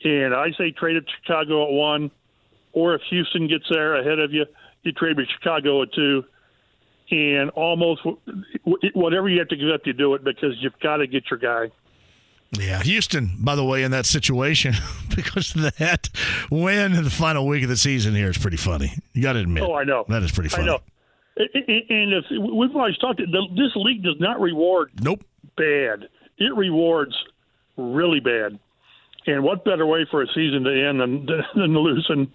S20: And I say trade at Chicago at one, or if Houston gets there ahead of you, you trade with Chicago at two. And almost whatever you have to give up, you do it because you've got to get your guy.
S9: Yeah, Houston, by the way, in that situation, because of that win in the final week of the season here is pretty funny. You got to admit.
S20: Oh, I know.
S9: That is pretty funny.
S20: I know. And if we've always talked, this league does not reward
S9: nope
S20: bad. It rewards really bad. And what better way for a season to end than than losing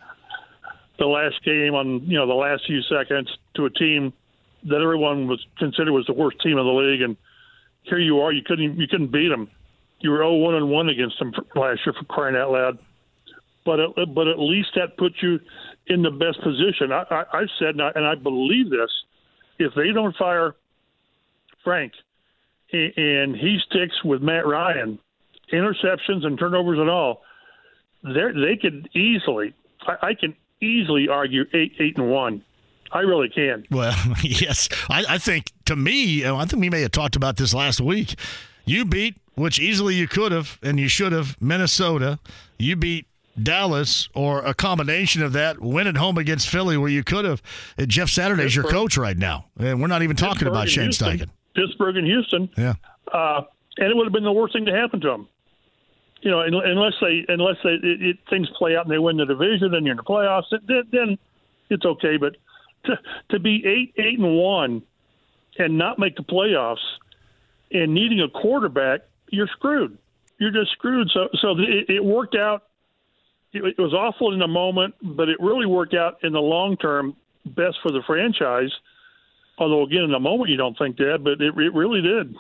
S20: the last game on you know the last few seconds to a team that everyone was considered was the worst team in the league, and here you are, you couldn't you couldn't beat them. You were 0 1 and 1 against them last year for crying out loud. But at, but at least that puts you in the best position. I, I, I've said, and I, and I believe this: if they don't fire Frank and he sticks with Matt Ryan, interceptions and turnovers and all, they they could easily. I, I can easily argue eight eight and one. I really can.
S9: Well, yes, I, I think to me, I think we may have talked about this last week. You beat, which easily you could have and you should have, Minnesota. You beat Dallas or a combination of that, win at home against Philly where you could have. Jeff Saturday's your coach right now, and we're not even talking
S20: Pittsburgh
S9: about Shane
S20: Houston.
S9: Steichen.
S20: Pittsburgh and Houston.
S9: Yeah.
S20: Uh, and it would have been the worst thing to happen to them. You know, unless they unless they it, it, things play out and they win the division and you're in the playoffs, then, then it's okay. But to to be eight eight and one and not make the playoffs and needing a quarterback, you're screwed. You're just screwed. So so it, it worked out it, was awful in the moment, but it really worked out in the long term best for the franchise. Although again, in the moment you don't think that, but it, it really did.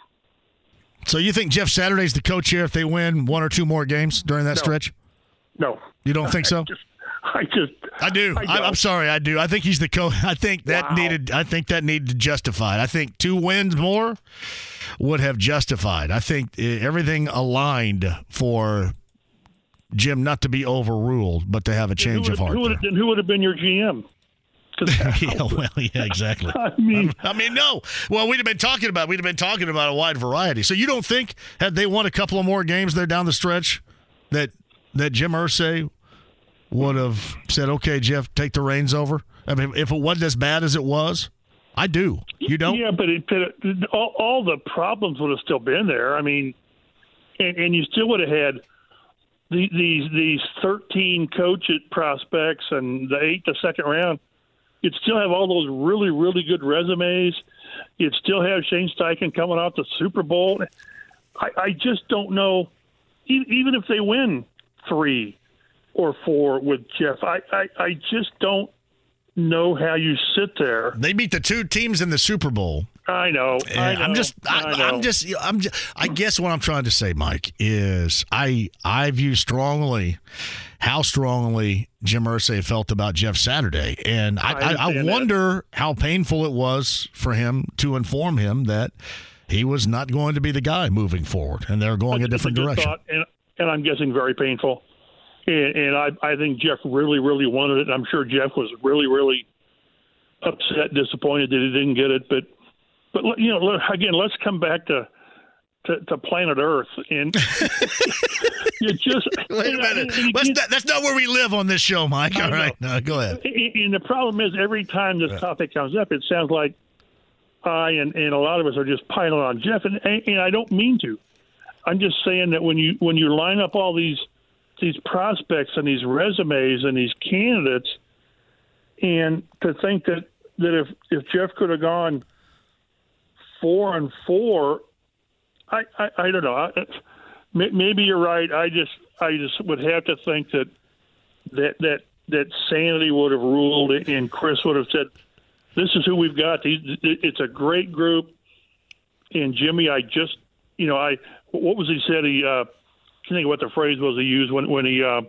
S9: So you think Jeff Saturday's the coach here if they win one or two more games during that
S20: No.
S9: stretch?
S20: No,
S9: You don't think so?
S20: I just
S9: I do.
S20: I
S9: I
S20: don't.
S9: am sorry, I do. I think he's the coach. I think that
S20: Wow.
S9: needed. I think that needed to justify it. I think two wins more would have justified. I think eh, everything aligned for Jim not to be overruled, but to have a change of heart.
S20: who would, who would have been your GM?
S9: yeah, well, yeah, exactly.
S20: I mean,
S9: I mean, no. Well, we'd have been talking about we'd have been talking about a wide variety. So you don't think had they won a couple of more games there down the stretch that that Jim Irsay would have said, "Okay, Jeff, take the reins over." I mean, if it wasn't as bad as it was, I do. You don't?
S20: Yeah, but it, it, all, all the problems would have still been there. I mean, and, and you still would have had the, these these thirteen coach prospects and the eight the second round. You'd still have all those really really good resumes. You'd still have Shane Steichen coming off the Super Bowl. I, I just don't know. Even if they win three or four with Jeff, I, I, I just don't know how you sit there.
S9: They beat the two teams in the Super Bowl.
S20: I know. I
S9: I'm just, I. I'm just, I'm just, I guess what I'm trying to say, Mike, is I, I view strongly how strongly Jim Irsay felt about Jeff Saturday, and I,
S20: I
S9: I,
S20: understand that.
S9: wonder how painful it was for him to inform him that he was not going to be the guy moving forward, and they're going a different direction.
S20: thought, and, and I'm guessing very painful. And, and I, I think Jeff really, really wanted it. And I'm sure Jeff was really, really upset, disappointed that he didn't get it. But, but you know, again, let's come back to to, to planet Earth, and you just
S9: Wait a minute. Let's not, that's not where we live on this show, Mike.
S20: I
S9: All
S20: know.
S9: right, no, go ahead.
S20: And the problem is, every time this topic comes up, it sounds like I and, and a lot of us are just piling on Jeff, and, and I don't mean to. I'm just saying that when you when you line up all these these prospects and these resumes and these candidates, and to think that that if if Jeff could have gone four and four, I I, I don't know. I, maybe you're right. I just I just would have to think that that that that sanity would have ruled, and Chris would have said, "This is who we've got. It's a great group." And Jimmy, I just, you know, I what was he said? He, uh, I think of what the phrase was he used when when he uh,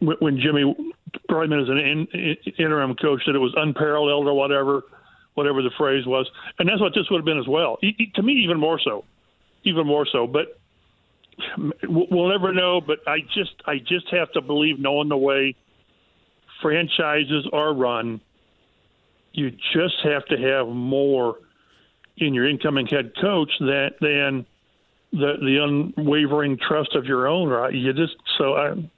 S20: when, Jimmy brought him as an in, interim coach that it was unparalleled or whatever, whatever the phrase was, and that's what this would have been as well. E- e- to me, even more so, even more so. But we'll never know. But I just I just have to believe, knowing the way franchises are run, you just have to have more in your incoming head coach that than the the unwavering trust of your own. Right? You just so I.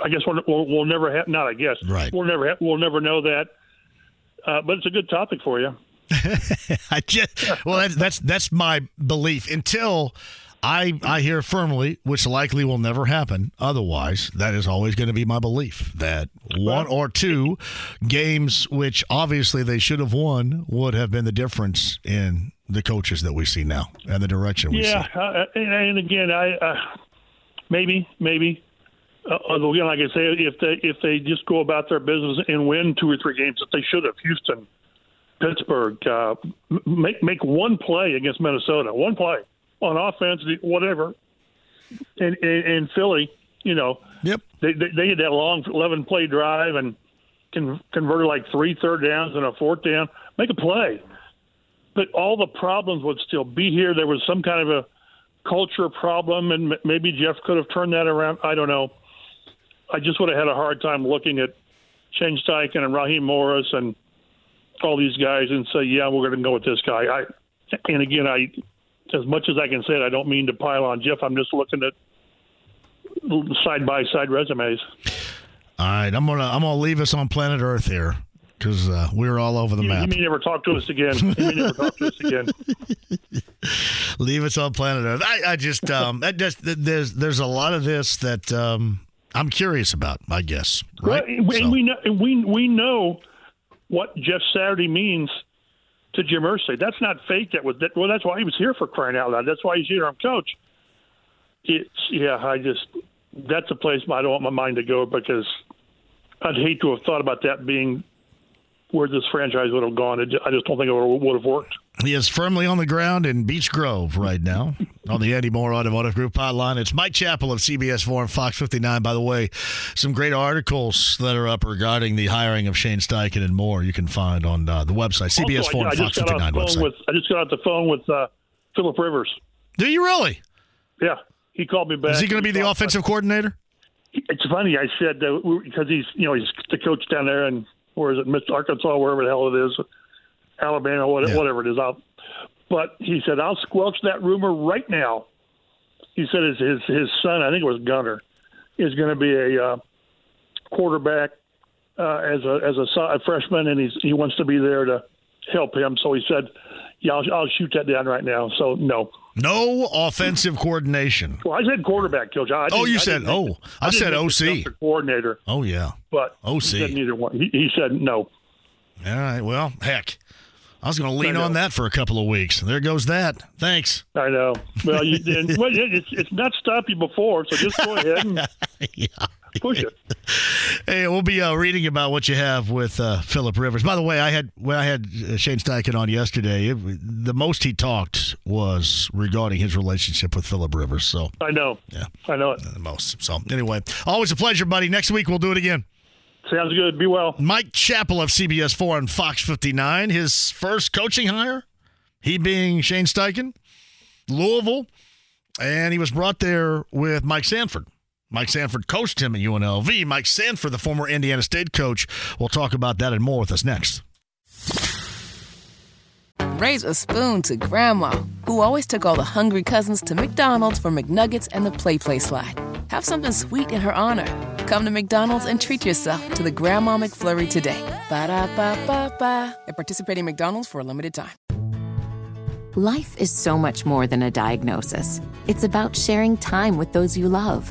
S20: I guess we'll, we'll, we'll never have. Not I guess.
S9: Right.
S20: We'll never. Ha- we'll never know that. Uh, but it's a good topic for you.
S9: I just well, that's that's that's my belief until. I, I hear firmly, which likely will never happen. Otherwise, that is always going to be my belief that one or two games, which obviously they should have won, would have been the difference in the coaches that we see now and the direction we
S20: yeah,
S9: see.
S20: uh, and, and again, I uh, maybe maybe. Uh, although again, like I say, if they if they just go about their business and win two or three games that they should have, Houston, Pittsburgh, uh, make make one play against Minnesota, one play on offense, whatever, and and, and Philly, you know,
S9: yep,
S20: they, they they had that long eleven play drive and con- converted like three third downs and a fourth down. Make a play, but all the problems would still be here. There was some kind of a culture problem, and m- maybe Jeff could have turned that around. I don't know. I just would have had a hard time looking at Shane Steichen and Raheem Morris and all these guys and say, "Yeah, we're going to go with this guy." I and again, I as much as I can say it, I don't mean to pile on Jeff. I'm just looking at side by side resumes.
S9: All right, I'm gonna I'm gonna leave us on planet Earth here because uh, we're all over the
S20: You,
S9: map.
S20: you may never talk to us again. You may never talk to us again.
S9: leave us on planet Earth. I, I just um, that just there's there's a lot of this that um, I'm curious about. I guess right.
S20: Well,
S9: So-
S20: we know we we know what Jeff Saturday means to Jim Irsay. That's not fake. That was that, well. That's why he was here for crying out loud. That's why he's here. I'm coach. It's yeah. I just that's a place I don't want my mind to go because I'd hate to have thought about that being where this franchise would have gone. I just don't think it would have worked.
S9: He is firmly on the ground in Beech Grove right now on the Andy Mohr Automotive Group hotline. It's Mike Chappell of CBS 4 and Fox 59. By the way, some great articles that are up regarding the hiring of Shane Steichen and more you can find on uh, the website, CBS
S20: Also,
S9: 4
S20: I,
S9: and
S20: I
S9: Fox 59
S20: off the phone
S9: website.
S20: with I just got off the phone with uh, Philip Rivers.
S9: Do you really?
S20: Yeah, he called me back.
S9: Is he going to be the offensive coordinator?
S20: It's funny. I said that because he's you know he's the coach down there, and Where is it? Miss Arkansas, wherever the hell it is, Alabama, whatever,
S9: Yeah.
S20: whatever it is. I'll, but he said, I'll squelch that rumor right now. He said his his, his son, I think it was Gunner, is going to be a uh, quarterback uh, as a as a, a freshman, and he's he wants to be there to help him. So he said, "Yeah, I'll, I'll shoot that down right now." So no.
S9: No offensive coordination.
S20: Well, I said quarterback, Coach. I
S9: Oh, you
S20: I
S9: said oh. I
S20: didn't
S9: said OC.
S20: coordinator,
S9: Oh yeah.
S20: but
S9: OC.
S20: He said neither one. He, he said no.
S9: All right. Well, heck. I was going to lean on that for a couple of weeks. There goes that. Thanks.
S20: I know. Well, you, and, well, it- it's it's not stopped you before, so just go ahead and push it.
S9: Hey, we'll be uh, reading about what you have with uh, Philip Rivers. By the way, I had when I had uh, Shane Steichen on yesterday, it, the most he talked was regarding his relationship with Philip Rivers. So
S20: I know.
S9: Yeah,
S20: I know it.
S9: the most. So anyway, always a pleasure, buddy. Next week we'll do it again.
S20: Sounds good. Be well.
S9: Mike Chappell of CBS Four and Fox 59. His first coaching hire, he being Shane Steichen, Louisville, and he was brought there with Mike Sanford. Mike Sanford coached him at UNLV. Mike Sanford, the former Indiana State coach, we'll talk about that and more with us next.
S1: Raise a spoon to Grandma, who always took all the hungry cousins to McDonald's for McNuggets and the Play Play slide. Have something sweet in her honor. Come to McDonald's and treat yourself to the Grandma McFlurry today. Ba da ba ba ba. At participating McDonald's for a limited time.
S14: Life is so much more than a diagnosis. It's about sharing time with those you love,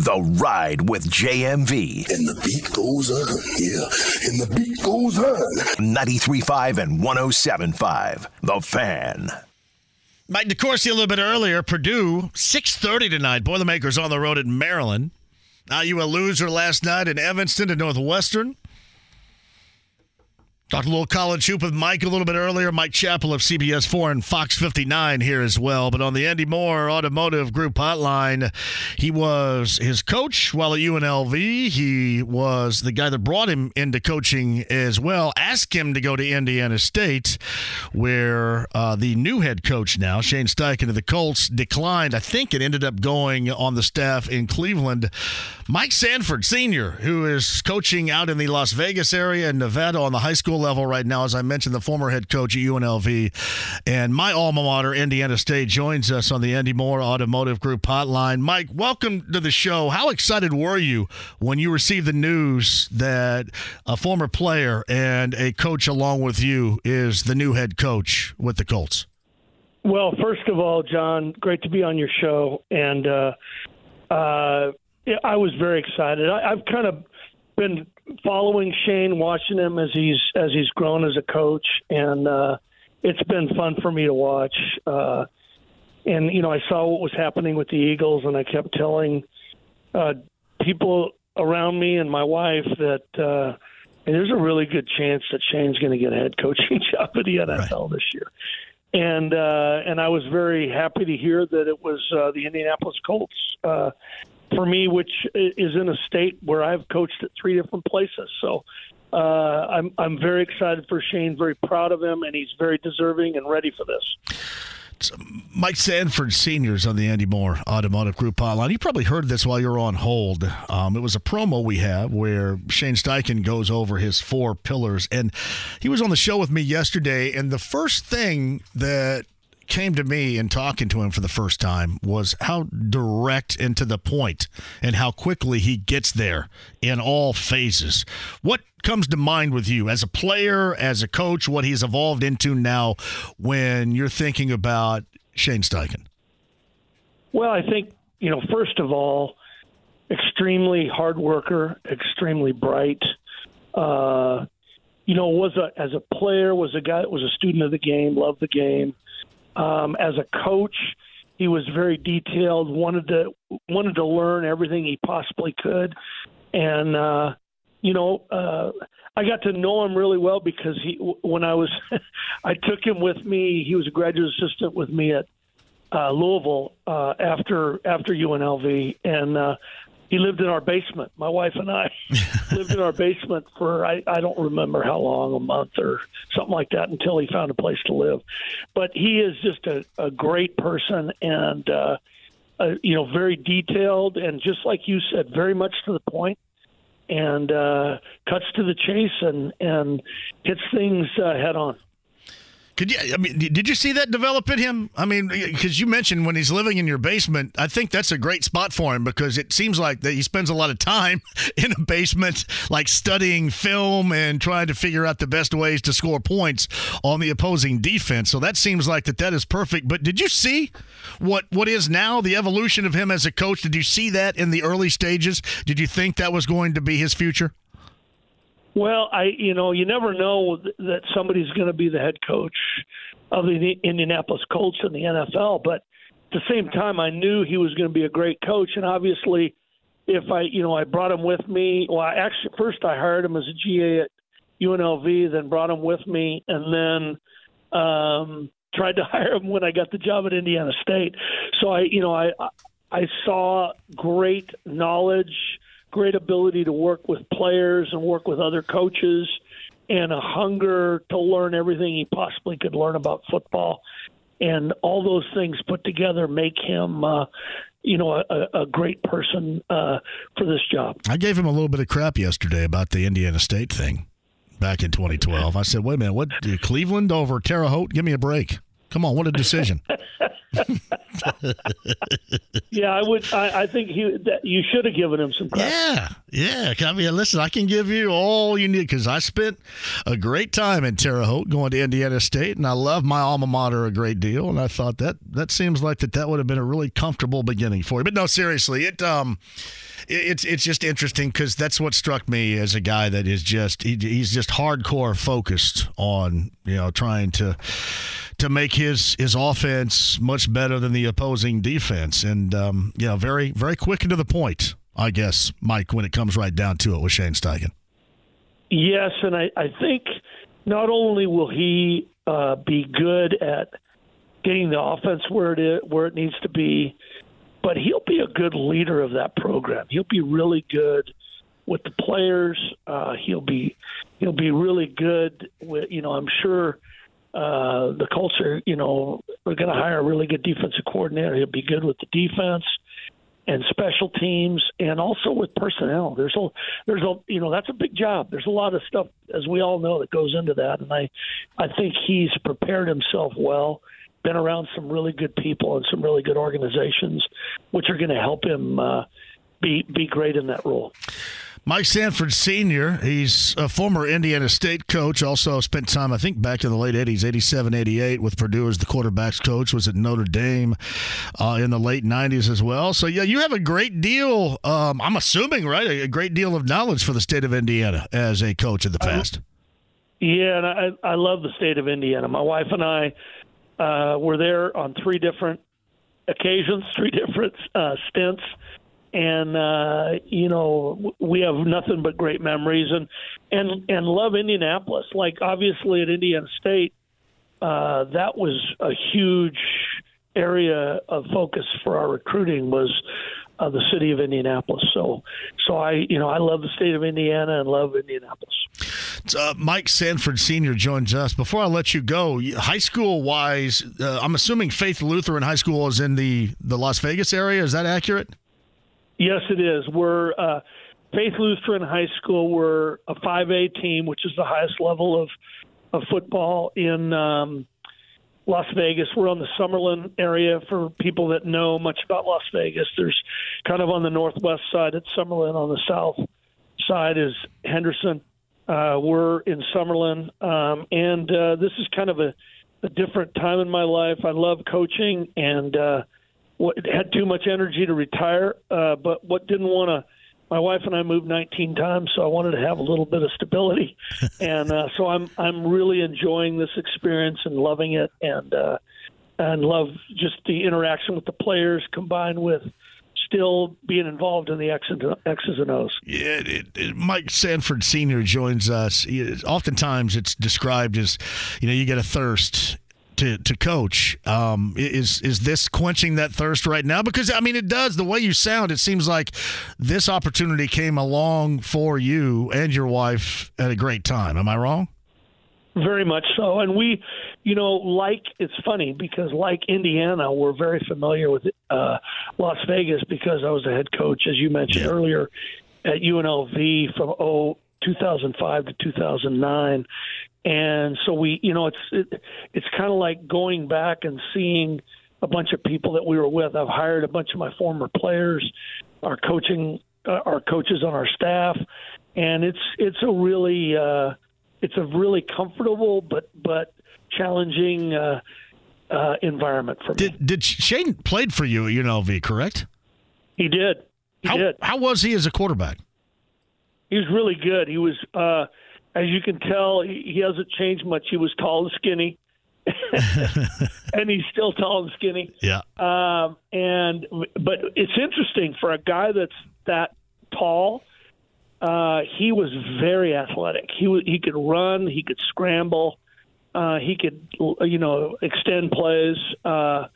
S8: The Ride with JMV.
S21: And the beat goes on, yeah. And the beat goes on.
S8: 93.5 and 107.5. The Fan.
S9: Mike DeCourcy a little bit earlier. Purdue, 6.30 tonight. Boilermakers on the road at Maryland. Now you a loser last night in Evanston to Northwestern. Talked a little college hoop with Mike a little bit earlier. Mike Chappell of CBS 4 and Fox 59 here as well. But on the Andy Mohr Automotive Group hotline, he was his coach while at UNLV. He was the guy that brought him into coaching as well. Asked him to go to Indiana State, where uh, the new head coach now, Shane Steichen of the Colts, declined. I think it ended up going on the staff in Cleveland. Mike Sanford, senior, who is coaching out in the Las Vegas area in Nevada on the high school level right now, as I mentioned, the former head coach at UNLV. And my alma mater, Indiana State, joins us on the Andy Mohr Automotive Group hotline. Mike, welcome to the show. How excited were you when you received the news that a former player and a coach along with you is the new head coach with the Colts?
S22: Well, first of all, John, great to be on your show, and uh, uh, yeah, I was very excited. I, I've kind of been following Shane, watching him as he's as he's grown as a coach, and uh, it's been fun for me to watch. Uh, and you know, I saw what was happening with the Eagles, and I kept telling uh, people around me and my wife that. Uh, and there's a really good chance that Shane's going to get a head coaching job at the NFL this year and uh, and I was very happy to hear that it was uh, the Indianapolis Colts uh, for me, which is in a state where I've coached at three different places. So uh, I'm I'm very excited for Shane, very proud of him, and he's very deserving and ready for this.
S9: Mike Sanford Seniors on the Andy Mohr Automotive Group hotline. You probably heard this while you were on hold. Um, it was a promo we have where Shane Steichen goes over his four pillars, and he was on the show with me yesterday. And the first thing that came to me in talking to him for the first time was how direct and to the point and how quickly he gets there in all phases. What comes to mind with you as a player, as a coach, what he's evolved into now when you're thinking about Shane Steichen?
S22: Well, I think you know, first of all, extremely hard worker, extremely bright. Uh, you know, was a as a player, was a guy that was a student of the game, loved the game. Um, as a coach, he was very detailed, wanted to wanted to learn everything he possibly could, and uh, you know, uh, I got to know him really well because he, when I was, I took him with me. He was a graduate assistant with me at uh, Louisville uh, after after UNLV, and uh, he lived in our basement. My wife and I lived in our basement for I, I don't remember how long, a month or something like that, until he found a place to live. But he is just a, a great person and uh, uh, you know very detailed and just like you said, very much to the point and uh, cuts to the chase and and hits things uh, head on.
S9: Could you? I mean, did you see that develop in him? I mean, because you mentioned when he's living in your basement, I think that's a great spot for him because it seems like that he spends a lot of time in a basement, like studying film and trying to figure out the best ways to score points on the opposing defense. So that seems like that that is perfect. But did you see what what is now the evolution of him as a coach? Did you see that in the early stages? Did you think that was going to be his future?
S22: Well, I you know you never know that somebody's going to be the head coach of the Indianapolis Colts in the NFL, but at the same time, I knew he was going to be a great coach, and obviously, if I you know I brought him with me. Well, I actually first I hired him as a GA at UNLV, then brought him with me, and then um, tried to hire him when I got the job at Indiana State. So I you know I I saw great knowledge great ability to work with players and work with other coaches, and a hunger to learn everything he possibly could learn about football. And all those things put together make him, uh, you know, a, a great person uh, for this job.
S9: I gave him a little bit of crap yesterday about the Indiana State thing back in 2012. I said, "Wait a minute, what? Cleveland over Terre Haute? Give me a break." Come on, what a decision!
S22: yeah, I would. I, I think he, that you should have given him some credit.
S9: Yeah, yeah. I mean, listen, I can give you all you need because I spent a great time in Terre Haute going to Indiana State, and I love my alma mater a great deal. And I thought that that seems like that that would have been a really comfortable beginning for you. But no, seriously, it um it's it's just interesting because that's what struck me as a guy that is just he, he's just hardcore focused on you know trying to to make his his offense much better than the opposing defense, and um, know very very quick and to the point. I guess Mike, when it comes right down to it, with Shane Steichen.
S22: Yes, and I, I think not only will he uh, be good at getting the offense where it is, where it needs to be, but he'll be a good leader of that program. He'll be really good with the players. Uh, he'll be he'll be really good with you know I'm sure uh, the Colts are you know we're going to hire a really good defensive coordinator. He'll be good with the defense and special teams and also with personnel. There's a there's a you know that's a big job. There's a lot of stuff as we all know that goes into that, and I I think he's prepared himself well been around some really good people and some really good organizations, which are going to help him uh, be be great in that role.
S9: Mike Sanford Sr., he's a former Indiana State coach, also spent time, I think, back in the late 80s, 87, 88, with Purdue as the quarterback's coach, was at Notre Dame uh, in the late 90s as well. So, yeah, you have a great deal, um, I'm assuming, right, a great deal of knowledge for the state of Indiana as a coach in the past.
S22: yeah, and I, I love the state of Indiana. My wife and I uh, were there on three different occasions, three different uh, stints, and uh, you know we have nothing but great memories and and and love Indianapolis. Like obviously at Indiana State, uh, that was a huge area of focus for our recruiting was uh, the city of Indianapolis. So, so I, you know, I love the state of Indiana and love Indianapolis.
S9: Uh, Mike Sanford Sr. joins us. Before I let you go, high school wise, uh, I'm assuming Faith Lutheran High School is in the, the Las Vegas area. Is that accurate?
S22: Yes, it is. We're uh, Faith Lutheran High School. We're a 5A team, which is the highest level of of football in um, Las Vegas. We're on the Summerlin area for people that know much about Las Vegas. There's kind of on the northwest side at Summerlin. On the south side is Henderson. Uh, we're in Summerlin, um, and uh, this is kind of a, a different time in my life. I love coaching and uh, what, had too much energy to retire, uh, but what didn't want to my wife and I moved 19 times, so I wanted to have a little bit of stability, and uh, so I'm I'm really enjoying this experience and loving it, and uh, and love just the interaction with the players combined with still being involved in the X's and, X's and O's.
S9: Yeah, it, it, Mike Sanford Sr. joins us. He, oftentimes, it's described as, you know, you get a thirst to, to coach. Um, is is this quenching that thirst right now? Because I mean, it does. The way you sound, it seems like this opportunity came along for you and your wife at a great time. Am I wrong?
S22: Very much so. And we, you know, like it's funny because like Indiana, we're very familiar with uh, Las Vegas because I was the head coach, as you mentioned yeah. earlier, at UNLV from oh, 2005 to 2009. And so we, you know, it's it, it's kind of like going back and seeing a bunch of people that we were with. I've hired a bunch of my former players, our coaching, uh, our coaches on our staff, and it's it's a really uh, it's a really comfortable but but challenging uh, uh, environment for me.
S9: Did did Shane played for you at UNLV, correct?
S22: He did. He
S9: how,
S22: did.
S9: How was he as a quarterback?
S22: He was really good. He was, uh, as you can tell, he, hasn't changed much. He was tall and skinny. and he's still tall and skinny.
S9: Yeah.
S22: Um, and but it's interesting for a guy that's that tall uh, he was very athletic. He he could run, he could scramble, uh, he could you know extend plays. Uh,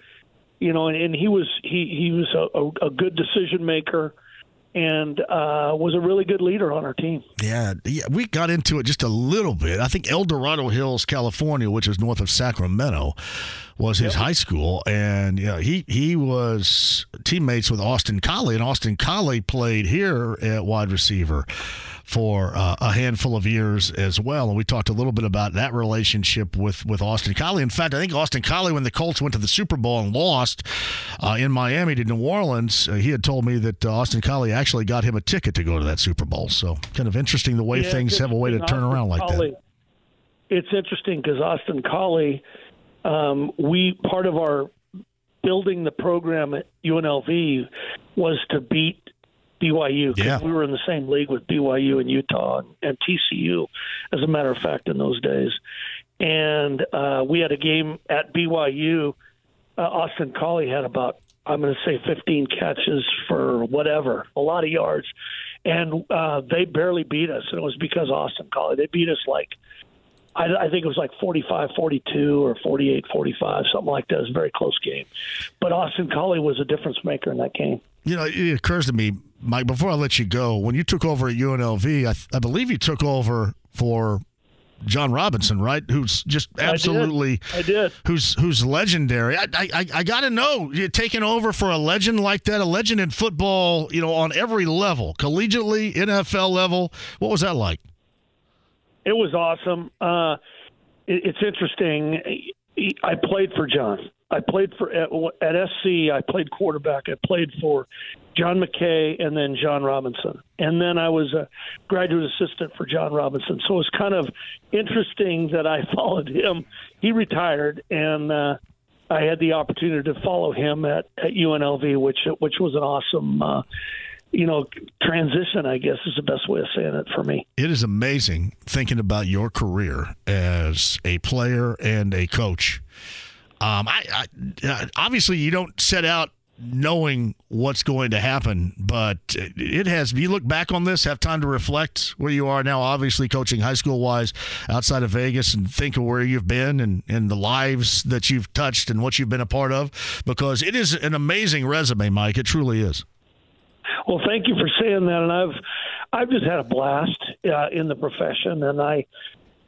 S22: you know, and, and he was he he was a, a, a good decision maker and uh, was a really good leader on our team.
S9: Yeah, yeah, we got into it just a little bit. I think El Dorado Hills, California, which is north of Sacramento, was his yep. high school, and yeah, he he was teammates with Austin Collie, and Austin Collie played here at wide receiver for uh, a handful of years as well. And we talked a little bit about that relationship with, with Austin Collie. In fact, I think Austin Collie, when the Colts went to the Super Bowl and lost uh, in Miami to New Orleans, uh, he had told me that uh, Austin Collie actually got him a ticket to go to that Super Bowl. So kind of interesting the way yeah, things have a way to turn around like Collie, that.
S22: It's interesting because Austin Collie, um, we part of our building the program at UNLV was to beat BYU because
S9: yeah.
S22: we were in the same league with BYU and Utah and, and TCU, as a matter of fact, in those days. And uh, we had a game at BYU. Uh, Austin Collie had about, I'm going to say, 15 catches for whatever, a lot of yards. And uh, they barely beat us, and it was because Austin Collie. They beat us like I, I, think it was like 45 42 or 48 45, something like that. It was a very close game. But Austin Collie was a difference maker in that game.
S9: You know, it occurs to me, Mike, before I let you go, when you took over at UNLV, I, I believe you took over for John Robinson, right? Who's just absolutely,
S22: I did. I did.
S9: Who's who's legendary. I I, I got to know you're taking over for a legend like that, a legend in football, you know, on every level, collegiately, NFL level. What was that like?
S22: It was awesome. Uh, it, it's interesting. I played for John. I played for at, at SC. I played quarterback. I played for John McKay and then John Robinson, and then I was a graduate assistant for John Robinson. So it was kind of interesting that I followed him. He retired, and uh, I had the opportunity to follow him at, at UNLV, which which was an awesome. Uh, you know, transition, I guess is the best way of saying it for me.
S9: It is amazing thinking about your career as a player and a coach um, I, I uh, obviously you don't set out knowing what's going to happen, but it has. You look back on this, have time to reflect where you are now. Obviously, coaching high school wise outside of Vegas, and think of where you've been and and the lives that you've touched and what you've been a part of, because it is an amazing resume, Mike. It truly is.
S22: Well, thank you for saying that, and I've I've just had a blast uh, in the profession, and I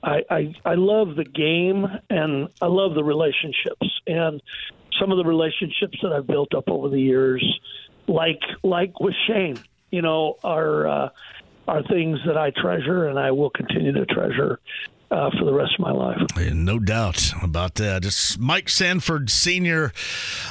S22: I, I I love the game and I love the relationships. And some of the relationships that I've built up over the years, like like with Shane, you know, are uh, are things that I treasure and I will continue to treasure uh, for the rest of my life.
S9: No doubt about that. It's Mike Sanford, senior,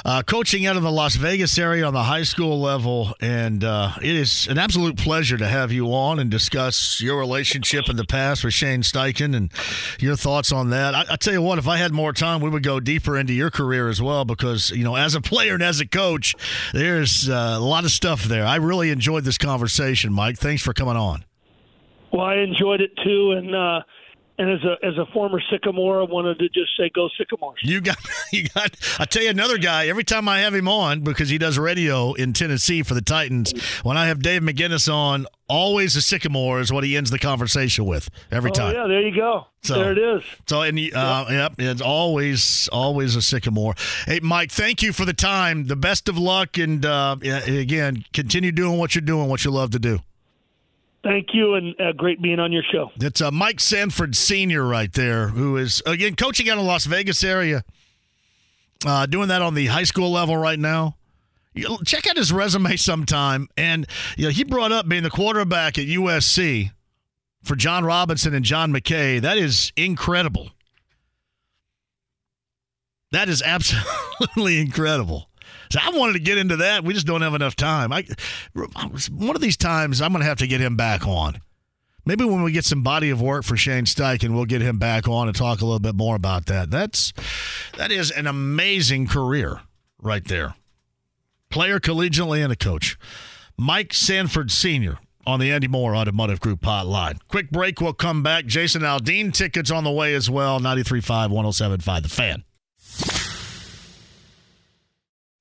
S9: uh, coaching out of the Las Vegas area on the high school level. And uh, it is an absolute pleasure to have you on and discuss your relationship in the past with Shane Steichen and your thoughts on that. I, I tell you what, if I had more time, we would go deeper into your career as well because, you know, as a player and as a coach, there's uh, a lot of stuff there. I really enjoyed this conversation, Mike. Thanks for coming on.
S22: Well, I enjoyed it too. And, uh, And as a as a former Sycamore, I wanted to just say go Sycamores.
S9: You got, you got. I tell you, another guy. Every time I have him on, because he does radio in Tennessee for the Titans. When I have Dave McGinnis on, always a Sycamore is what he ends the conversation with every
S22: oh,
S9: time.
S22: yeah, there you go.
S9: So-
S22: there it is.
S9: So and uh, yep, it's always always a sycamore. Hey, Mike, thank you for the time. The best of luck, and uh, again, continue doing what you're doing, what you love to do.
S22: Thank you, and uh, great being on your show.
S9: That's uh, Mike Sanford Senior right there, who is again coaching out the Las Vegas area, uh, doing that on the high school level right now. Check out his resume sometime, and you know he brought up being the quarterback at USC for John Robinson and John McKay. That is incredible. That is absolutely incredible. So I wanted to get into that. We just don't have enough time. I one of these times I'm going to have to get him back on. Maybe when we get some body of work for Shane Steichen, we'll get him back on and talk a little bit more about that. That's that is an amazing career right there. Player collegiately and a coach. Mike Sanford Sr. on the Andy Mohr Automotive Group hotline. Quick break, we'll come back. Jason Aldean tickets on the way as well. 93.5, 107.5, The Fan.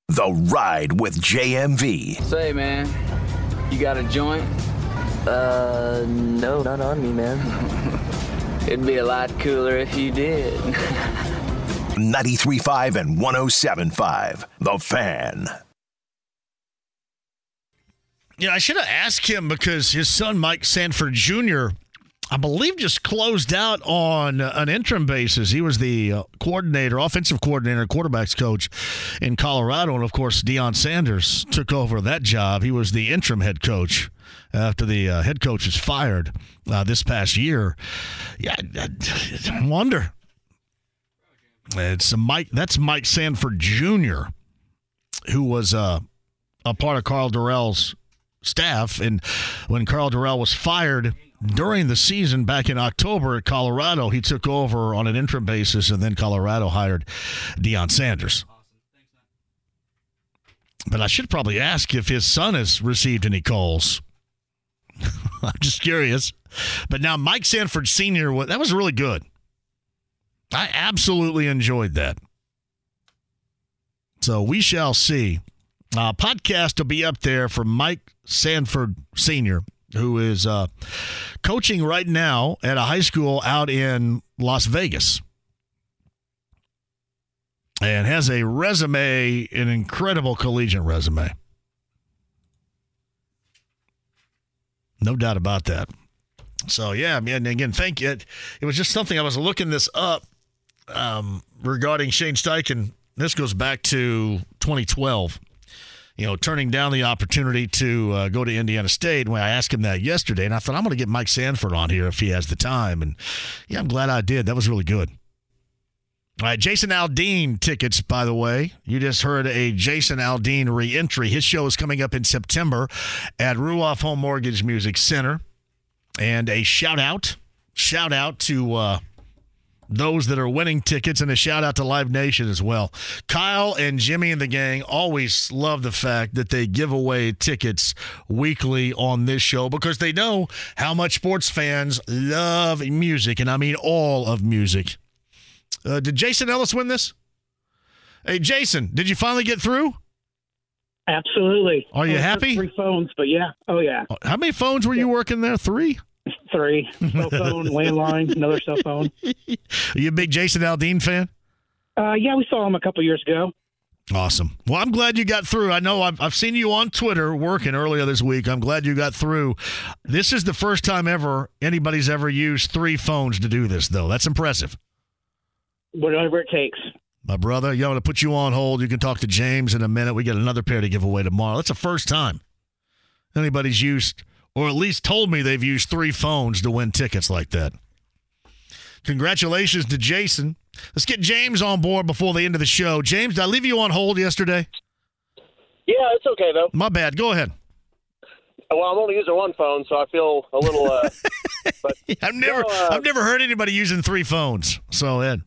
S8: The Ride with JMV.
S23: Say, man, you got a joint? Uh, no, not on me, man. It'd be a lot cooler if you did.
S8: 93.5 and 107.5. The Fan.
S9: Yeah, I should have asked him because his son, Mike Sanford Jr., I believe just closed out on an interim basis. He was the uh, coordinator, offensive coordinator, quarterbacks coach in Colorado. And of course, Deion Sanders took over that job. He was the interim head coach after the uh, head coach was fired uh, this past year. Yeah, I, I wonder. It's Mike. That's Mike Sanford Jr., who was uh, a part of Karl Dorrell's staff. And when Karl Dorrell was fired during the season back in October at Colorado, he took over on an interim basis, and then Colorado hired Deion Sanders. But I should probably ask if his son has received any calls. I'm just curious. But now Mike Sanford Sr., that was really good. I absolutely enjoyed that. So we shall see. Uh, podcast will be up there for Mike Sanford Sr., who is uh, coaching right now at a high school out in Las Vegas and has a resume, an incredible collegiate resume. No doubt about that. So, yeah, man, again, thank you. It, it was just something I was looking this up um, regarding Shane Steichen. This goes back to 2012 you know, turning down the opportunity to uh, go to Indiana State. When I asked him that yesterday, and I thought I'm going to get Mike Sanford on here if he has the time. And yeah, I'm glad I did. That was really good. All right, Jason Aldean tickets, by the way. You just heard a Jason Aldean reentry. His show is coming up in September at Ruoff Home Mortgage Music Center. And a shout out, shout out to uh, those that are winning tickets and a shout out to Live Nation as well. Kyle and Jimmy and the gang always love the fact that they give away tickets weekly on this show because they know how much sports fans love music, and I mean all of music. Uh, did Jason Ellis win this? Hey, Jason, did you finally get through?
S24: Absolutely.
S9: Are you happy?
S24: Three phones, but yeah. Oh yeah.
S9: How many phones were you working there? Three?
S24: Three. Cell phone, landline, another cell phone.
S9: Are you a big Jason Aldean fan?
S24: Uh, yeah, we saw him a couple years ago.
S9: Awesome. Well, I'm glad you got through. I know I've, I've seen you on Twitter working earlier this week. I'm glad you got through. This is the first time ever anybody's ever used three phones to do this, though. That's impressive.
S24: Whatever it takes.
S9: My brother, you want to put you on hold. You can talk to James in a minute. We got another pair to give away tomorrow. That's the first time anybody's used, or at least told me they've used three phones to win tickets like that. Congratulations to Jason. Let's get James on board before the end of the show. James, did I leave you on hold yesterday?
S25: Yeah, it's okay though.
S9: My bad. Go ahead.
S25: Well, I'm only using one phone, so I feel a little. Uh, but
S9: I've never,
S25: no, uh,
S9: I've never heard anybody using three phones. So Ed,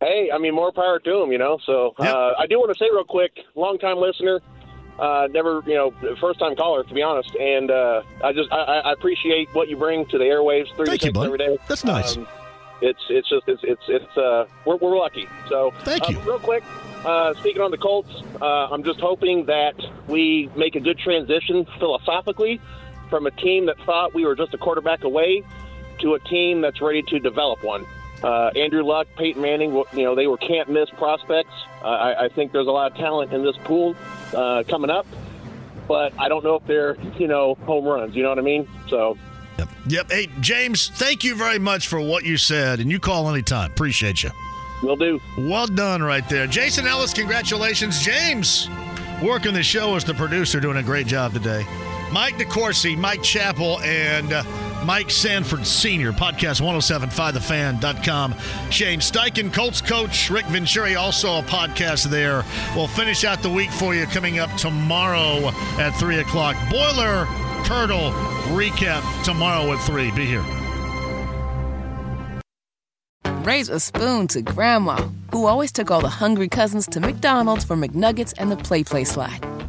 S25: hey, I mean, more power to them, you know. So uh, I do want to say real quick, long time listener, uh, never, you know, first time caller, to be honest. And uh, I just, I, I appreciate what you bring to the airwaves three
S9: Thank
S25: to
S9: you, bud.
S25: every day.
S9: That's nice.
S25: Um, it's it's just it's it's, it's uh we're, we're lucky. So
S9: thank you.
S25: Uh, real quick, uh, speaking on the Colts, uh, I'm just hoping that we make a good transition philosophically from a team that thought we were just a quarterback away to a team that's ready to develop one. Uh, Andrew Luck, Peyton Manning, you know, they were can't miss prospects. Uh, I, I think there's a lot of talent in this pool uh, coming up, but I don't know if they're, you know, home runs. You know what I mean? So.
S9: Yep. Yep. Hey, James, thank you very much for what you said, and you call anytime. Appreciate you.
S25: Will do.
S9: Well done right there. Jason Ellis, congratulations. James, working the show as the producer, doing a great job today. Mike DeCourcy, Mike Chappell, and uh, Mike Sanford Sr., podcast 1075thefan.com. Shane Steichen, Colts coach, Rick Venturi, also a podcast there. We'll finish out the week for you coming up tomorrow at 3 o'clock. Boiler Turtle recap tomorrow at 3. Be here.
S1: Raise a spoon to Grandma, who always took all the hungry cousins to McDonald's for McNuggets and the Play Play slide.